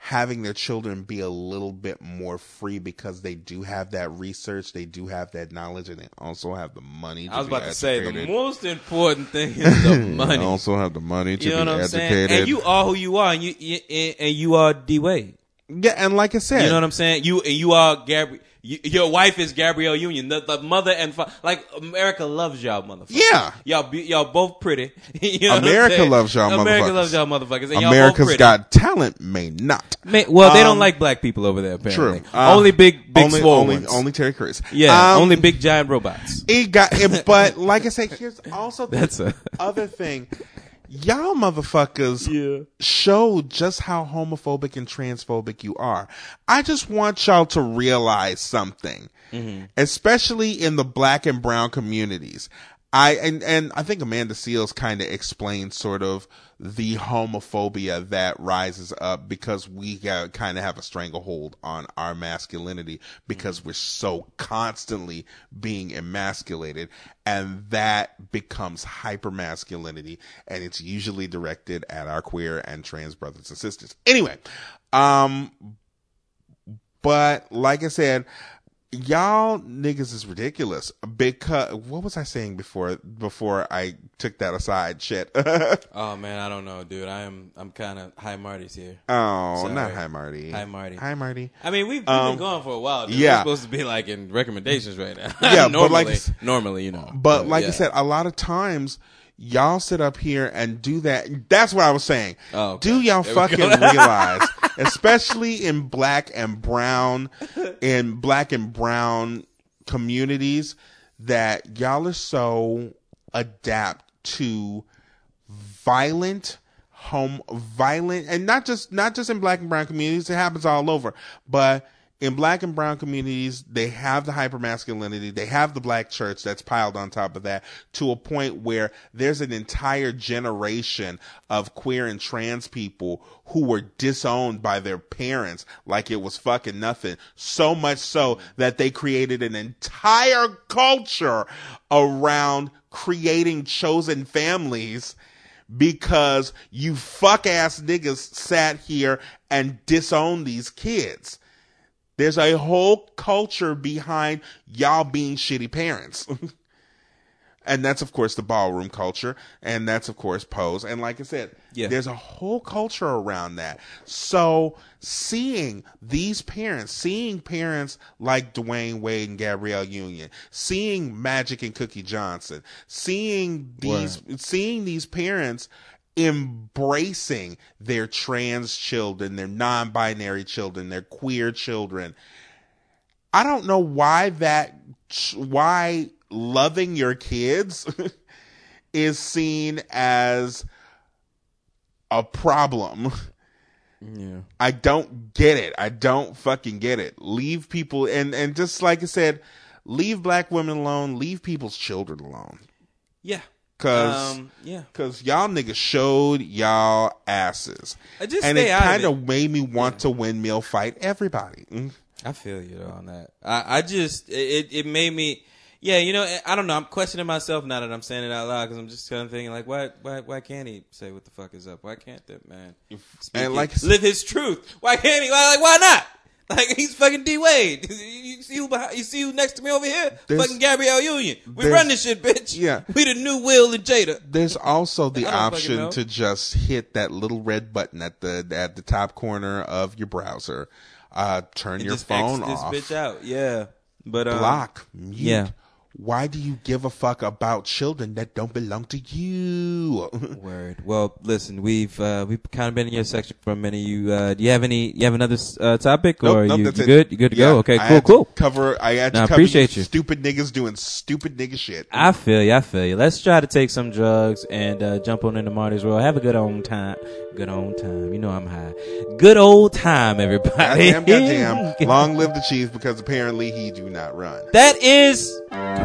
having their children be a little bit more free because they do have that research, they do have that knowledge, and they also have the money. To I was about to say the most important thing is the They money. also have the money to you know be I'm saying? educated. And you are who you are, and you, you and you are D Wade. yeah, and like I said, You know what I'm saying? You and you are Gabri. You, your wife is Gabrielle Union, the, the mother and fa- like America loves y'all motherfuckers. Yeah. y'all be, y'all both pretty. You know America loves y'all motherfuckers. America motherfuckers. loves y'all motherfuckers. And y'all both America's pretty. Got Talent may not. Man, well, they don't Um, like black people over there. Apparently, True. Uh, only big, big only, swole only, ones. only Terry Crews. yeah, Um, only big giant robots. It got, it, but like I said, here's also the That's a- other thing. Y'all motherfuckers Yeah. show just how homophobic and transphobic you are. I just want y'all to realize something, mm-hmm. especially in the black and brown communities. I and and I think Amanda Seales kind of explains sort of the homophobia that rises up because we kind of have a stranglehold on our masculinity because we're so constantly being emasculated and that becomes hyper masculinity and it's usually directed at our queer and trans brothers and sisters. Anyway, um but like I said, y'all niggas is ridiculous because what was I saying before before I took that aside? Shit. Oh man, I don't know, dude. I am I'm kind of high Marty's here. oh, Sorry. not hi Marty. Hi, Marty. Hi Marty. I mean, we've, we've Um, been going for a while. Dude. yeah. We're supposed to be like in recommendations right now. Yeah, normally, but like- normally, you know. But like yeah. I said, a lot of times y'all sit up here and do that. That's what I was saying. Oh, okay. Do y'all There fucking realize, especially in black and brown, in black and brown communities, that y'all are so adapt to violent home violent and not just not just in black and brown communities it happens all over but in black and brown communities they have the hypermasculinity they have the black church that's piled on top of that to a point where there's an entire generation of queer and trans people who were disowned by their parents like it was fucking nothing so much so that they created an entire culture around creating chosen families because you fuck ass niggas sat here and disowned these kids. There's a whole culture behind y'all being shitty parents. and that's of course the ballroom culture and that's of course pose and like i said Yeah. there's a whole culture around that so seeing these parents seeing parents like dwyane wade and gabrielle union seeing magic and cookie johnson seeing these seeing these parents embracing their trans children, their non-binary children, their queer children. I don't know why that why loving your kids is seen as a problem. Yeah. I don't get it. I don't fucking get it. Leave people and and just like I said, leave black women alone. Leave people's children alone. Yeah. Cause, Um, yeah. cause y'all niggas showed y'all asses, just and stay it kind it. of made me want to windmill fight everybody. Mm. I feel you on that. I, I just it it made me. Yeah, you know, I don't know. I'm questioning myself now that I'm saying it out loud because I'm just kind of thinking like, why, why, why can't he say what the fuck is up? Why can't that man speak And like- live his truth? Why can't he? Why, like, why not? Like he's fucking D Wade. You see who behind, you see who next to me over here? There's- fucking Gabrielle Union. We run this shit, bitch. Yeah. we the new Will and Jada. There's also the I don't fucking option to just hit that little red button at the at the top corner of your browser. Uh, turn your Just phone X this off. bitch out. Yeah, but um, block, mute. yeah. Why do you give a fuck about children that don't belong to you? Word. Well, listen, we've uh, we've kind of been in your section for a minute. You uh, do you have any? You have another uh, topic, or Nope, nope, you, that's you good? You good to Yeah, go? Okay, I cool, to cool. Cover. I had No, I cover appreciate you. Stupid niggas doing stupid nigga shit. I feel you. I feel you. Let's try to take some drugs and uh, jump on into Marty's world. Have a good old time. Good old time. You know I'm high. Good old time, everybody. Goddamn, goddamn. Long live the chief because apparently he do not run. that is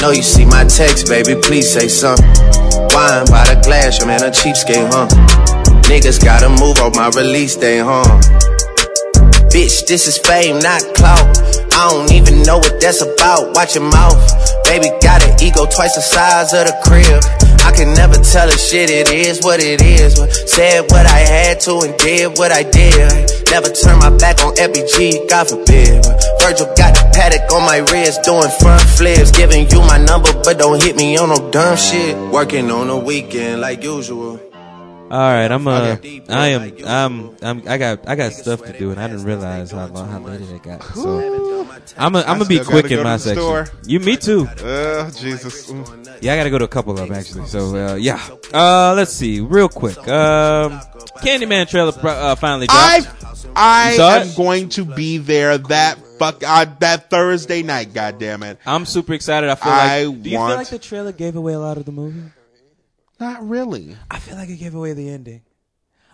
Know you see my text, baby, please say something. Wine by the glass, your man a cheapskate, huh? Niggas gotta move on my release day, huh? Bitch, this is fame, not clout. I don't even know what that's about. Watch your mouth. Baby got an ego twice the size of the crib. I can never tell a shit, it is what it is. Said what I had to and did what I did. Never turn my back on FBG, God forbid. Virgil got the Patek on my wrist, doing front flips. Giving you my number, but don't hit me on no dumb shit. Working on a weekend like usual. All right. I'm uh, I am I'm I'm I got I got stuff to do, and I didn't realize how long how late it got. So I'm a, I'm gonna be quick in my the section. You, me too. Uh, Jesus. Yeah, I gotta go to a couple of them actually. So uh, yeah, uh, let's see, real quick. Um, Candyman trailer uh, finally I dropped. I You saw am going to be there that fuck uh, that Thursday night. God damn it! I'm super excited. I feel I like. Do you want- feel like the trailer gave away a lot of the movie? Not really. I feel like it gave away the ending.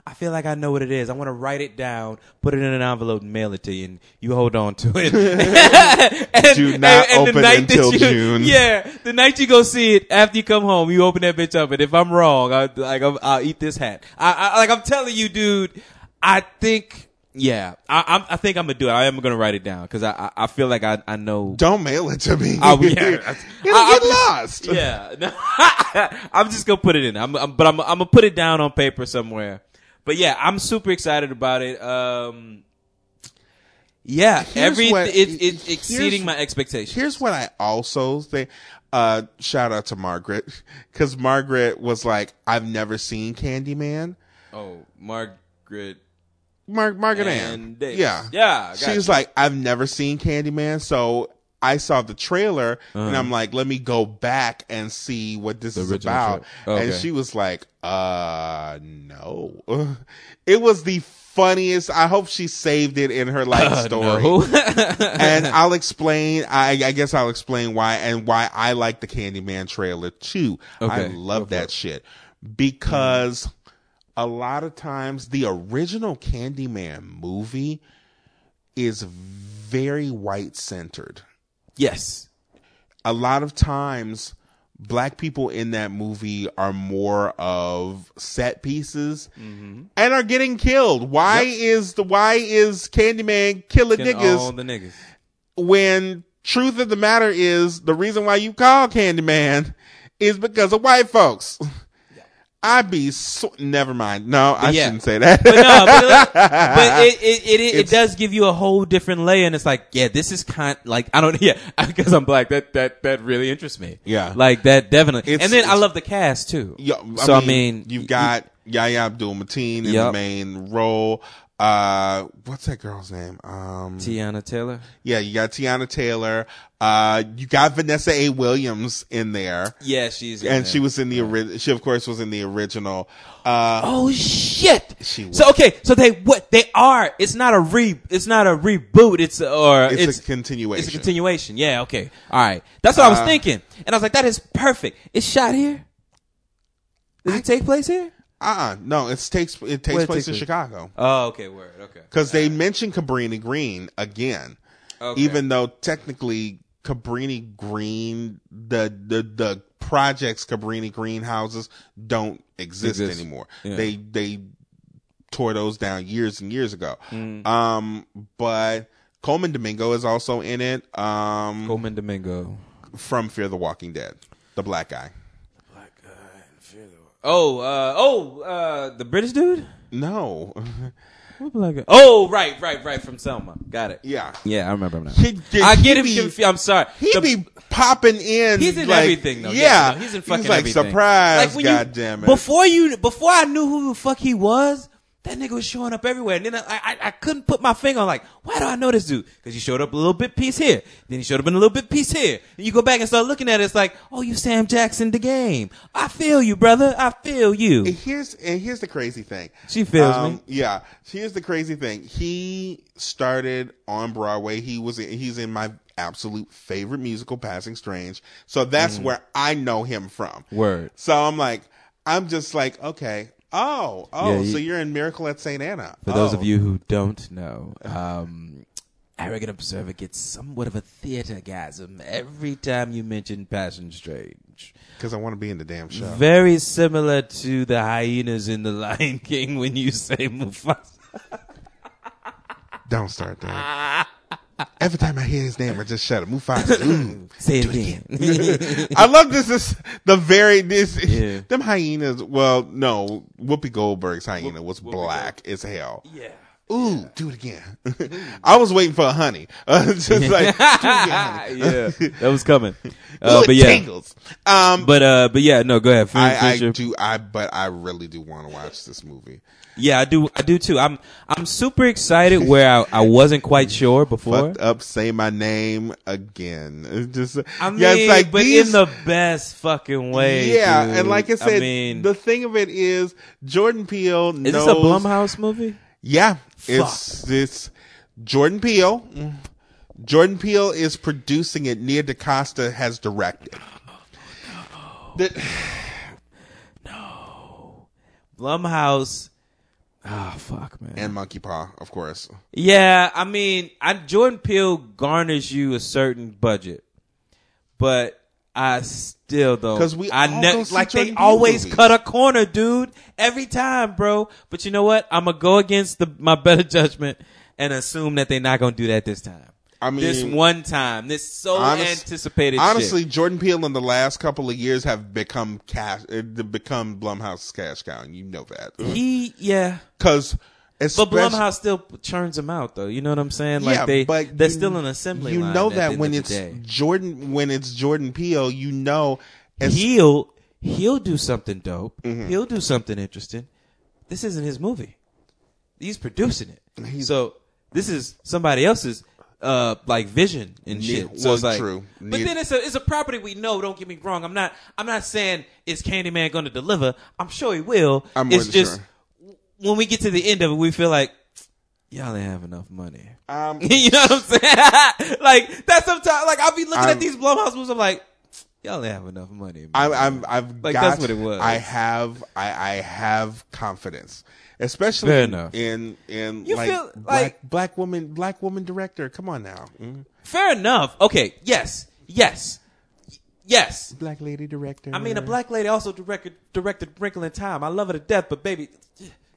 I feel like I know what it is. I want to write it down, put it in an envelope, and mail it to you, and you hold on to it. and, Do not open night until that you- June. Yeah, the night you go see it, after you come home, you open that bitch up, and if I'm wrong, I, like I'm, I'll eat this hat. I, I like I'm telling you, dude. I think. Yeah, I, I'm, I think I'm gonna do it. I am gonna write it down because I, I, I feel like I, I know. Don't mail it to me. Oh, yeah. It'll I- get I'm- lost. Yeah, I'm just gonna put it in. I'm, I'm but I'm, I'm gonna put it down on paper somewhere. But yeah, I'm super excited about it. Um, yeah, Here's every what- it, it, it's exceeding my expectations. Here's what I also think. Uh, shout out to Margaret because Margaret was like, "I've never seen Candyman." oh, Margaret. Mar- Margaret And Ann. Davis. Yeah. Yeah, I got She was you. like, I've never seen Candyman, so I saw the trailer Uh-huh. and I'm like, let me go back and see what this is about. trailer. And she was like, uh, no. It was the funniest. I hope she saved it in her life story. No. and I'll explain. I, I guess I'll explain why and why I like the Candyman trailer too. I love that shit because a lot of times the original Candyman movie is very white centered. yes. A lot of times black people in that movie are more of set pieces Mm-hmm. and are getting killed. Why is the why is Candyman killing niggas all the niggas. when truth of the matter is the reason why you call Candyman is because of white folks. I'd be so, never mind. No, I yeah. shouldn't say that. But no, but, it- but it, it, it, it, does give you a whole different layer, and it's like, yeah, this is kind like I don't, yeah, because I'm black. That that that really interests me. Yeah. like that definitely. It's- and then I love the cast too. Yeah, so I mean, you've got Yahya Abdul Mateen in the main role. Uh, what's that girl's name? Um, Teyana Taylor. yeah, you got Teyana Taylor. Uh, you got Vanessa A. Williams in there, Yeah, she's in and there. she was in the original She of course was in the original. Uh, Oh shit! She was. So okay, so they what they are? It's not a re. It's not a reboot. It's or it's, it's a continuation. It's a continuation. Yeah. Okay. All right. That's what I was Uh, thinking, and I was like, that is perfect. It's shot here. Does it take place here? Uh-uh. No, it takes it takes Where it place takes in? Chicago Oh, okay. Word. Okay. because they mentioned Cabrini Green again, Okay. even though technically Cabrini Green the the the projects Cabrini greenhouses don't exist, Exist. anymore. Yeah. They they tore those down years and years ago. Mm. Um, but Colman Domingo is also in it. Um, Colman Domingo. from Fear the Walking Dead, the black guy. Oh, uh, oh, uh, the British dude. No, What black guy? Oh, right, right, right. From Selma. Got it. yeah. Yeah, I remember him now. He- I get he him be- confused. I'm sorry. He The- be popping in. He's in like- everything though. Yeah, no, he's in fucking like everything. surprise. Like when you- God damn it! Before you, before I knew who the fuck he was, that nigga was showing up everywhere, and then I, I, I couldn't put my finger on like, why do I know this dude? Because he showed up a little bit piece here, then he showed up in a little bit piece here. And you go back and start looking at it, it's like, oh, you Sam Jackson the game. I feel you, brother. I feel you. And here's and here's the crazy thing. She feels me. Yeah, here's the crazy thing. He started on Broadway. He was in, he's in my absolute favorite musical, Passing Strange. So that's where I know him from. Mm. Word. So I'm like, I'm just like, okay. Oh, oh, Yeah, you- so you're in Miracle at St. Anna. For those of Oh. you who don't know, um, Arrogant Observer gets somewhat of a theater gasm every time you mention Passing Strange. because I want to be in the damn show. Very similar to the hyenas in The Lion King when you say Mufasa. Don't start that. Every time I hear his name, I just shut up. Mufasa. Ooh. Say it again. I love this. Is the very this Yeah. them hyenas. Well, no, Whoopi Goldberg's hyena was black as hell. yeah. Ooh, do it again. I was waiting for a honey. Uh, just like do it again, honey. yeah, that was coming. Uh, but yeah, tingles. Um, but uh, but yeah, no, go ahead. Finish, I, I do. I but I really do want to watch this movie. Yeah, I do. I do too. I'm I'm super excited where I, I wasn't quite sure before. Fucked up. Say my name again. It's just. I mean, yeah, it's like but these, in the best fucking way. Yeah, dude. and like I said, mean, the thing of it is Jordan Peele is knows. this a Blumhouse movie? Yeah, it's it's Jordan Peele. Jordan Peele is producing it. Nia DaCosta has directed. The- no. Blumhouse. Oh fuck, man. and Monkey Paw, of course. Yeah, I mean, I, Jordan Peele garners you a certain budget, but I still don't. 'Cause we I ne- like they Jordan always movies. cut a corner, dude, every time, bro. But you know what? I'm gonna go against the my better judgment and assume that they're not gonna do that this time. I mean, this one time, this so honest- anticipated. Honestly, shit. Jordan Peele in the last couple of years have become cash, uh, become Blumhouse's cash cow, and you know that he yeah. because. But Blumhouse still churns them out, though. You know what I'm saying? Like yeah, they, but they're you- still an assembly You know that when it's. Jordan, when it's Jordan Peele, you know, he'll he'll do something dope. Mm-hmm. He'll do something interesting. This isn't his movie. He's producing it. so this is somebody else's uh like vision and shit. So well, it's like, true. But then it's a it's a property we know. Don't get me wrong. I'm not I'm not saying is Candyman going to deliver. I'm sure he will. I'm it's just sure. when we get to the end of it, we feel like y'all ain't have enough money. Um, you know what I'm saying? like that's sometimes like I'll be looking I'm- at these Blumhouse movies. I'm like, y'all ain't have enough money. man. I'm, I'm, I've Like, got, that's what it was. I have, I, I have confidence, especially Fair enough. in, in You like, feel black, like- black woman, black woman director. Come on now, Mm. Fair enough. Okay. Yes. Yes. Y- Yes. black lady director. I mean, a black lady also directed directed Wrinkle in Time. I love her to death, but baby,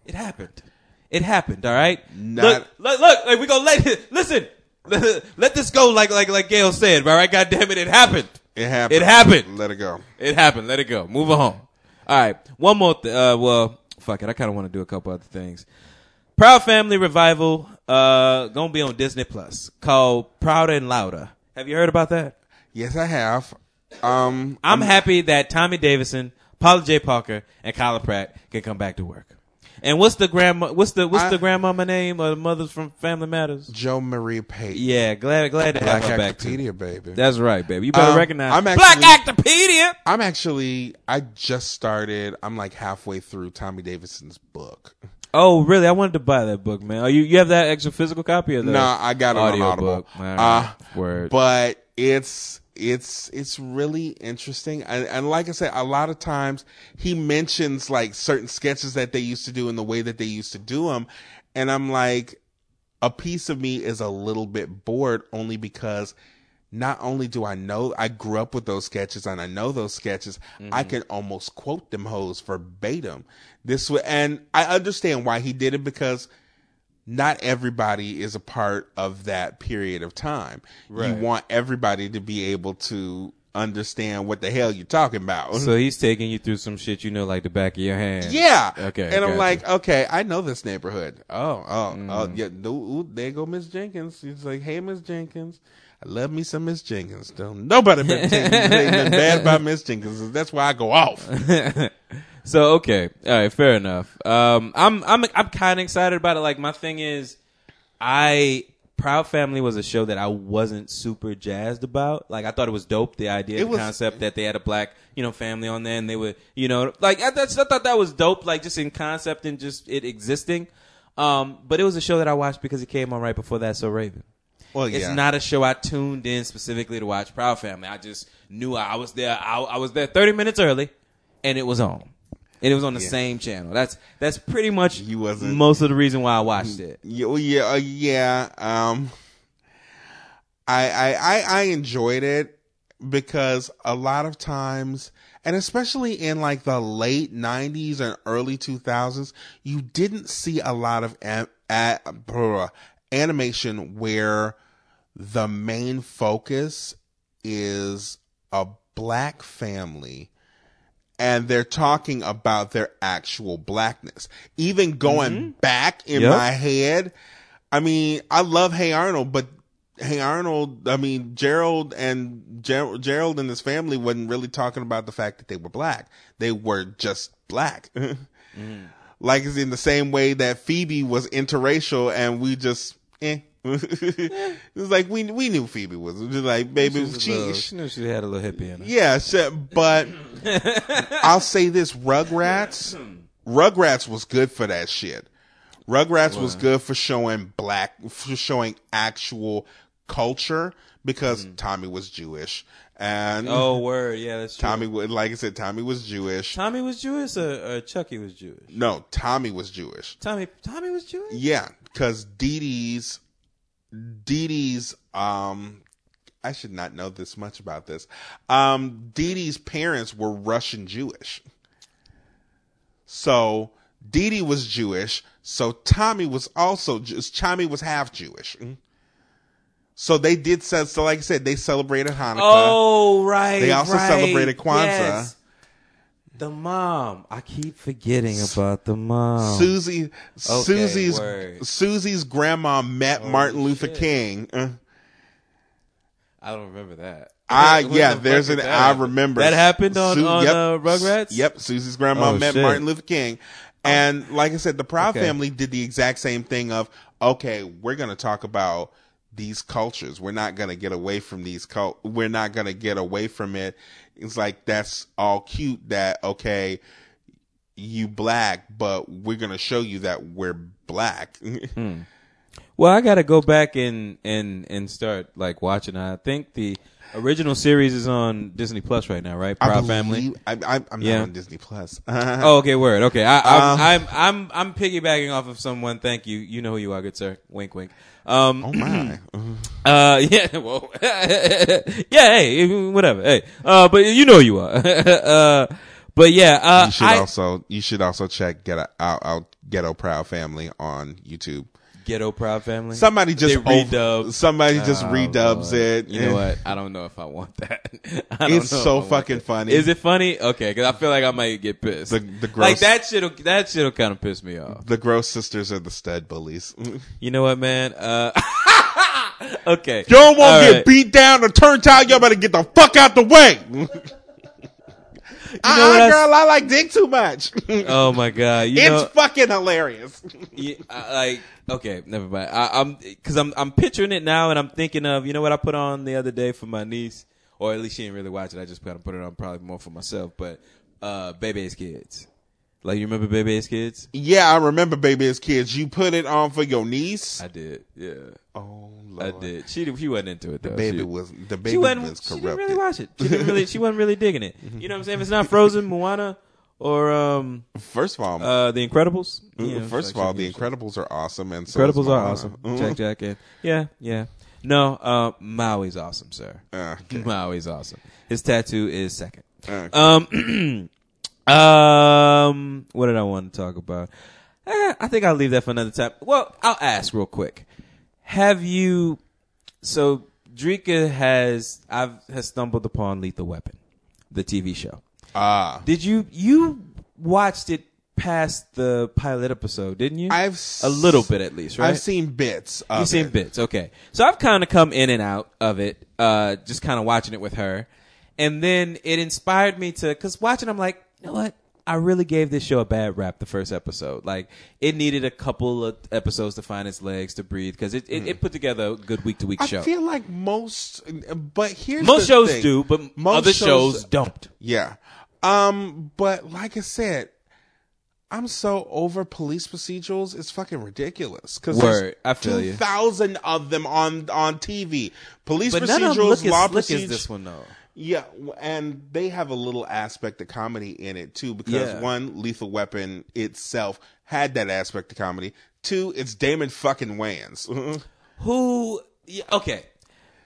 it happened. It happened. All right. Not- look, look, look. Like we gonna let it, listen. Let this go. Like like like Gail said. All right. God damn it. It happened. It happened. It happened. Let it go. It happened. Let it go. Move on. All right, one more. Th- uh, well, fuck it. I kind of want to do a couple other things. Proud Family revival. Uh, gonna be on Disney Plus called Prouder and Louder. Have you heard about that? Yes, I have. Um, I'm happy that Tommy Davidson, Paula J. Parker, and Kyla Pratt can come back to work. And what's the grandma? What's the what's I- the grandmama name? Or the mothers from Family Matters? Jo Marie Payton. Yeah, glad glad to have Black her back. Actopedia, baby. That's right, baby. You better Um, recognize I'm Black actually- Actopedia. I'm actually, I just started. I'm like halfway through Tommy Davidson's book. Oh, really? I wanted to buy that book, man. Oh, you you have that extra physical copy of that? No, I got it on audio Audible. book? Right. Uh, Word. But it's it's it's really interesting, and, and like I said, a lot of times he mentions like certain sketches that they used to do and the way that they used to do them, and I'm like, a piece of me is a little bit bored only because. Not only do I know, I grew up with those sketches and I know those sketches, I mm-hmm. can almost quote them hoes verbatim. This wa- and I understand why he did it because not everybody is a part of that period of time. You want everybody to be able to understand what the hell you're talking about. so he's taking you through some shit you know like the back of your hand. yeah. Okay. And I'm like, okay, I know this neighborhood. Oh, oh, Mm. oh, yeah. Ooh, there go Miss Jenkins. She's like, hey, Miss Jenkins. I love me some Miss Jenkins. Don't nobody you anything bad about Miss Jenkins. That's why I go off. So okay, all right, fair enough. Um, I'm I'm I'm kind of excited about it. Like my thing is, I Proud Family was a show that I wasn't super jazzed about. Like I thought it was dope, the idea, It the was- concept that they had a black you know family on there, and they were you know like I, that's, I thought that was dope, like just in concept and just it existing. Um, but it was a show that I watched because it came on right before that. So Raven. Well, yeah. It's not a show I tuned in specifically to watch Proud Family. I just knew I was there. I, I was there 30 minutes early, and it was on. And it was on the same channel. That's that's pretty much You wasn't- most of the reason why I watched it. Yeah, yeah, uh, yeah. Um, I, I, I, I enjoyed it because a lot of times, and especially in like the late '90s and early 2000s, you didn't see a lot of a, a, blah, animation where the main focus is a black family and they're talking about their actual blackness. Even going back in Yep. my head, I mean, I love Hey Arnold, but Hey Arnold, I mean, Gerald and Ger- Gerald and his family wasn't really talking about the fact that they were black. They were just black. Like it's in the same way that Phoebe was interracial and we just, eh. it was like we we knew Phoebe was just like baby She, she, little- she knew she had a little hippie in her. yeah, so- but I'll say this: Rugrats, Rugrats was good for that shit. Rugrats was good for showing black, for showing actual culture because mm-hmm. Tommy was Jewish, and Oh, word. Yeah, that's true. Tommy, like I said, Tommy was Jewish. Tommy was Jewish or, or Chucky was Jewish? No, Tommy was Jewish. Tommy Tommy was Jewish? Yeah, because Didi's, Didi's, um, I should not know this much about this. Um, Didi's parents were Russian Jewish. So Didi was Jewish. So Tommy was also, Tommy was half Jewish. So they did, so, so like I said, they celebrated Hanukkah. Oh, right. They also right. celebrated Kwanzaa. Yes. The mom. I keep forgetting about the mom. Susie, Susie's, word. Susie's grandma met Martin Luther shit. King. Uh, I don't remember that. Ah, When yeah, the there's an, that I remember. That happened on, Su- on yep. uh, Rugrats? Yep, Susie's grandma Oh, met shit. Martin Luther King. And like I said, the Proud Okay. family did the exact same thing of, okay, we're going to talk about these cultures. We're not going to get away from these cult. We're not going to get away from it. It's like, that's all cute that, okay, you black, but we're going to show you that we're black. Hmm. Well, I got to go back and, and, and start like watching. I think the original series is on Disney Plus right now, right? I Proud Family. believe- I, I, I'm Yeah. not on Disney Plus. Oh, okay, word. Okay, I, Um, I'm, I'm I'm I'm piggybacking off of someone. Thank you. You know who you are, good sir. Wink, wink. Um, oh my. uh, yeah, well, yeah, hey, whatever. Hey, uh, but you know who you are. uh, but yeah, uh, you should I, also you should also check get out out ghetto proud family on YouTube. Ghetto Proud Family. Somebody just they redub. somebody just Oh, redubs Lord. it. You know what? I don't know if I want that. I It's so fucking funny. Is it funny? Okay, because I feel like I might get pissed. The- the like that shit'll that shit'll kind of piss me off. The Gross Sisters are the stud bullies. you know what, man? Uh, okay. don't want All get right. beat down or turned out. Y'all better get the fuck out the way. Uh know what I- girl, I like dick too much. Oh my god! You it's know, fucking hilarious. Yeah, I, like okay, never mind. I, I'm because I'm I'm picturing it now, and I'm thinking of you know what I put on the other day for my niece, or at least she didn't really watch it. I just kind of put it on probably more for myself. But uh, Baby's Kids, like you remember Baby's Kids? Yeah, I remember Baby as kids. You put it on for your niece. I did, yeah, oh, I did. She she wasn't into it though. The Baby she, was the she baby wasn't. was She didn't really watch it. She didn't really. She wasn't really digging it. You know what I'm saying? If it's not Frozen, Moana, or um First of all, uh The Incredibles. you know, first of all, The she- Incredibles are awesome, and so Incredibles are awesome. Mhm. Jack Jack and yeah, yeah. No, uh, Maui's awesome, sir. Uh, Maui's awesome. His tattoo is second. Okay. Um, um, what did I want to talk about? Eh, I think I'll leave that for another time. Well, I'll ask real quick. Have you? So Drika has I've has stumbled upon Lethal Weapon, the TV show. Ah, Did you you watched it past the pilot episode, didn't you? I've s- a little bit at least, right? I've seen bits. Of You've seen it. bits, okay. So I've kind of come in and out of it, uh, just kind of watching it with her, and then it inspired me to, cause watching, I'm like, you know what? I really gave this show a bad rap the first episode. Like it needed a couple of episodes to find its legs to breathe, because it, it, it put together a good week to week Hmm. I feel like most, but here's Most shows thing. do, but Most other shows don't. Yeah. Um, but like I said, I'm so over police procedurals. It's fucking ridiculous. Cause Word. I feel. Two thousand of them on on TV. Police But procedurals, none of them look as law procedures. this one though. Yeah, and they have a little aspect of comedy in it too, because Yeah. one, Lethal Weapon itself had that aspect of comedy. Two, it's Damon fucking Wayans. who yeah, okay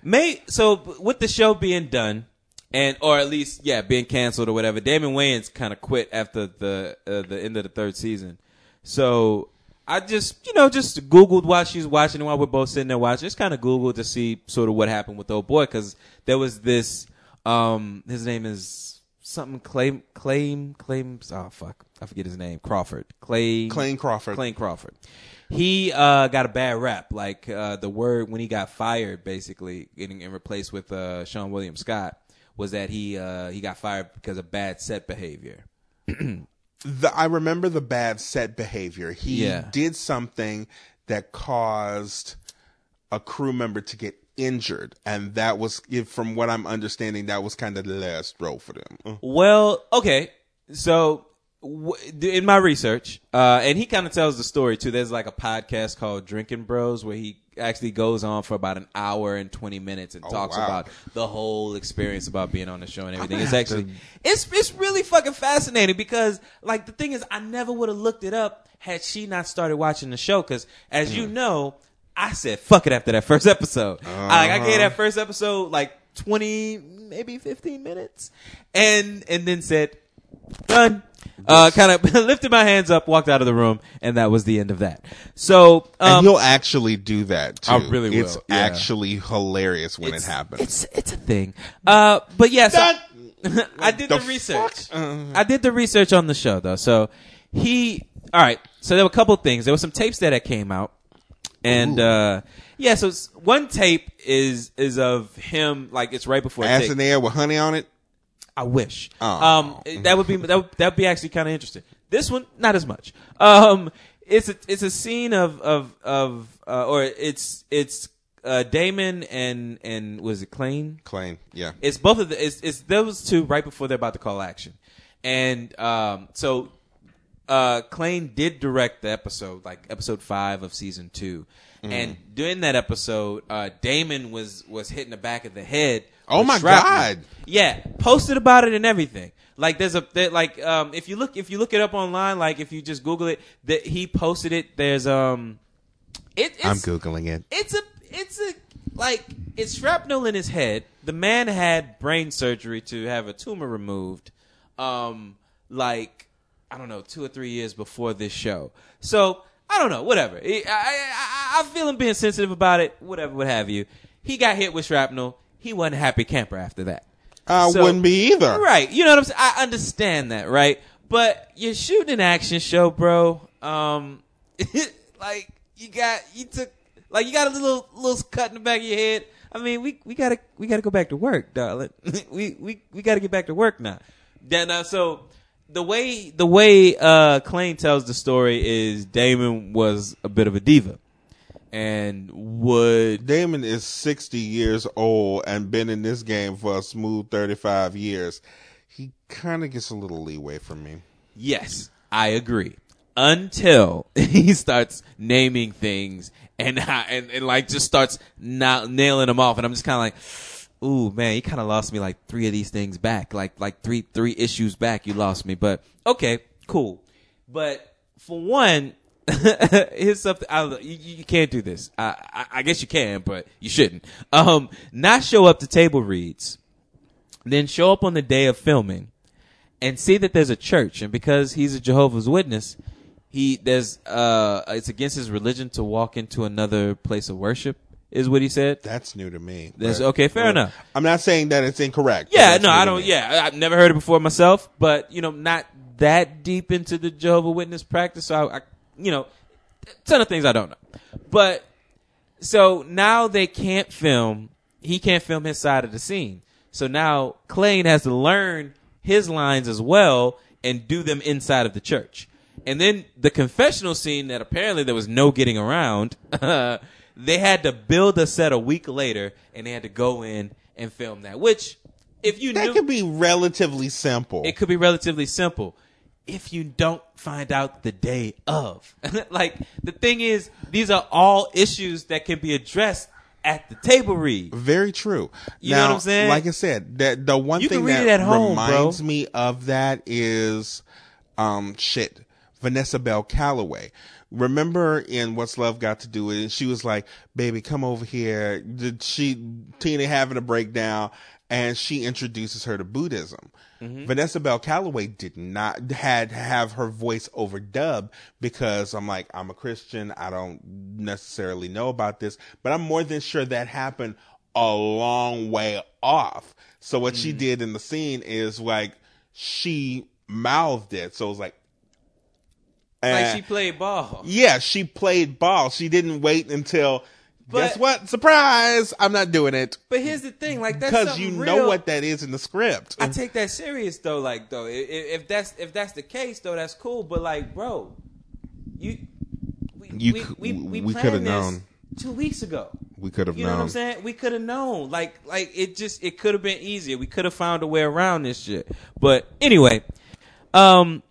may so with the show being done and or at least yeah being canceled or whatever damon wayans kind of quit after the uh, the end of the third season so i just you know just googled while she's watching while we're both sitting there watching just kind of googled to see sort of what happened with old boy because there was this um his name is something claim claim claims oh fuck i forget his name crawford clay Clayne Crawford. Clayne Crawford. He uh, got a bad rap. Like uh, the word when he got fired, basically, getting and replaced with uh, Seann William Scott, was that he uh, he got fired because of bad set behavior. the, I remember the bad set behavior. He Yeah. did something that caused a crew member to get injured, and that was, if- from what I'm understanding, that was kind of the last straw for them. Uh, Well, okay, so w- in my research, uh, and he kind of tells the story too. There's like a podcast called Drinking Bros where he actually goes on for about an hour and 20 minutes and talks wow. about the whole experience about being on the show and everything. It's actually to- it's it's really fucking fascinating because like the thing is I never would have looked it up had she not started watching the show cuz as you know, I said fuck it after that first episode. I, like I gave that first episode like 20 maybe 15 minutes and and then said done. Uh, kind of lifted my hands up, walked out of the room, and that was the end of that. So, um, and he'll actually do that too. I really It's will, yeah. actually hilarious when it happens. It's it's a thing. Uh, but yes, That- I did the, the research. Uh. I did the research on the show though. So he, all right. So there were a couple of things. There were some tapes that came out, and uh, yeah. So one tape is is of him like it's right before. Ass in the air with honey on it. I wish. Oh. Um, that would be that would, that would be actually kind of interesting. This one, not as much. Um, it's a it's a scene of of of uh, or it's it's uh, Damon and and was it Clayne? Claim, yeah. It's both of the it's, it's those two right before they're about to call action, and um, so uh, Clayne did direct the episode, like episode five of season two, Mm. and during that episode, uh, Damon was was hitting the back of the head. Oh my shrapnel. God. Yeah, posted about it and everything. Like there's a there, like um if you look if you look it up online, like if you just Google it, that he posted it. There's um, it, it's, I'm googling it. it's a it's a like it's shrapnel in his head. The man had brain surgery to have a tumor removed. Um, like I don't know, two or three years before this show. So I don't know, whatever. I I, I, I feel him being sensitive about it. Whatever, what have you. He got hit with shrapnel. He wasn't a happy camper after that. I So- wouldn't be either. Right. You know what I'm saying? I understand that, right? But you're shooting an action show, bro. Um, like you got you took like you got a little little cut in the back of your head. I mean, we we gotta we gotta go back to work, darling. we we we gotta get back to work now. Then uh, so the way the way uh Clayne tells the story is Damon was a bit of a diva, and would Damon is 60 years old and been in this game for a smooth 35 years. He kind of gets a little leeway from me. Yes, I agree. Until he starts naming things and and, and like just starts not nailing them off, and I'm just kind of like, ooh man, you kind of lost me like three of these things back, like like three three issues back, you lost me. But okay, cool. But for one, here's something I, you, you can't do this. I, I I guess you can, but you shouldn't. Um, not show up to table reads, then show up on the day of filming and see that there's a church and because he's a jehovah's witness he there's uh it's against his religion to walk into another place of worship is what he said That's new to me. That's- but- okay, fair but enough. I'm not saying that it's incorrect. yeah no i don't yeah i've never heard it before myself but you know not that deep into the jehovah witness practice so I, I you know ton of things i don't know but so now they can't film he can't film his side of the scene so now Clayne has to learn his lines as well and do them inside of the church and then the confessional scene that apparently there was no getting around uh, they had to build a set a week later and they had to go in and film that which if you That knew could be relatively simple. it could be relatively simple if you don't find out the day of. like the thing is, these are all issues that can be addressed at the table read. Very true. You know what I'm saying? Like I said, that the one You thing that home, reminds bro. me of that is, um, shit, Vanessa Bell Calloway. Remember in What's Love Got to Do with It? She was like, "Baby, come over here." Did she Tina having a breakdown, and she introduces her to Buddhism. Mm-hmm. Vanessa Bell Calloway did not had have her voice overdubbed because I'm like I'm a Christian. I don't necessarily know about this, but I'm more than sure that happened a long way off. So what Mm. she did in the scene is like she mouthed it. So it was like, Like eh. she played ball. yeah, she played ball. She didn't wait until. But, guess what? Surprise! I'm not doing it But here's the thing, like that's because you real. know what that is in the script. I take that serious though. Like though, if, if that's if that's the case though, that's cool. But like, bro, you we You we, we, we, we coulda known. two weeks ago. we could have You know what I'm saying? We could have known. Like, like it just it could have been easier. We could have found a way around this shit. But anyway, um,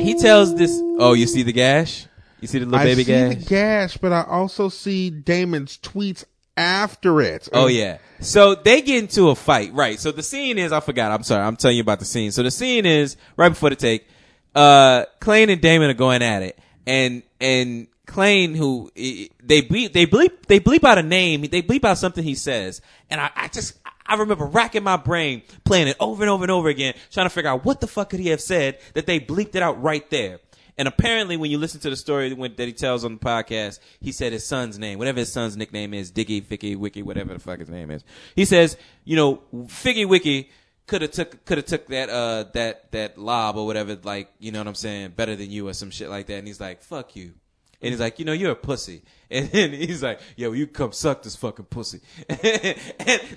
he tells this. Oh, you see the gash? You see the little I baby see gash? the gash, but I also see Damon's tweets after it. Oh yeah. So they get into a fight, right? So the scene is I forgot. I'm sorry. I'm telling you about the scene. So the scene is right before the take. Uh, Clayne and Damon are going at it, and and Clayne who they bleep they bleep they bleep out a name. They bleep out something he says, and I, I just I remember racking my brain playing it over and over and over again, trying to figure out what the fuck could he have said that they bleeped it out right there. And apparently, when you listen to the story that he tells on the podcast, he said his son's name, whatever his son's nickname is, Diggy, Ficky, Wiki, whatever the fuck his name is. He says, you know, Figgy Wiki could have took could have took that uh that that lob or whatever, like you know what I'm saying, better than you or some shit like that. And he's like, fuck you. And he's like, you know, you're a pussy. And then he's like, yo, you come suck this fucking pussy. and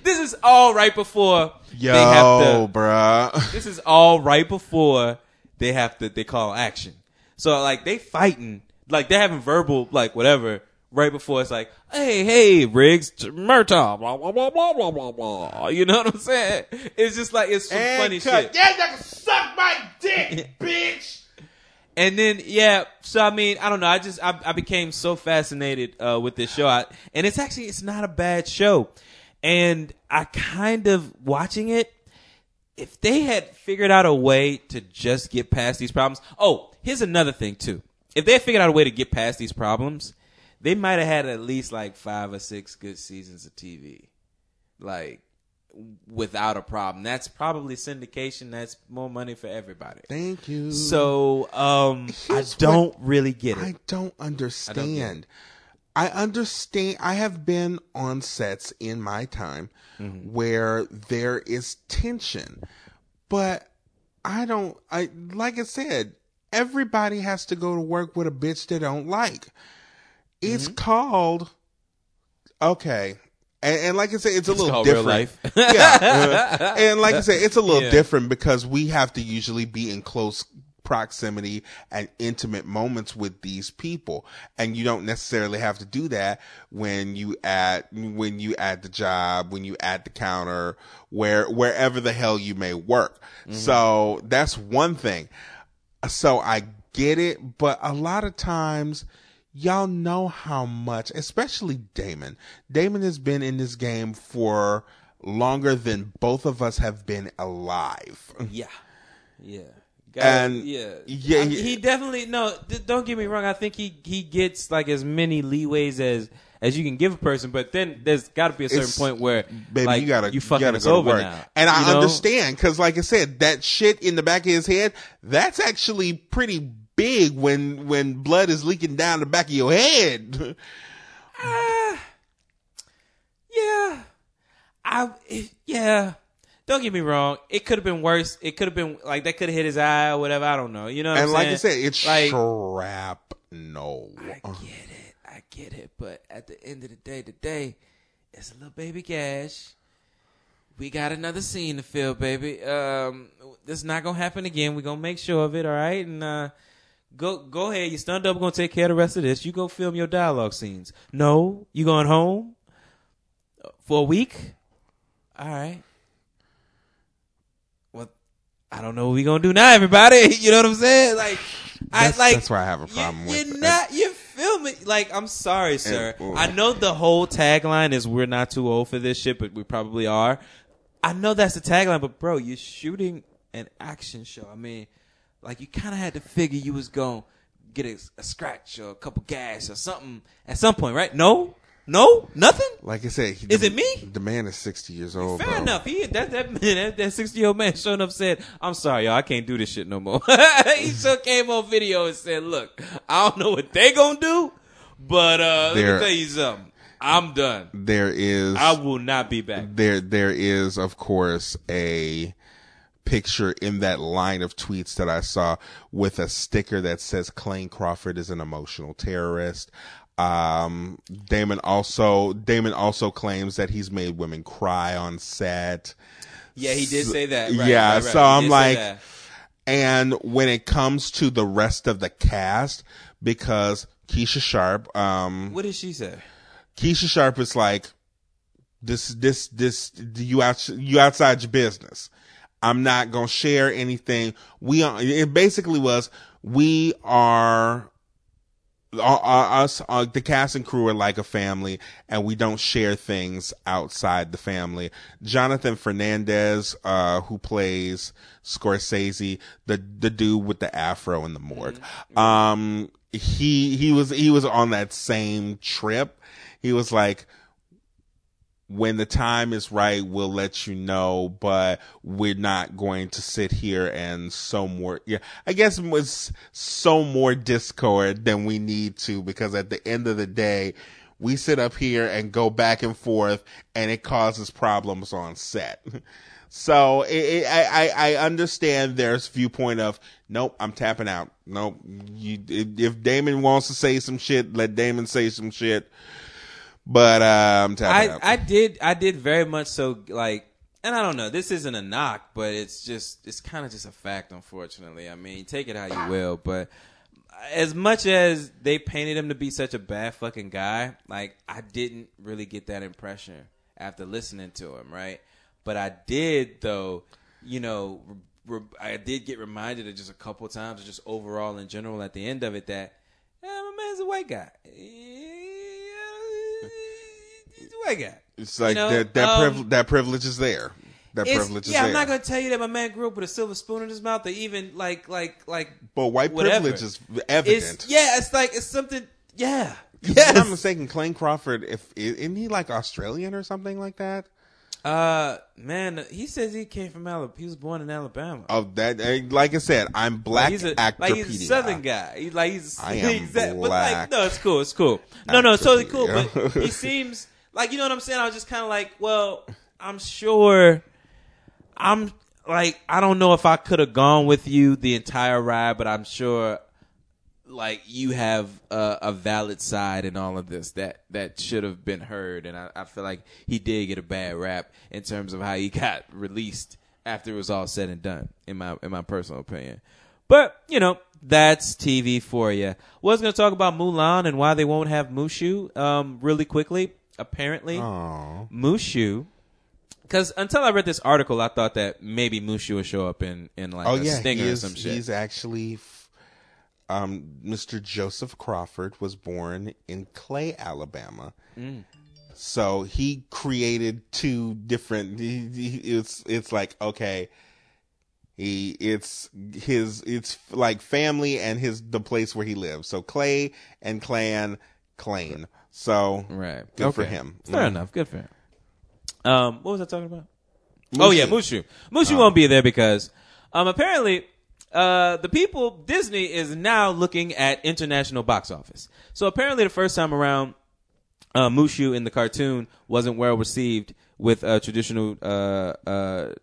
this is all right before Yo, they have to bruh. this is all right before they have to they call action. So like they fighting, like they're having verbal like whatever right before it's like, hey, hey, Riggs, Murtaugh, blah blah blah blah blah blah blah. You know what I'm saying? It's just like it's some And funny cut. shit. Yeah, you can suck my dick, bitch. And then yeah, so I mean, I don't know. I just I, I became so fascinated uh, with this show, I, and it's actually it's not a bad show. And I kind of watching it. If they had figured out a way to just get past these problems, oh, here's another thing too. If they had figured out a way to get past these problems, they might have had at least like five or six good seasons of TV, like without a problem. That's probably syndication. That's more money for everybody. Thank you. So um, I don't really get it. I don't understand. I understand. I have been on sets in my time where there is tension, but I don't. I like I said, everybody has to go to work with a bitch they don't like. It's called okay. And, and like I said, it's a little called real different. life. yeah, uh, and like I said, it's a little Yeah. different because we have to usually be in close proximity and intimate moments with these people, and you don't necessarily have to do that when you at when you at the job, when you at the counter, where wherever the hell you may work. So that's one thing. So I get it, but a lot of times y'all know how much, especially Damon. Damon has been in this game for longer than both of us have been alive. Yeah, yeah, And- yeah, yeah, I- he- he definitely no. d- Don't get me wrong. I think he he gets like as many leeways as as you can give a person, but then there's got to be a certain It's- point where Baby, like, you gotta you fucking gotta us go to over work. now. And I you know? understand because, like I said, that shit in the back of his head, that's actually pretty big when when blood is leaking down the back of your head. Yeah, I it, yeah. Don't get me wrong. It could have been worse. It could have been like that could have hit his eye or whatever. I don't know. You know. What and I'm like I said, it's like shrapnel. I get it. I get it. But at the end of the day, today, it's a little baby Gash. We got another scene to fill, baby. Um, this is not gonna happen again. We're gonna make sure of it, all right? And uh, go go ahead. Your stunt double gonna take care of the rest of this. You go film your dialogue scenes. No, you going home for a week? All right. Well, I don't know what we gonna do now, everybody. You know what I'm saying? Like, That's- I like. that's where I have a problem you, with You're not. You're filming. Like, I'm sorry, sir. ooh. I know the whole tagline is "We're not too old for this shit," but we probably are. I know that's the tagline, but bro, you're shooting an action show. I mean, like you kind of had to figure you was gonna get a, a scratch or a couple gas or something at some point, right? No, no, nothing. Like I said, he, Is the, it me? The man is sixty years old. Fair bro. enough. He that that man that, that sixty year old man showing up said, "I'm sorry, y'all. I can't do this shit no more." he still came on video and said, "Look, I don't know what they gonna do, but uh, let me tell you something. I'm done. There is I will not be back." there there is of course a picture in that line of tweets that I saw with a sticker that says Clayne Crawford is an emotional terrorist. Um, Damon also Damon also claims that he's made women cry on set. Yeah, he did say that. Right, yeah, right, right. so I'm like, and when it comes to the rest of the cast, because Keesha Sharp, um, what did she say? Keesha Sharp is like, this, this, this, you out, you outside your business. I'm not gonna share anything. We are, it basically was, we are, our, our- us, uh, the cast and crew are like a family and we don't share things outside the family. Johnathan Fernandez, uh, who plays Scorsese, the, the dude with the afro in the morgue. Um, he, he was, he was on that same trip. He was like, when the time is right, we'll let you know, but we're not going to sit here and sow more. Yeah, I guess it was so more discord than we need to because at the end of the day, we sit up here and go back and forth and it causes problems on set. So it, it, I, I understand there's viewpoint of nope I'm tapping out nope you if Damon wants to say some shit let Damon say some shit but uh, I'm tapping I out. I did I did very much so like and I don't know this isn't a knock but it's just it's kind of just a fact unfortunately I mean take it how you will but as much as they painted him to be such a bad fucking guy like I didn't really get that impression after listening to him right but I did though you know I did get reminded of just a couple times just overall in general at the end of it that yeah, my man's a white guy. A white. It's like You know, that that, um, priv- that privilege is there. That It's- privilege is yeah, there. I'm not gonna tell you that my man grew up with a silver spoon in his mouth, or even like, like, like. but white whatever. privilege is evident. It's yeah, it's like it's something. Yeah, If I'm mistaken, Clayne Crawford, if isn't he like Australian or something like that? Uh, man, he says he came from Alabama. He was born in Alabama. Of that, eh, like I said, I'm black he's a, actor. like he's a southern guy. He's like he's I am exact- But black like, no, it's cool. It's cool. No, no, it's totally cool. But he seems like you know what I'm saying. I was just kind of like, well, I'm sure. I'm like, I don't know if I could have gone with you the entire ride, but I'm sure. Like you have a, a valid side in all of this that that should have been heard, and I, I feel like he did get a bad rap in terms of how he got released after it was all said and done. In my in my personal opinion, but you know that's TV for you. Was going to talk about Mulan and why they won't have Mushu um, really quickly. Apparently, Aw. Mushu. Because until I read this article, I thought that maybe Mushu would show up in in like Oh a yeah, stinger he or some shit. he's actually. f- Um, Mr. Joseph Crawford was born in Clay, Alabama. Mm. So he created two different. He, he, it's it's like okay, he it's his it's like family and his the place where he lives. So Clay and Clan, Clane. So Right. good for him. Fair Mm. enough. Good for him. Um, what was I talking about? Oh yeah, Mushu. Mushu. Mushu won't be there because um apparently uh the people Disney is now looking at international box office. So apparently the first time around uh, Mushu in the cartoon wasn't well received with a traditional uh, uh,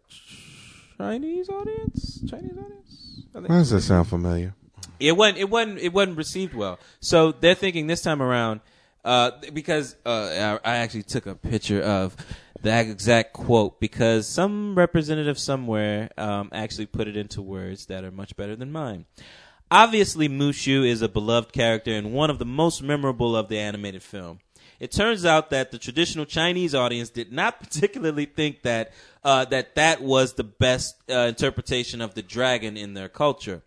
Chinese audience. Chinese audience. Why does that sound familiar? It wasn't. It wasn't. It wasn't received well. So they're thinking this time around, uh, because uh, I, I actually took a picture of that exact quote because some representative somewhere um, actually put it into words that are much better than mine. Obviously, Mushu is a beloved character and one of the most memorable of the animated film. It turns out that the traditional Chinese audience did not particularly think that uh, that that was the best uh, interpretation of the dragon in their culture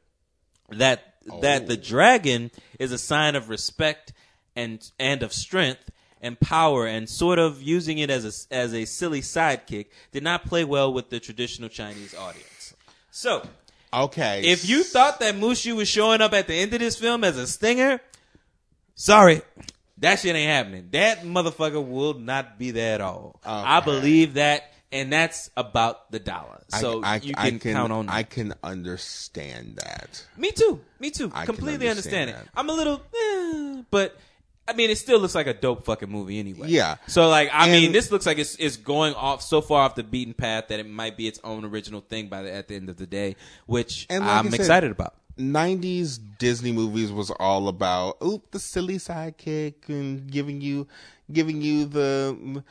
that that the dragon is a sign of respect and and of strength and power and sort of using it as a as a silly sidekick did not play well with the traditional Chinese audience. So, Okay. if you thought that Mushu was showing up at the end of this film as a stinger, sorry, that shit ain't happening. That motherfucker will not be there at all. I believe that, and that's about the dollar. So I, you I can, count on that. I can understand that. Me too. Me too. I Completely understand understand, it. I'm a little, eh, but I mean, it still looks like a dope fucking movie anyway. Yeah. So like, I And- mean, this looks like it's it's going off so far off the beaten path that it might be its own original thing by the at the end of the day, which And like I'm said, excited about. 90s Disney movies was all about oop the silly sidekick and giving you giving you the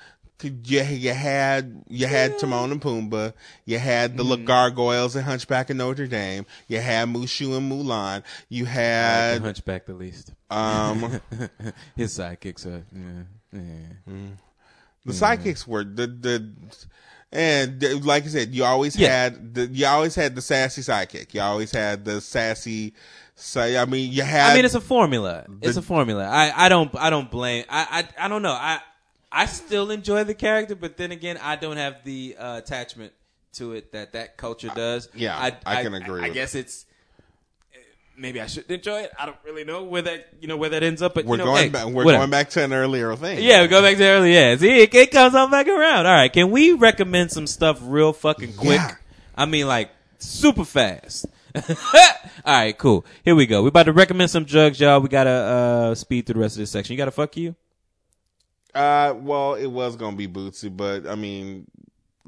you, you had you had Timon and Pumbaa, you had the Mm-hmm. gargoyles and Hunchback of Notre Dame, you had Mushu and Mulan, you had the had Hunchback, the least. um His sidekicks are. Yeah, yeah. the sidekicks were the the and the- like I said, you always Yeah. had the you always had the sassy sidekick. You always had the sassy. Say, I mean, you had. I mean, it's a formula. It's a formula. I, I don't I don't blame. I, I I don't know. I I still enjoy the character, but then again, I don't have the uh, attachment to it that that culture does. yeah, I can agree I, with guess it's maybe I should enjoy it. I don't really know where that you know where that ends up. But we're you know, going hey, back. We're whatever. going back to an earlier thing. Yeah, we go back to earlier. Yeah, see, it, it comes all back around. All right, can we recommend some stuff real fucking quick? Yeah. I mean, like super fast. all right, cool. Here we go. We're about to recommend some drugs, y'all. We gotta uh, speed through the rest of this section. You gotta fuck you. Uh, well, it was gonna be Bootsy, but I mean,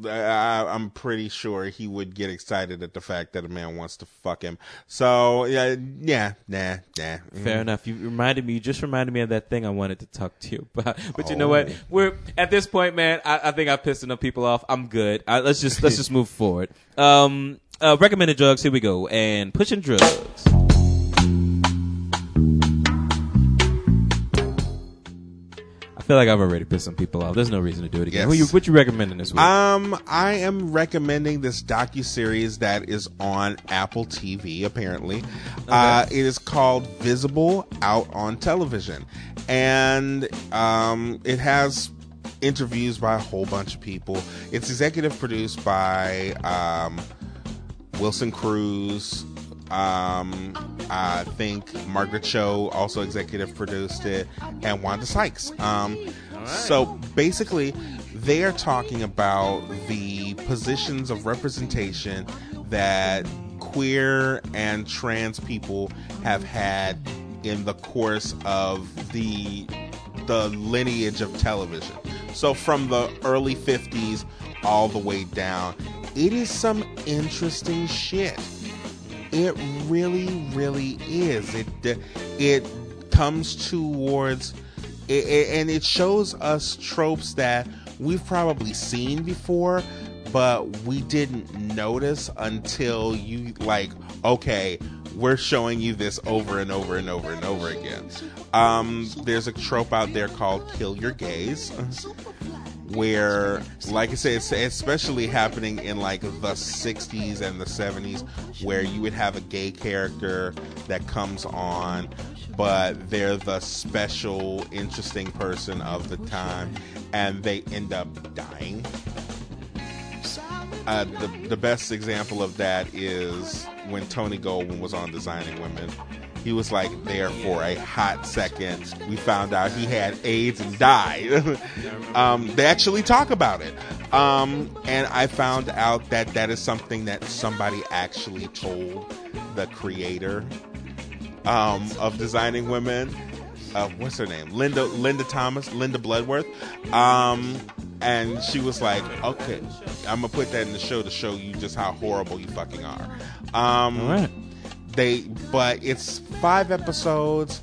I, I'm pretty sure he would get excited at the fact that a man wants to fuck him. So yeah, yeah, nah, nah. Fair enough. You reminded me. You just reminded me of that thing I wanted to talk to you about. But you know what? We're at this point, man. I, I think I pissed enough people off. I'm good. I, let's just let's just move forward. Um, uh, recommended drugs. Here we go. And pushing drugs. I feel like I've already pissed some people off. There's no reason to do it again. Yes. Who you, what you recommending this week? Um, I am recommending this docu series that is on Apple TV. Apparently, uh, it is called Visible Out on Television, and um, it has interviews by a whole bunch of people. It's executive produced by um, Wilson Cruz, Um, I think Margaret Cho also executive produced it, and Wanda Sykes. Um, So basically, they are talking about the positions of representation that queer and trans people have had in the course of the the lineage of television. So from the early 50s all the way down, it is some interesting shit. It really, really is. It it comes towards it, it- and it shows us tropes that we've probably seen before, but we didn't notice until you like. Okay, we're showing you this over and over and over and over again. Um, there's a trope out there called "kill your gays." Where like i said it's especially happening in like the 60s and the 70s where you would have a gay character that comes on but they're the special interesting person of the time and they end up dying uh, the, the best example of that is when Tony Goldwyn was on Designing Women. He was like there for a hot second. We found out he had AIDS and died. um, they actually talk about it. Um, and I found out that that is something that somebody actually told the creator um, of Designing Women. Uh, what's her name? Linda Linda Thomas, Linda Bloodworth. Um, and she was like, "Okay, I'm gonna put that in the show to show you just how horrible you fucking are." Um, All right. They, but it's five episodes.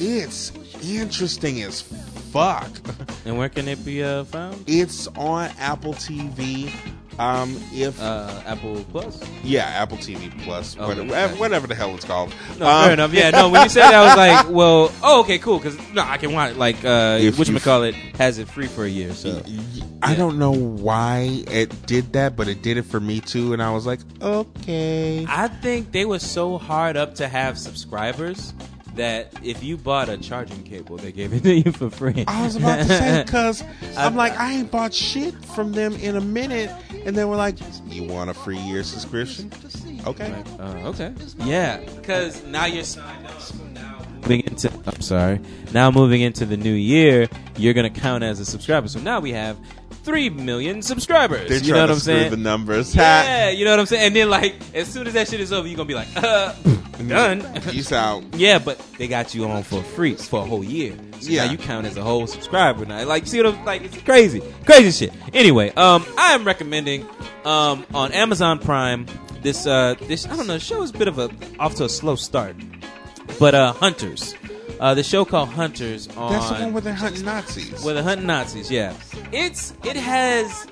It's interesting as fuck. And where can it be uh, found? It's on Apple TV. Um, if Uh, Apple Plus. yeah, Apple TV Plus, Oh, whatever, okay. whatever the hell it's called. No, Um, fair enough. Yeah, no. When you said that, I was like, well, oh, okay, cool. Because no, I can watch like uh, which call it has it free for a year. So I Yeah. don't know why it did that, but it did it for me too, and I was like, okay. I think they were so hard up to have subscribers that if you bought a charging cable, they gave it to you for free. I was about to say because I'm like, I ain't bought shit from them in a minute, and they were like, "You want a free year subscription? Okay." Uh, okay. Yeah, because now you're signed up. Moving into, I'm sorry. Now moving into the new year, you're gonna count as a subscriber. So now we have three million subscribers. They're you trying know what to I'm screw saying? the numbers. Yeah, you know what I'm saying. And then like, as soon as that shit is over, you're gonna be like, uh, done. Peace out. Yeah, but they got you on for free for a whole year. So Yeah. now you count as a whole subscriber now. Like, see what I'm like? It's crazy, crazy shit. Anyway, um, I am recommending um on Amazon Prime this uh this I don't know The show is a bit of a off to a slow start, but uh Hunters, uh the show called Hunters on That's the one where they're hunting Nazis. where they're hunting Nazis, yeah. It's it has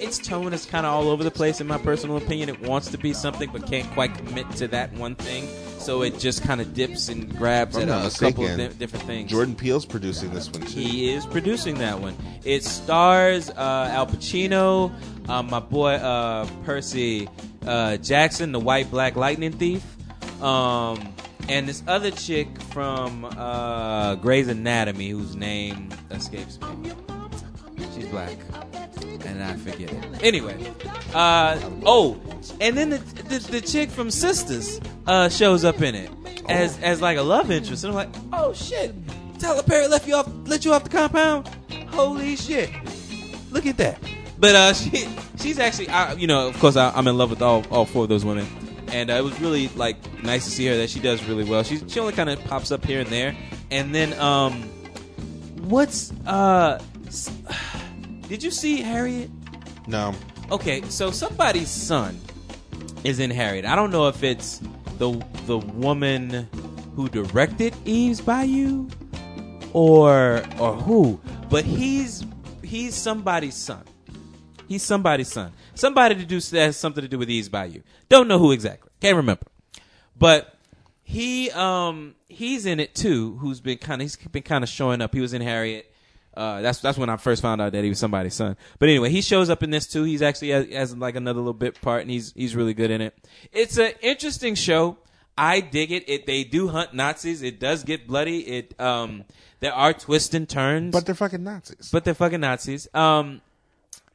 its tone is kind of all over the place in my personal opinion. It wants to be something but can't quite commit to that one thing. So it just kind of dips and grabs at a couple of di- different things. Jordan Peele's producing this one too. He is producing that one. It stars uh, Al Pacino, uh, my boy uh, Percy uh, Jackson, the white black lightning thief, um, and this other chick from uh, Grey's Anatomy whose name escapes me. She's black, and I forget it. Anyway, uh, oh, and then the, the the chick from Sisters uh, shows up in it as as like a love interest, and I'm like, oh shit, Tyler Perry left you off, let you off the compound. Holy shit, look at that. But uh, she she's actually, I, you know, of course, I, I'm in love with all all four of those women, and uh, it was really like nice to see her that she does really well. She she only kind of pops up here and there, and then um, what's uh, s- did you see Harriet? No, Okay, so somebody's son is in Harriet. I don't know if it's the the woman who directed Eve's Bayou or or who, but he's he's somebody's son. He's somebody's son. Somebody to do that has something to do with Eve's Bayou. Don't know who exactly. Can't remember. But he um he's in it too. Who's been kind of he's been kind of showing up. He was in Harriet. Uh, that's that's when I first found out that he was somebody's son. But anyway, he shows up in this too. He's actually has, has like another little bit part, and he's he's really good in it. It's an interesting show. I dig it. It they do hunt Nazis. It does get bloody. It um there are twists and turns, but they're fucking Nazis. but they're fucking Nazis. Um,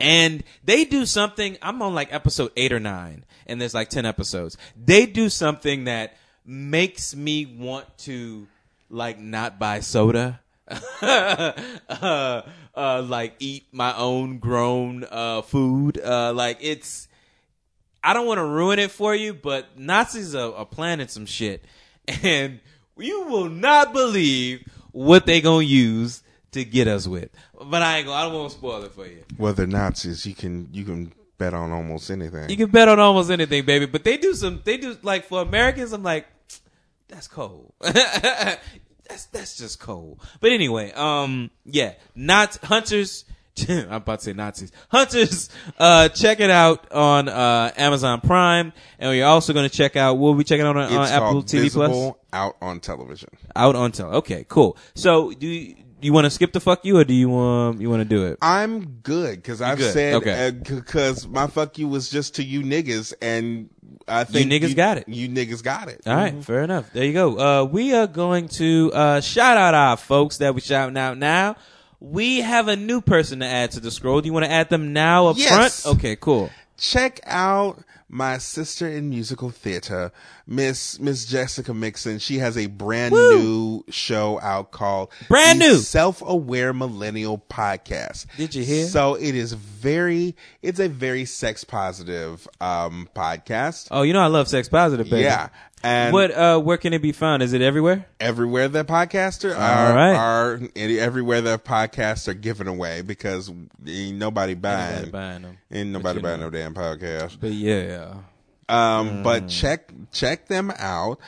And they do something, I'm on like episode eight or nine, and there's like 10 episodes. They do something that makes me want to like not buy soda. uh, uh, like eat my own grown uh, food. Uh, like it's, I don't want to ruin it for you, but Nazis are, are planning some shit, and you will not believe what they gonna use to get us with. But I ain't gonna. I don't want to spoil it for you. Well, they're Nazis. You can you can bet on almost anything. You can bet on almost anything, baby. But they do some. They do like for Americans. I'm like, that's cold. that's that's just cold. But anyway, um, yeah, not hunters. I'm about to say Nazis. Hunters, uh, check it out on uh, Amazon Prime, and we're also going to check out. We'll be checking out on, on Apple TV Plus. out on television. Out on tel. Okay, cool. So, do you, you want to skip the fuck you, or do you um you want to do it? I'm good because I've good. said Okay. because my fuck you was just to you niggas, and I think you niggas got it. You niggas got it. All right, fair enough. There you go. Uh, we are going to uh, shout out our folks that we're shouting out now. We have a new person to add to the scroll. Do you want to add them now up Yes. front? Okay, cool. Check out my sister in musical theater, Miss Miss Jessica Mixon. She has a brand Woo. new show out called Brand new. Self-Aware Millennial Podcast. Did you hear? So it is very it's a very sex positive um podcast. Oh, you know I love sex positive, baby. Yeah. And what? Uh, where can it be found? Is it everywhere? everywhere that podcaster All are, right. are everywhere that podcasts are given away because ain't nobody buying, Nobody buying them. ain't nobody buying know. no damn podcast. But yeah, Um, Mm. but check check them out.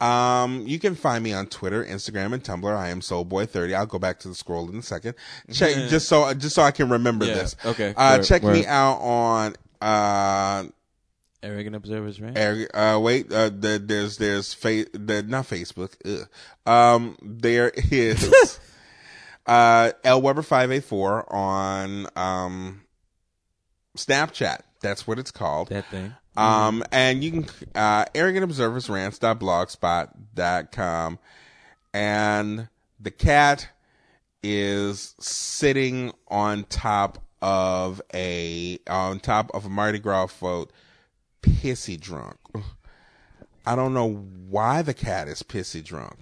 Um, you can find me on Twitter, Instagram, and Tumblr. I am Soulboy30. I'll go back to the scroll in a second. Check just so just so I can remember Yeah, this. okay. Uh, Word, check me out on uh Arrogant Observers, right? Eric, uh, wait, uh, the, there's, there's fa- the, not Facebook. Ugh. Um, there is, uh, L Weber 584 on, um, Snapchat. That's what it's called. that thing. Um, and you can, uh, arrogantobserversrants.blogspot.com. And the cat is sitting on top of a, on top of a Mardi Gras float, pissy drunk. I don't know why the cat is pissy drunk.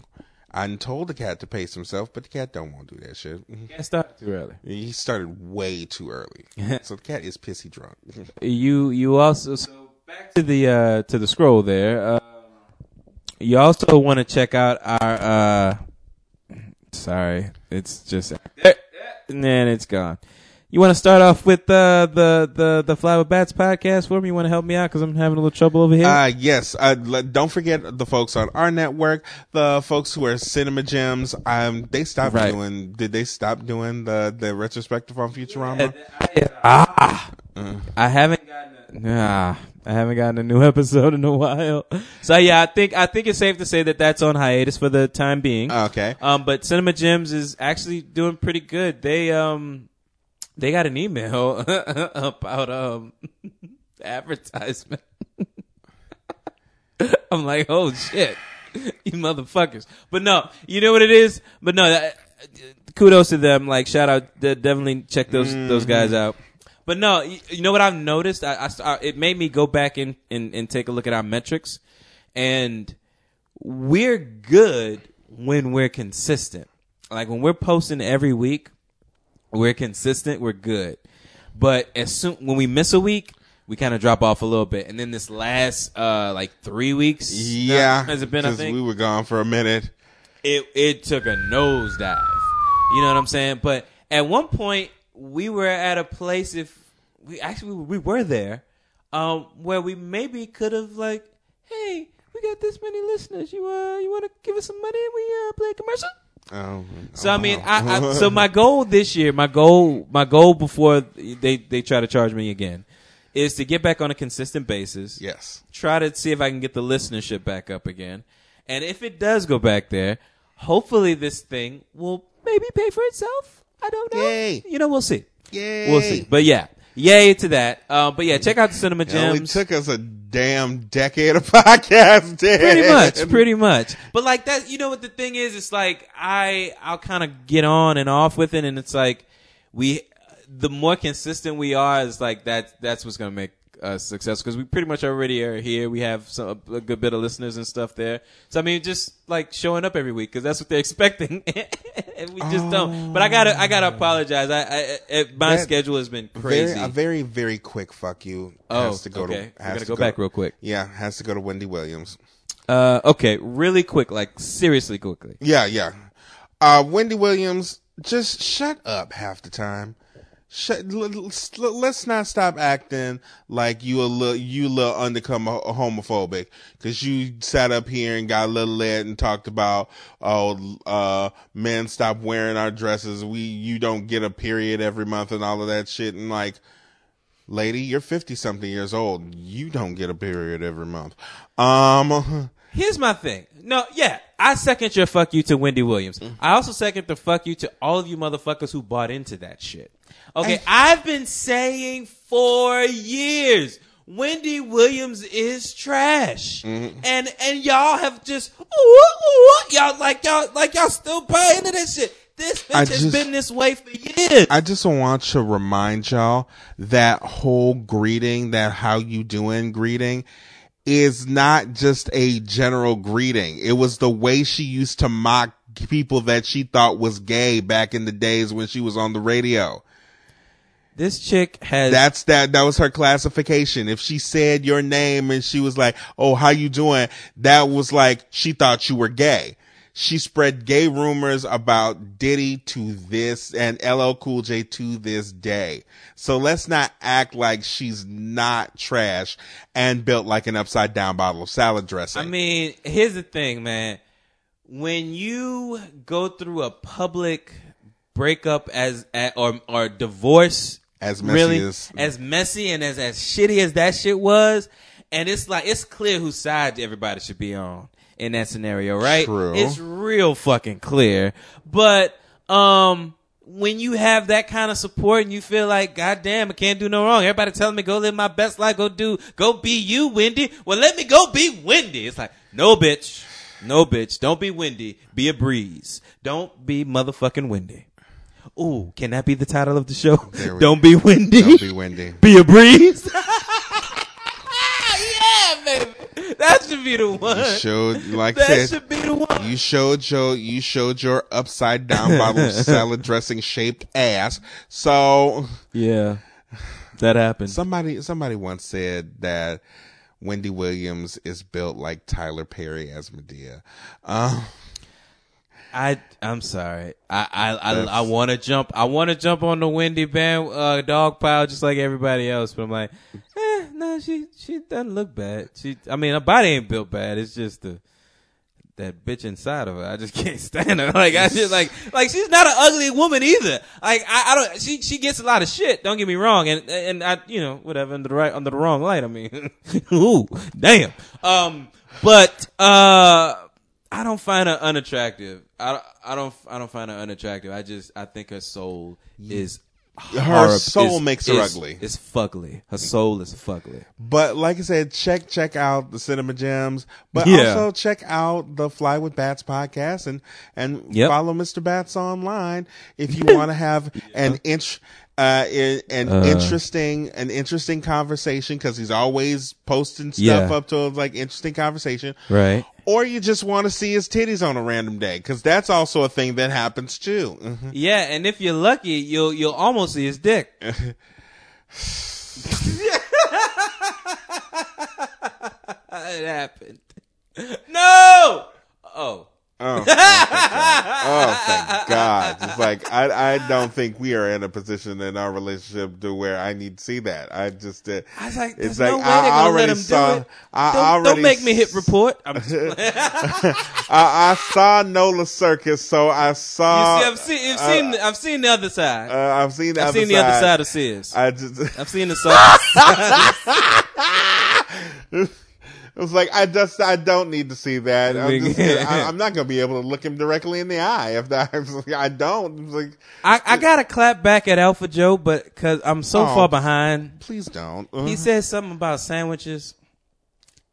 I told the cat to pace himself, but the cat don't want to do that shit. Can't start too early. He started way too early. so the cat is pissy drunk. you you also so back to the uh to the scroll there uh, you also want to check out our uh sorry it's just and then it's gone you want to start off with uh, the the the with Bats podcast for me? You want to help me out because I'm having a little trouble over here. Uh, yes. Uh, don't forget the folks on our network, the folks who are Cinema Gems. Um, they stopped Right. doing. Did they stop doing the the retrospective on Futurama? ah, I haven't gotten a, ah, I haven't gotten a new episode in a while. So yeah, I think I think it's safe to say that that's on hiatus for the time being. Okay. Um, but Cinema Gems is actually doing pretty good. They um, they got an email about um advertisement. I'm like, oh shit, you motherfuckers. But no, you know what it is. But no, that, kudos to them. Like, shout out. Definitely check those those guys out. But no, you, you know what I've noticed? I, I, I- it made me go back and, and and take a look at our metrics, and we're good when we're consistent. Like when we're posting every week, we're consistent, we're good. But as soon when we miss a week, we kind of drop off a little bit. And then this last uh like three weeks, Yeah. has it been? I think we were gone for a minute. it it took a nosedive. You know what I'm saying? But at one point, we were at a place. If we actually we were there, um, where we maybe could have like, hey, we got this many listeners. You uh, you want to give us some money? and We uh play a commercial. Oh, So I mean, I, I so my goal this year, my goal, my goal before they they try to charge me again, is to get back on a consistent basis. yes. Try to see if I can get the listenership back up again, and if it does go back there, hopefully this thing will maybe pay for itself. I don't know. Yay. You know, we'll see. Yay. We'll see. But yeah, yay to that. Uh, but yeah, check out the Cinema Gems. It only took us a damn decade of podcast. pretty much pretty much but like that you know what the thing is it's like i i'll kind of get on and off with it and it's like we the more consistent we are, is like that. That's what's gonna make us successful because we pretty much already are here. We have some a good bit of listeners and stuff there. So I mean, just like showing up every week because that's what they're expecting, and we just don't. But I gotta I gotta apologize. I, I, I my That- schedule has been crazy. Very, a very, very quick fuck you. Oh, has to go okay. to. We're Has gonna to go back real quick. Yeah, has to go to Wendy Williams. uh, okay, really quick, like seriously quickly. Yeah, yeah. Uh, Wendy Williams, just shut up half the time. Shut, l- l- s- l- let's not stop acting like you a little, you little undercover homophobic because you sat up here and got a little lit and talked about oh uh men stop wearing our dresses we you don't get a period every month and all of that shit and like lady you're 50 something years old you don't get a period every month um Here's my thing. No, yeah, I second your fuck you to Wendy Williams. I also second the fuck you to all of you motherfuckers who bought into that shit. Okay, I've been saying for years. Wendy Williams is trash, mm-hmm. and and y'all have just ooh, ooh, y'all like y'all like y'all still buy into this shit. This bitch I has just- been this way for years. I just want to remind y'all that whole greeting, that how you doing greeting is not just a general greeting. It was the way she used to mock people that she thought was gay back in the days when she was on the radio. This chick has That's that, that was her classification. If she said your name and she was like, Oh, how you doing? That was like, she thought you were gay. She spread gay rumors about Diddy to this and LL Cool J to this day. So let's not act like she's not trash and built like an upside down bottle of salad dressing. I mean, here's the thing, man. When you go through a public breakup as or or divorce, As messy really as- as messy and as as shitty as that shit was, and it's like it's clear whose side everybody should be on in that scenario, right? True. It's real fucking clear. But um when you have that kind of support and you feel like, God damn, I can't do no wrong. Everybody telling me go live my best life, go do, go be you, Wendy. Well, let me go be Wendy. It's like, no, bitch. No, bitch. Don't be Wendy. Be a breeze. Don't be motherfucking Wendy. Ooh, can that be the title of the show? Don't go. be windy. Don't be Wendy. Be a breeze. yeah, baby. That should be the one. You showed, like that said, should be the one. You showed your you showed your upside down bottle of salad dressing shaped ass. So yeah, that happened. somebody somebody once said that Wendy Williams is built like Tyler Perry as Madea. Um, I I'm sorry. I I I, I want to jump. I want to jump on the Wendy band uh, dog pile just like everybody else. But I'm like, eh, no, she she doesn't look bad. She, I mean, her body ain't built bad. It's just the that bitch inside of her. I just can't stand her. Like I just like like she's not an ugly woman either. Like I, I don't. She she gets a lot of shit. Don't get me wrong. And and I you know whatever under the right under the wrong light. I mean, ooh damn. Um, but uh. I don't find her unattractive. I, don't- I don't I don't find her unattractive. I just I think her soul is Her horrib- soul is- makes her is- ugly. It's fugly. Her soul is fugly. but like I said, check check out the Cinema Gems, but Yeah. also check out the Fly with Bats podcast and and Yep. follow Mr. Bats online if you want to have an int uh, an interesting an interesting conversation because he's always posting stuff Yeah. up to like interesting conversation, Right. Or you just want to see his titties on a random day because that's also a thing that happens too. Mhm. Yeah, and if you're lucky, you'll you'll almost see his dick. it happened. No. Oh. Oh, oh, thank God. It's like, I, I don't think we are in a position in our relationship to where I need to see that. I just, uh, I was like, it's like, no way I already him saw, do it. I don't, already, don't make me hit report. I, I saw Nola Circus, so I saw. You see, I've seen, I've seen, I've seen the other side. uh, I've seen the I've other seen side. the other side of Sears. I just, I've seen the side. It was like, I just, I don't need to see that. I'm, just, I, I'm not going to be able to look him directly in the eye if that, I don't. Like, I, I gotta clap back at Alpha Joe, but because I'm so Oh. far behind. please don't. He said something about sandwiches,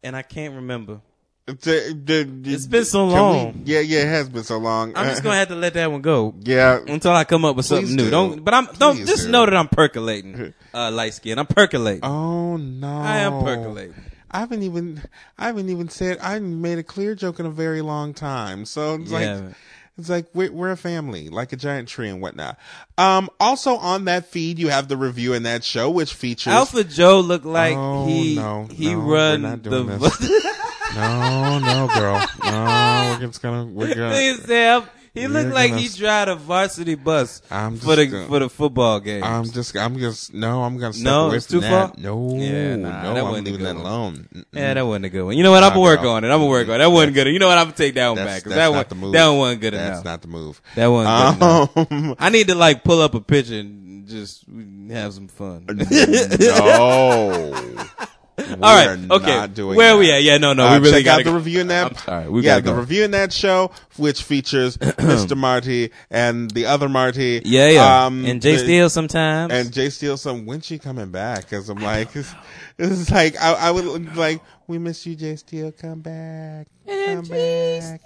and I can't remember. It's, uh, the- It's been so can we- long. yeah, yeah, it has been so long. I'm just gonna have to let that one go. Yeah. Until I come up with something new. do. Don't. But I'm. Don't just do. know that I'm percolating. Uh, light skin. I'm percolating. Oh no! I am percolating. I haven't even I haven't even said I haven't made a clear joke in a very long time. So it's You like it's like we're, we're a family, like a giant tree and whatnot. Um, also on that feed, you have the review in that show, which features Alpha Joe looked like Oh, he no, he no, run we're not doing the. this. no, no, girl, no, we're just gonna we're gonna. Please, Sam. He looked like he tried a varsity bus I'm for the gonna- for the football game. I'm just, I'm just, no, I'm gonna step No, away it's from too that. far? No, Yeah, nah, no, that I'm wasn't a leaving good that one. alone. Mm-mm. yeah, that wasn't a good one. You know what? I'm gonna work on it. I'm gonna work on it. That wasn't good. You know what? I'm gonna take that one That's, back. that's that not one, the move. that one wasn't good That's enough. not the move. That wasn't good enough. Um, I need to like pull up a picture and just have some fun. no. All right. Okay. not doing Where that. we at? Yeah. No. No. Uh, we really gotta the go. review in that. I'm sorry. We yeah, the go. review in that show, which features Mr. Marty and the other Marty. Yeah. Yeah. Um, and Jay the- Steele sometimes. and Jay Steele. Some When she coming back? Because I'm like, it's, it's like I, I would like we miss you, Jay Steele. Come back. Come back.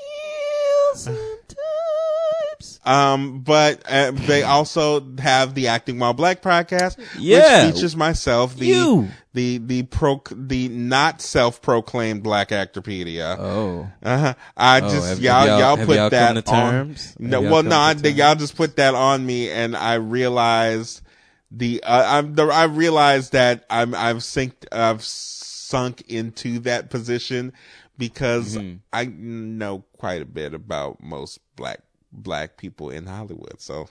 sometimes. Um, but uh, they also have the Acting While Black podcast, Yeah. which features myself, the You. the the pro the not self proclaimed Black Actorpedia. Oh. Uh-huh. I Oh, just y'all y'all- y'all put y'all that on. No, well, no, I, y'all just put that on me, and I realized the uh, I'm the, I realized that I'm I've synced I've sunk into that position because Mm-hmm. I know quite a bit about most black black people in Hollywood. So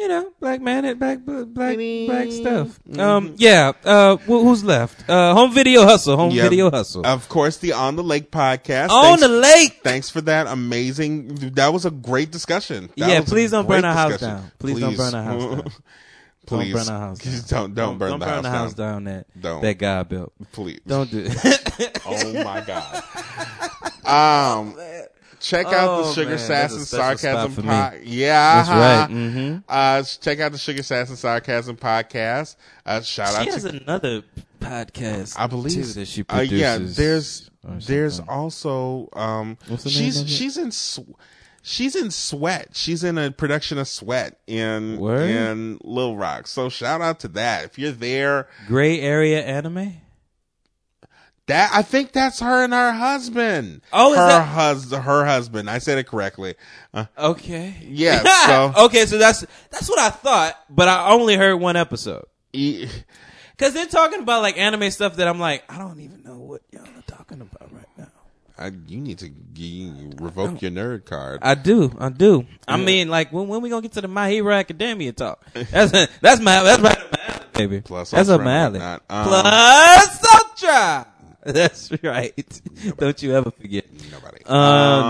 You know, black man and black black black stuff. Um. Yeah. Uh. wh- Who's left? Uh. Home video hustle. Home yeah, video hustle. Of course, the On the Lake podcast. On Thanks- the lake. Thanks for that amazing. That was a great discussion. That Yeah, please don't burn great our house down. Please don't burn our house down. Please Don't burn our house down. Don't don't burn, don't the, burn house the house down. down. that Don't. that God built. Please. Don't do it. Oh my god. Um. Check out Oh, the Sugar man, Sass and Sarcasm spot for me. pod. Yeah, That's right. Mm-hmm. Uh, check out the Sugar Sass and Sarcasm podcast. Uh, shout out She has to another podcast. I believe too, that she uh, yeah, there's there's also um What's the she's she's in Sw- she's in Sweat. She's in a production of Sweat in Word? in Little Rock. So shout out to that. If you're there, gray area anime. That I think that's her and her husband. Oh, is her that- hus her husband. I said it correctly. Uh, Okay. Yeah, so- okay, so that's that's what I thought, but I only heard one episode. e- Cause they're talking about like anime stuff that I'm like, I don't even know what y'all are talking about right now. I, you need to you revoke your nerd card. I do, I do. I mean, like when when we gonna get to the My Hero Academia talk? That's that's my that's right up my alley, baby. Plus that's up my alley. whatnot. Um, Plus Ultra. That's right. Don't you ever forget. Nobody. Um,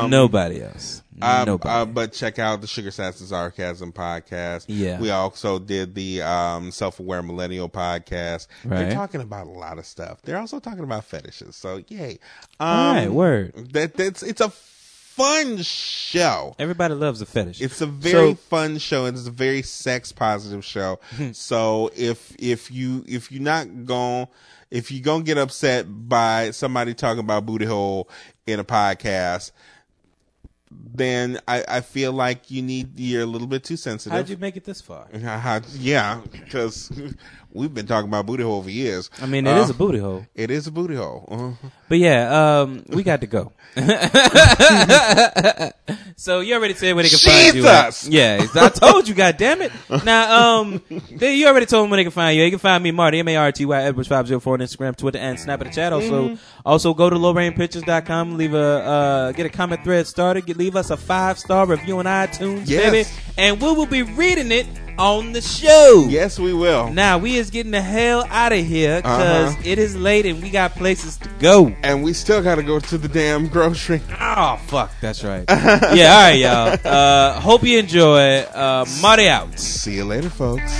Um, nobody else. Um, nobody. uh, but check out the Sugar Sass and Sarcasm podcast. Yeah. We also did the um, Self Aware Millennial podcast. They're talking about a lot of stuff. They're also talking about fetishes. So, yay. Um, All right, word. That, that's, it's a fun show. Everybody loves a fetish. It's a very So- fun show and it's a very sex positive show. so if if you if you're not going if you're gonna get upset by somebody talking about booty hole in a podcast, then I, I feel like you need you're a little bit too sensitive. How'd you make it this far? Yeah, because we've been talking about booty hole for years. I mean, it is Uh, a booty hole. It is a booty hole. Uh-huh. But yeah, um, we got to go. so you already said where they can find you. at. Jesus! Yeah, I told you, God damn it. Now, um, they, you already told them where they can find you. You can find me, Marty, M-A-R-T-Y, Edwards 504 on Instagram, Twitter, and Snap at the chat. Also, Mm-hmm. also go to lowrainpictures.com, leave a, uh, get a comment thread started, get, leave us a five star review on iTunes, Yes. baby. And we will be reading it on the show. Yes, we will. Now we is getting the hell out of here because Uh-huh. it is late and we got places to go. And we still got to go to the damn grocery. Oh fuck, that's right. yeah, all right, y'all. Uh, hope you enjoy. Uh, Marty out. See you later, folks.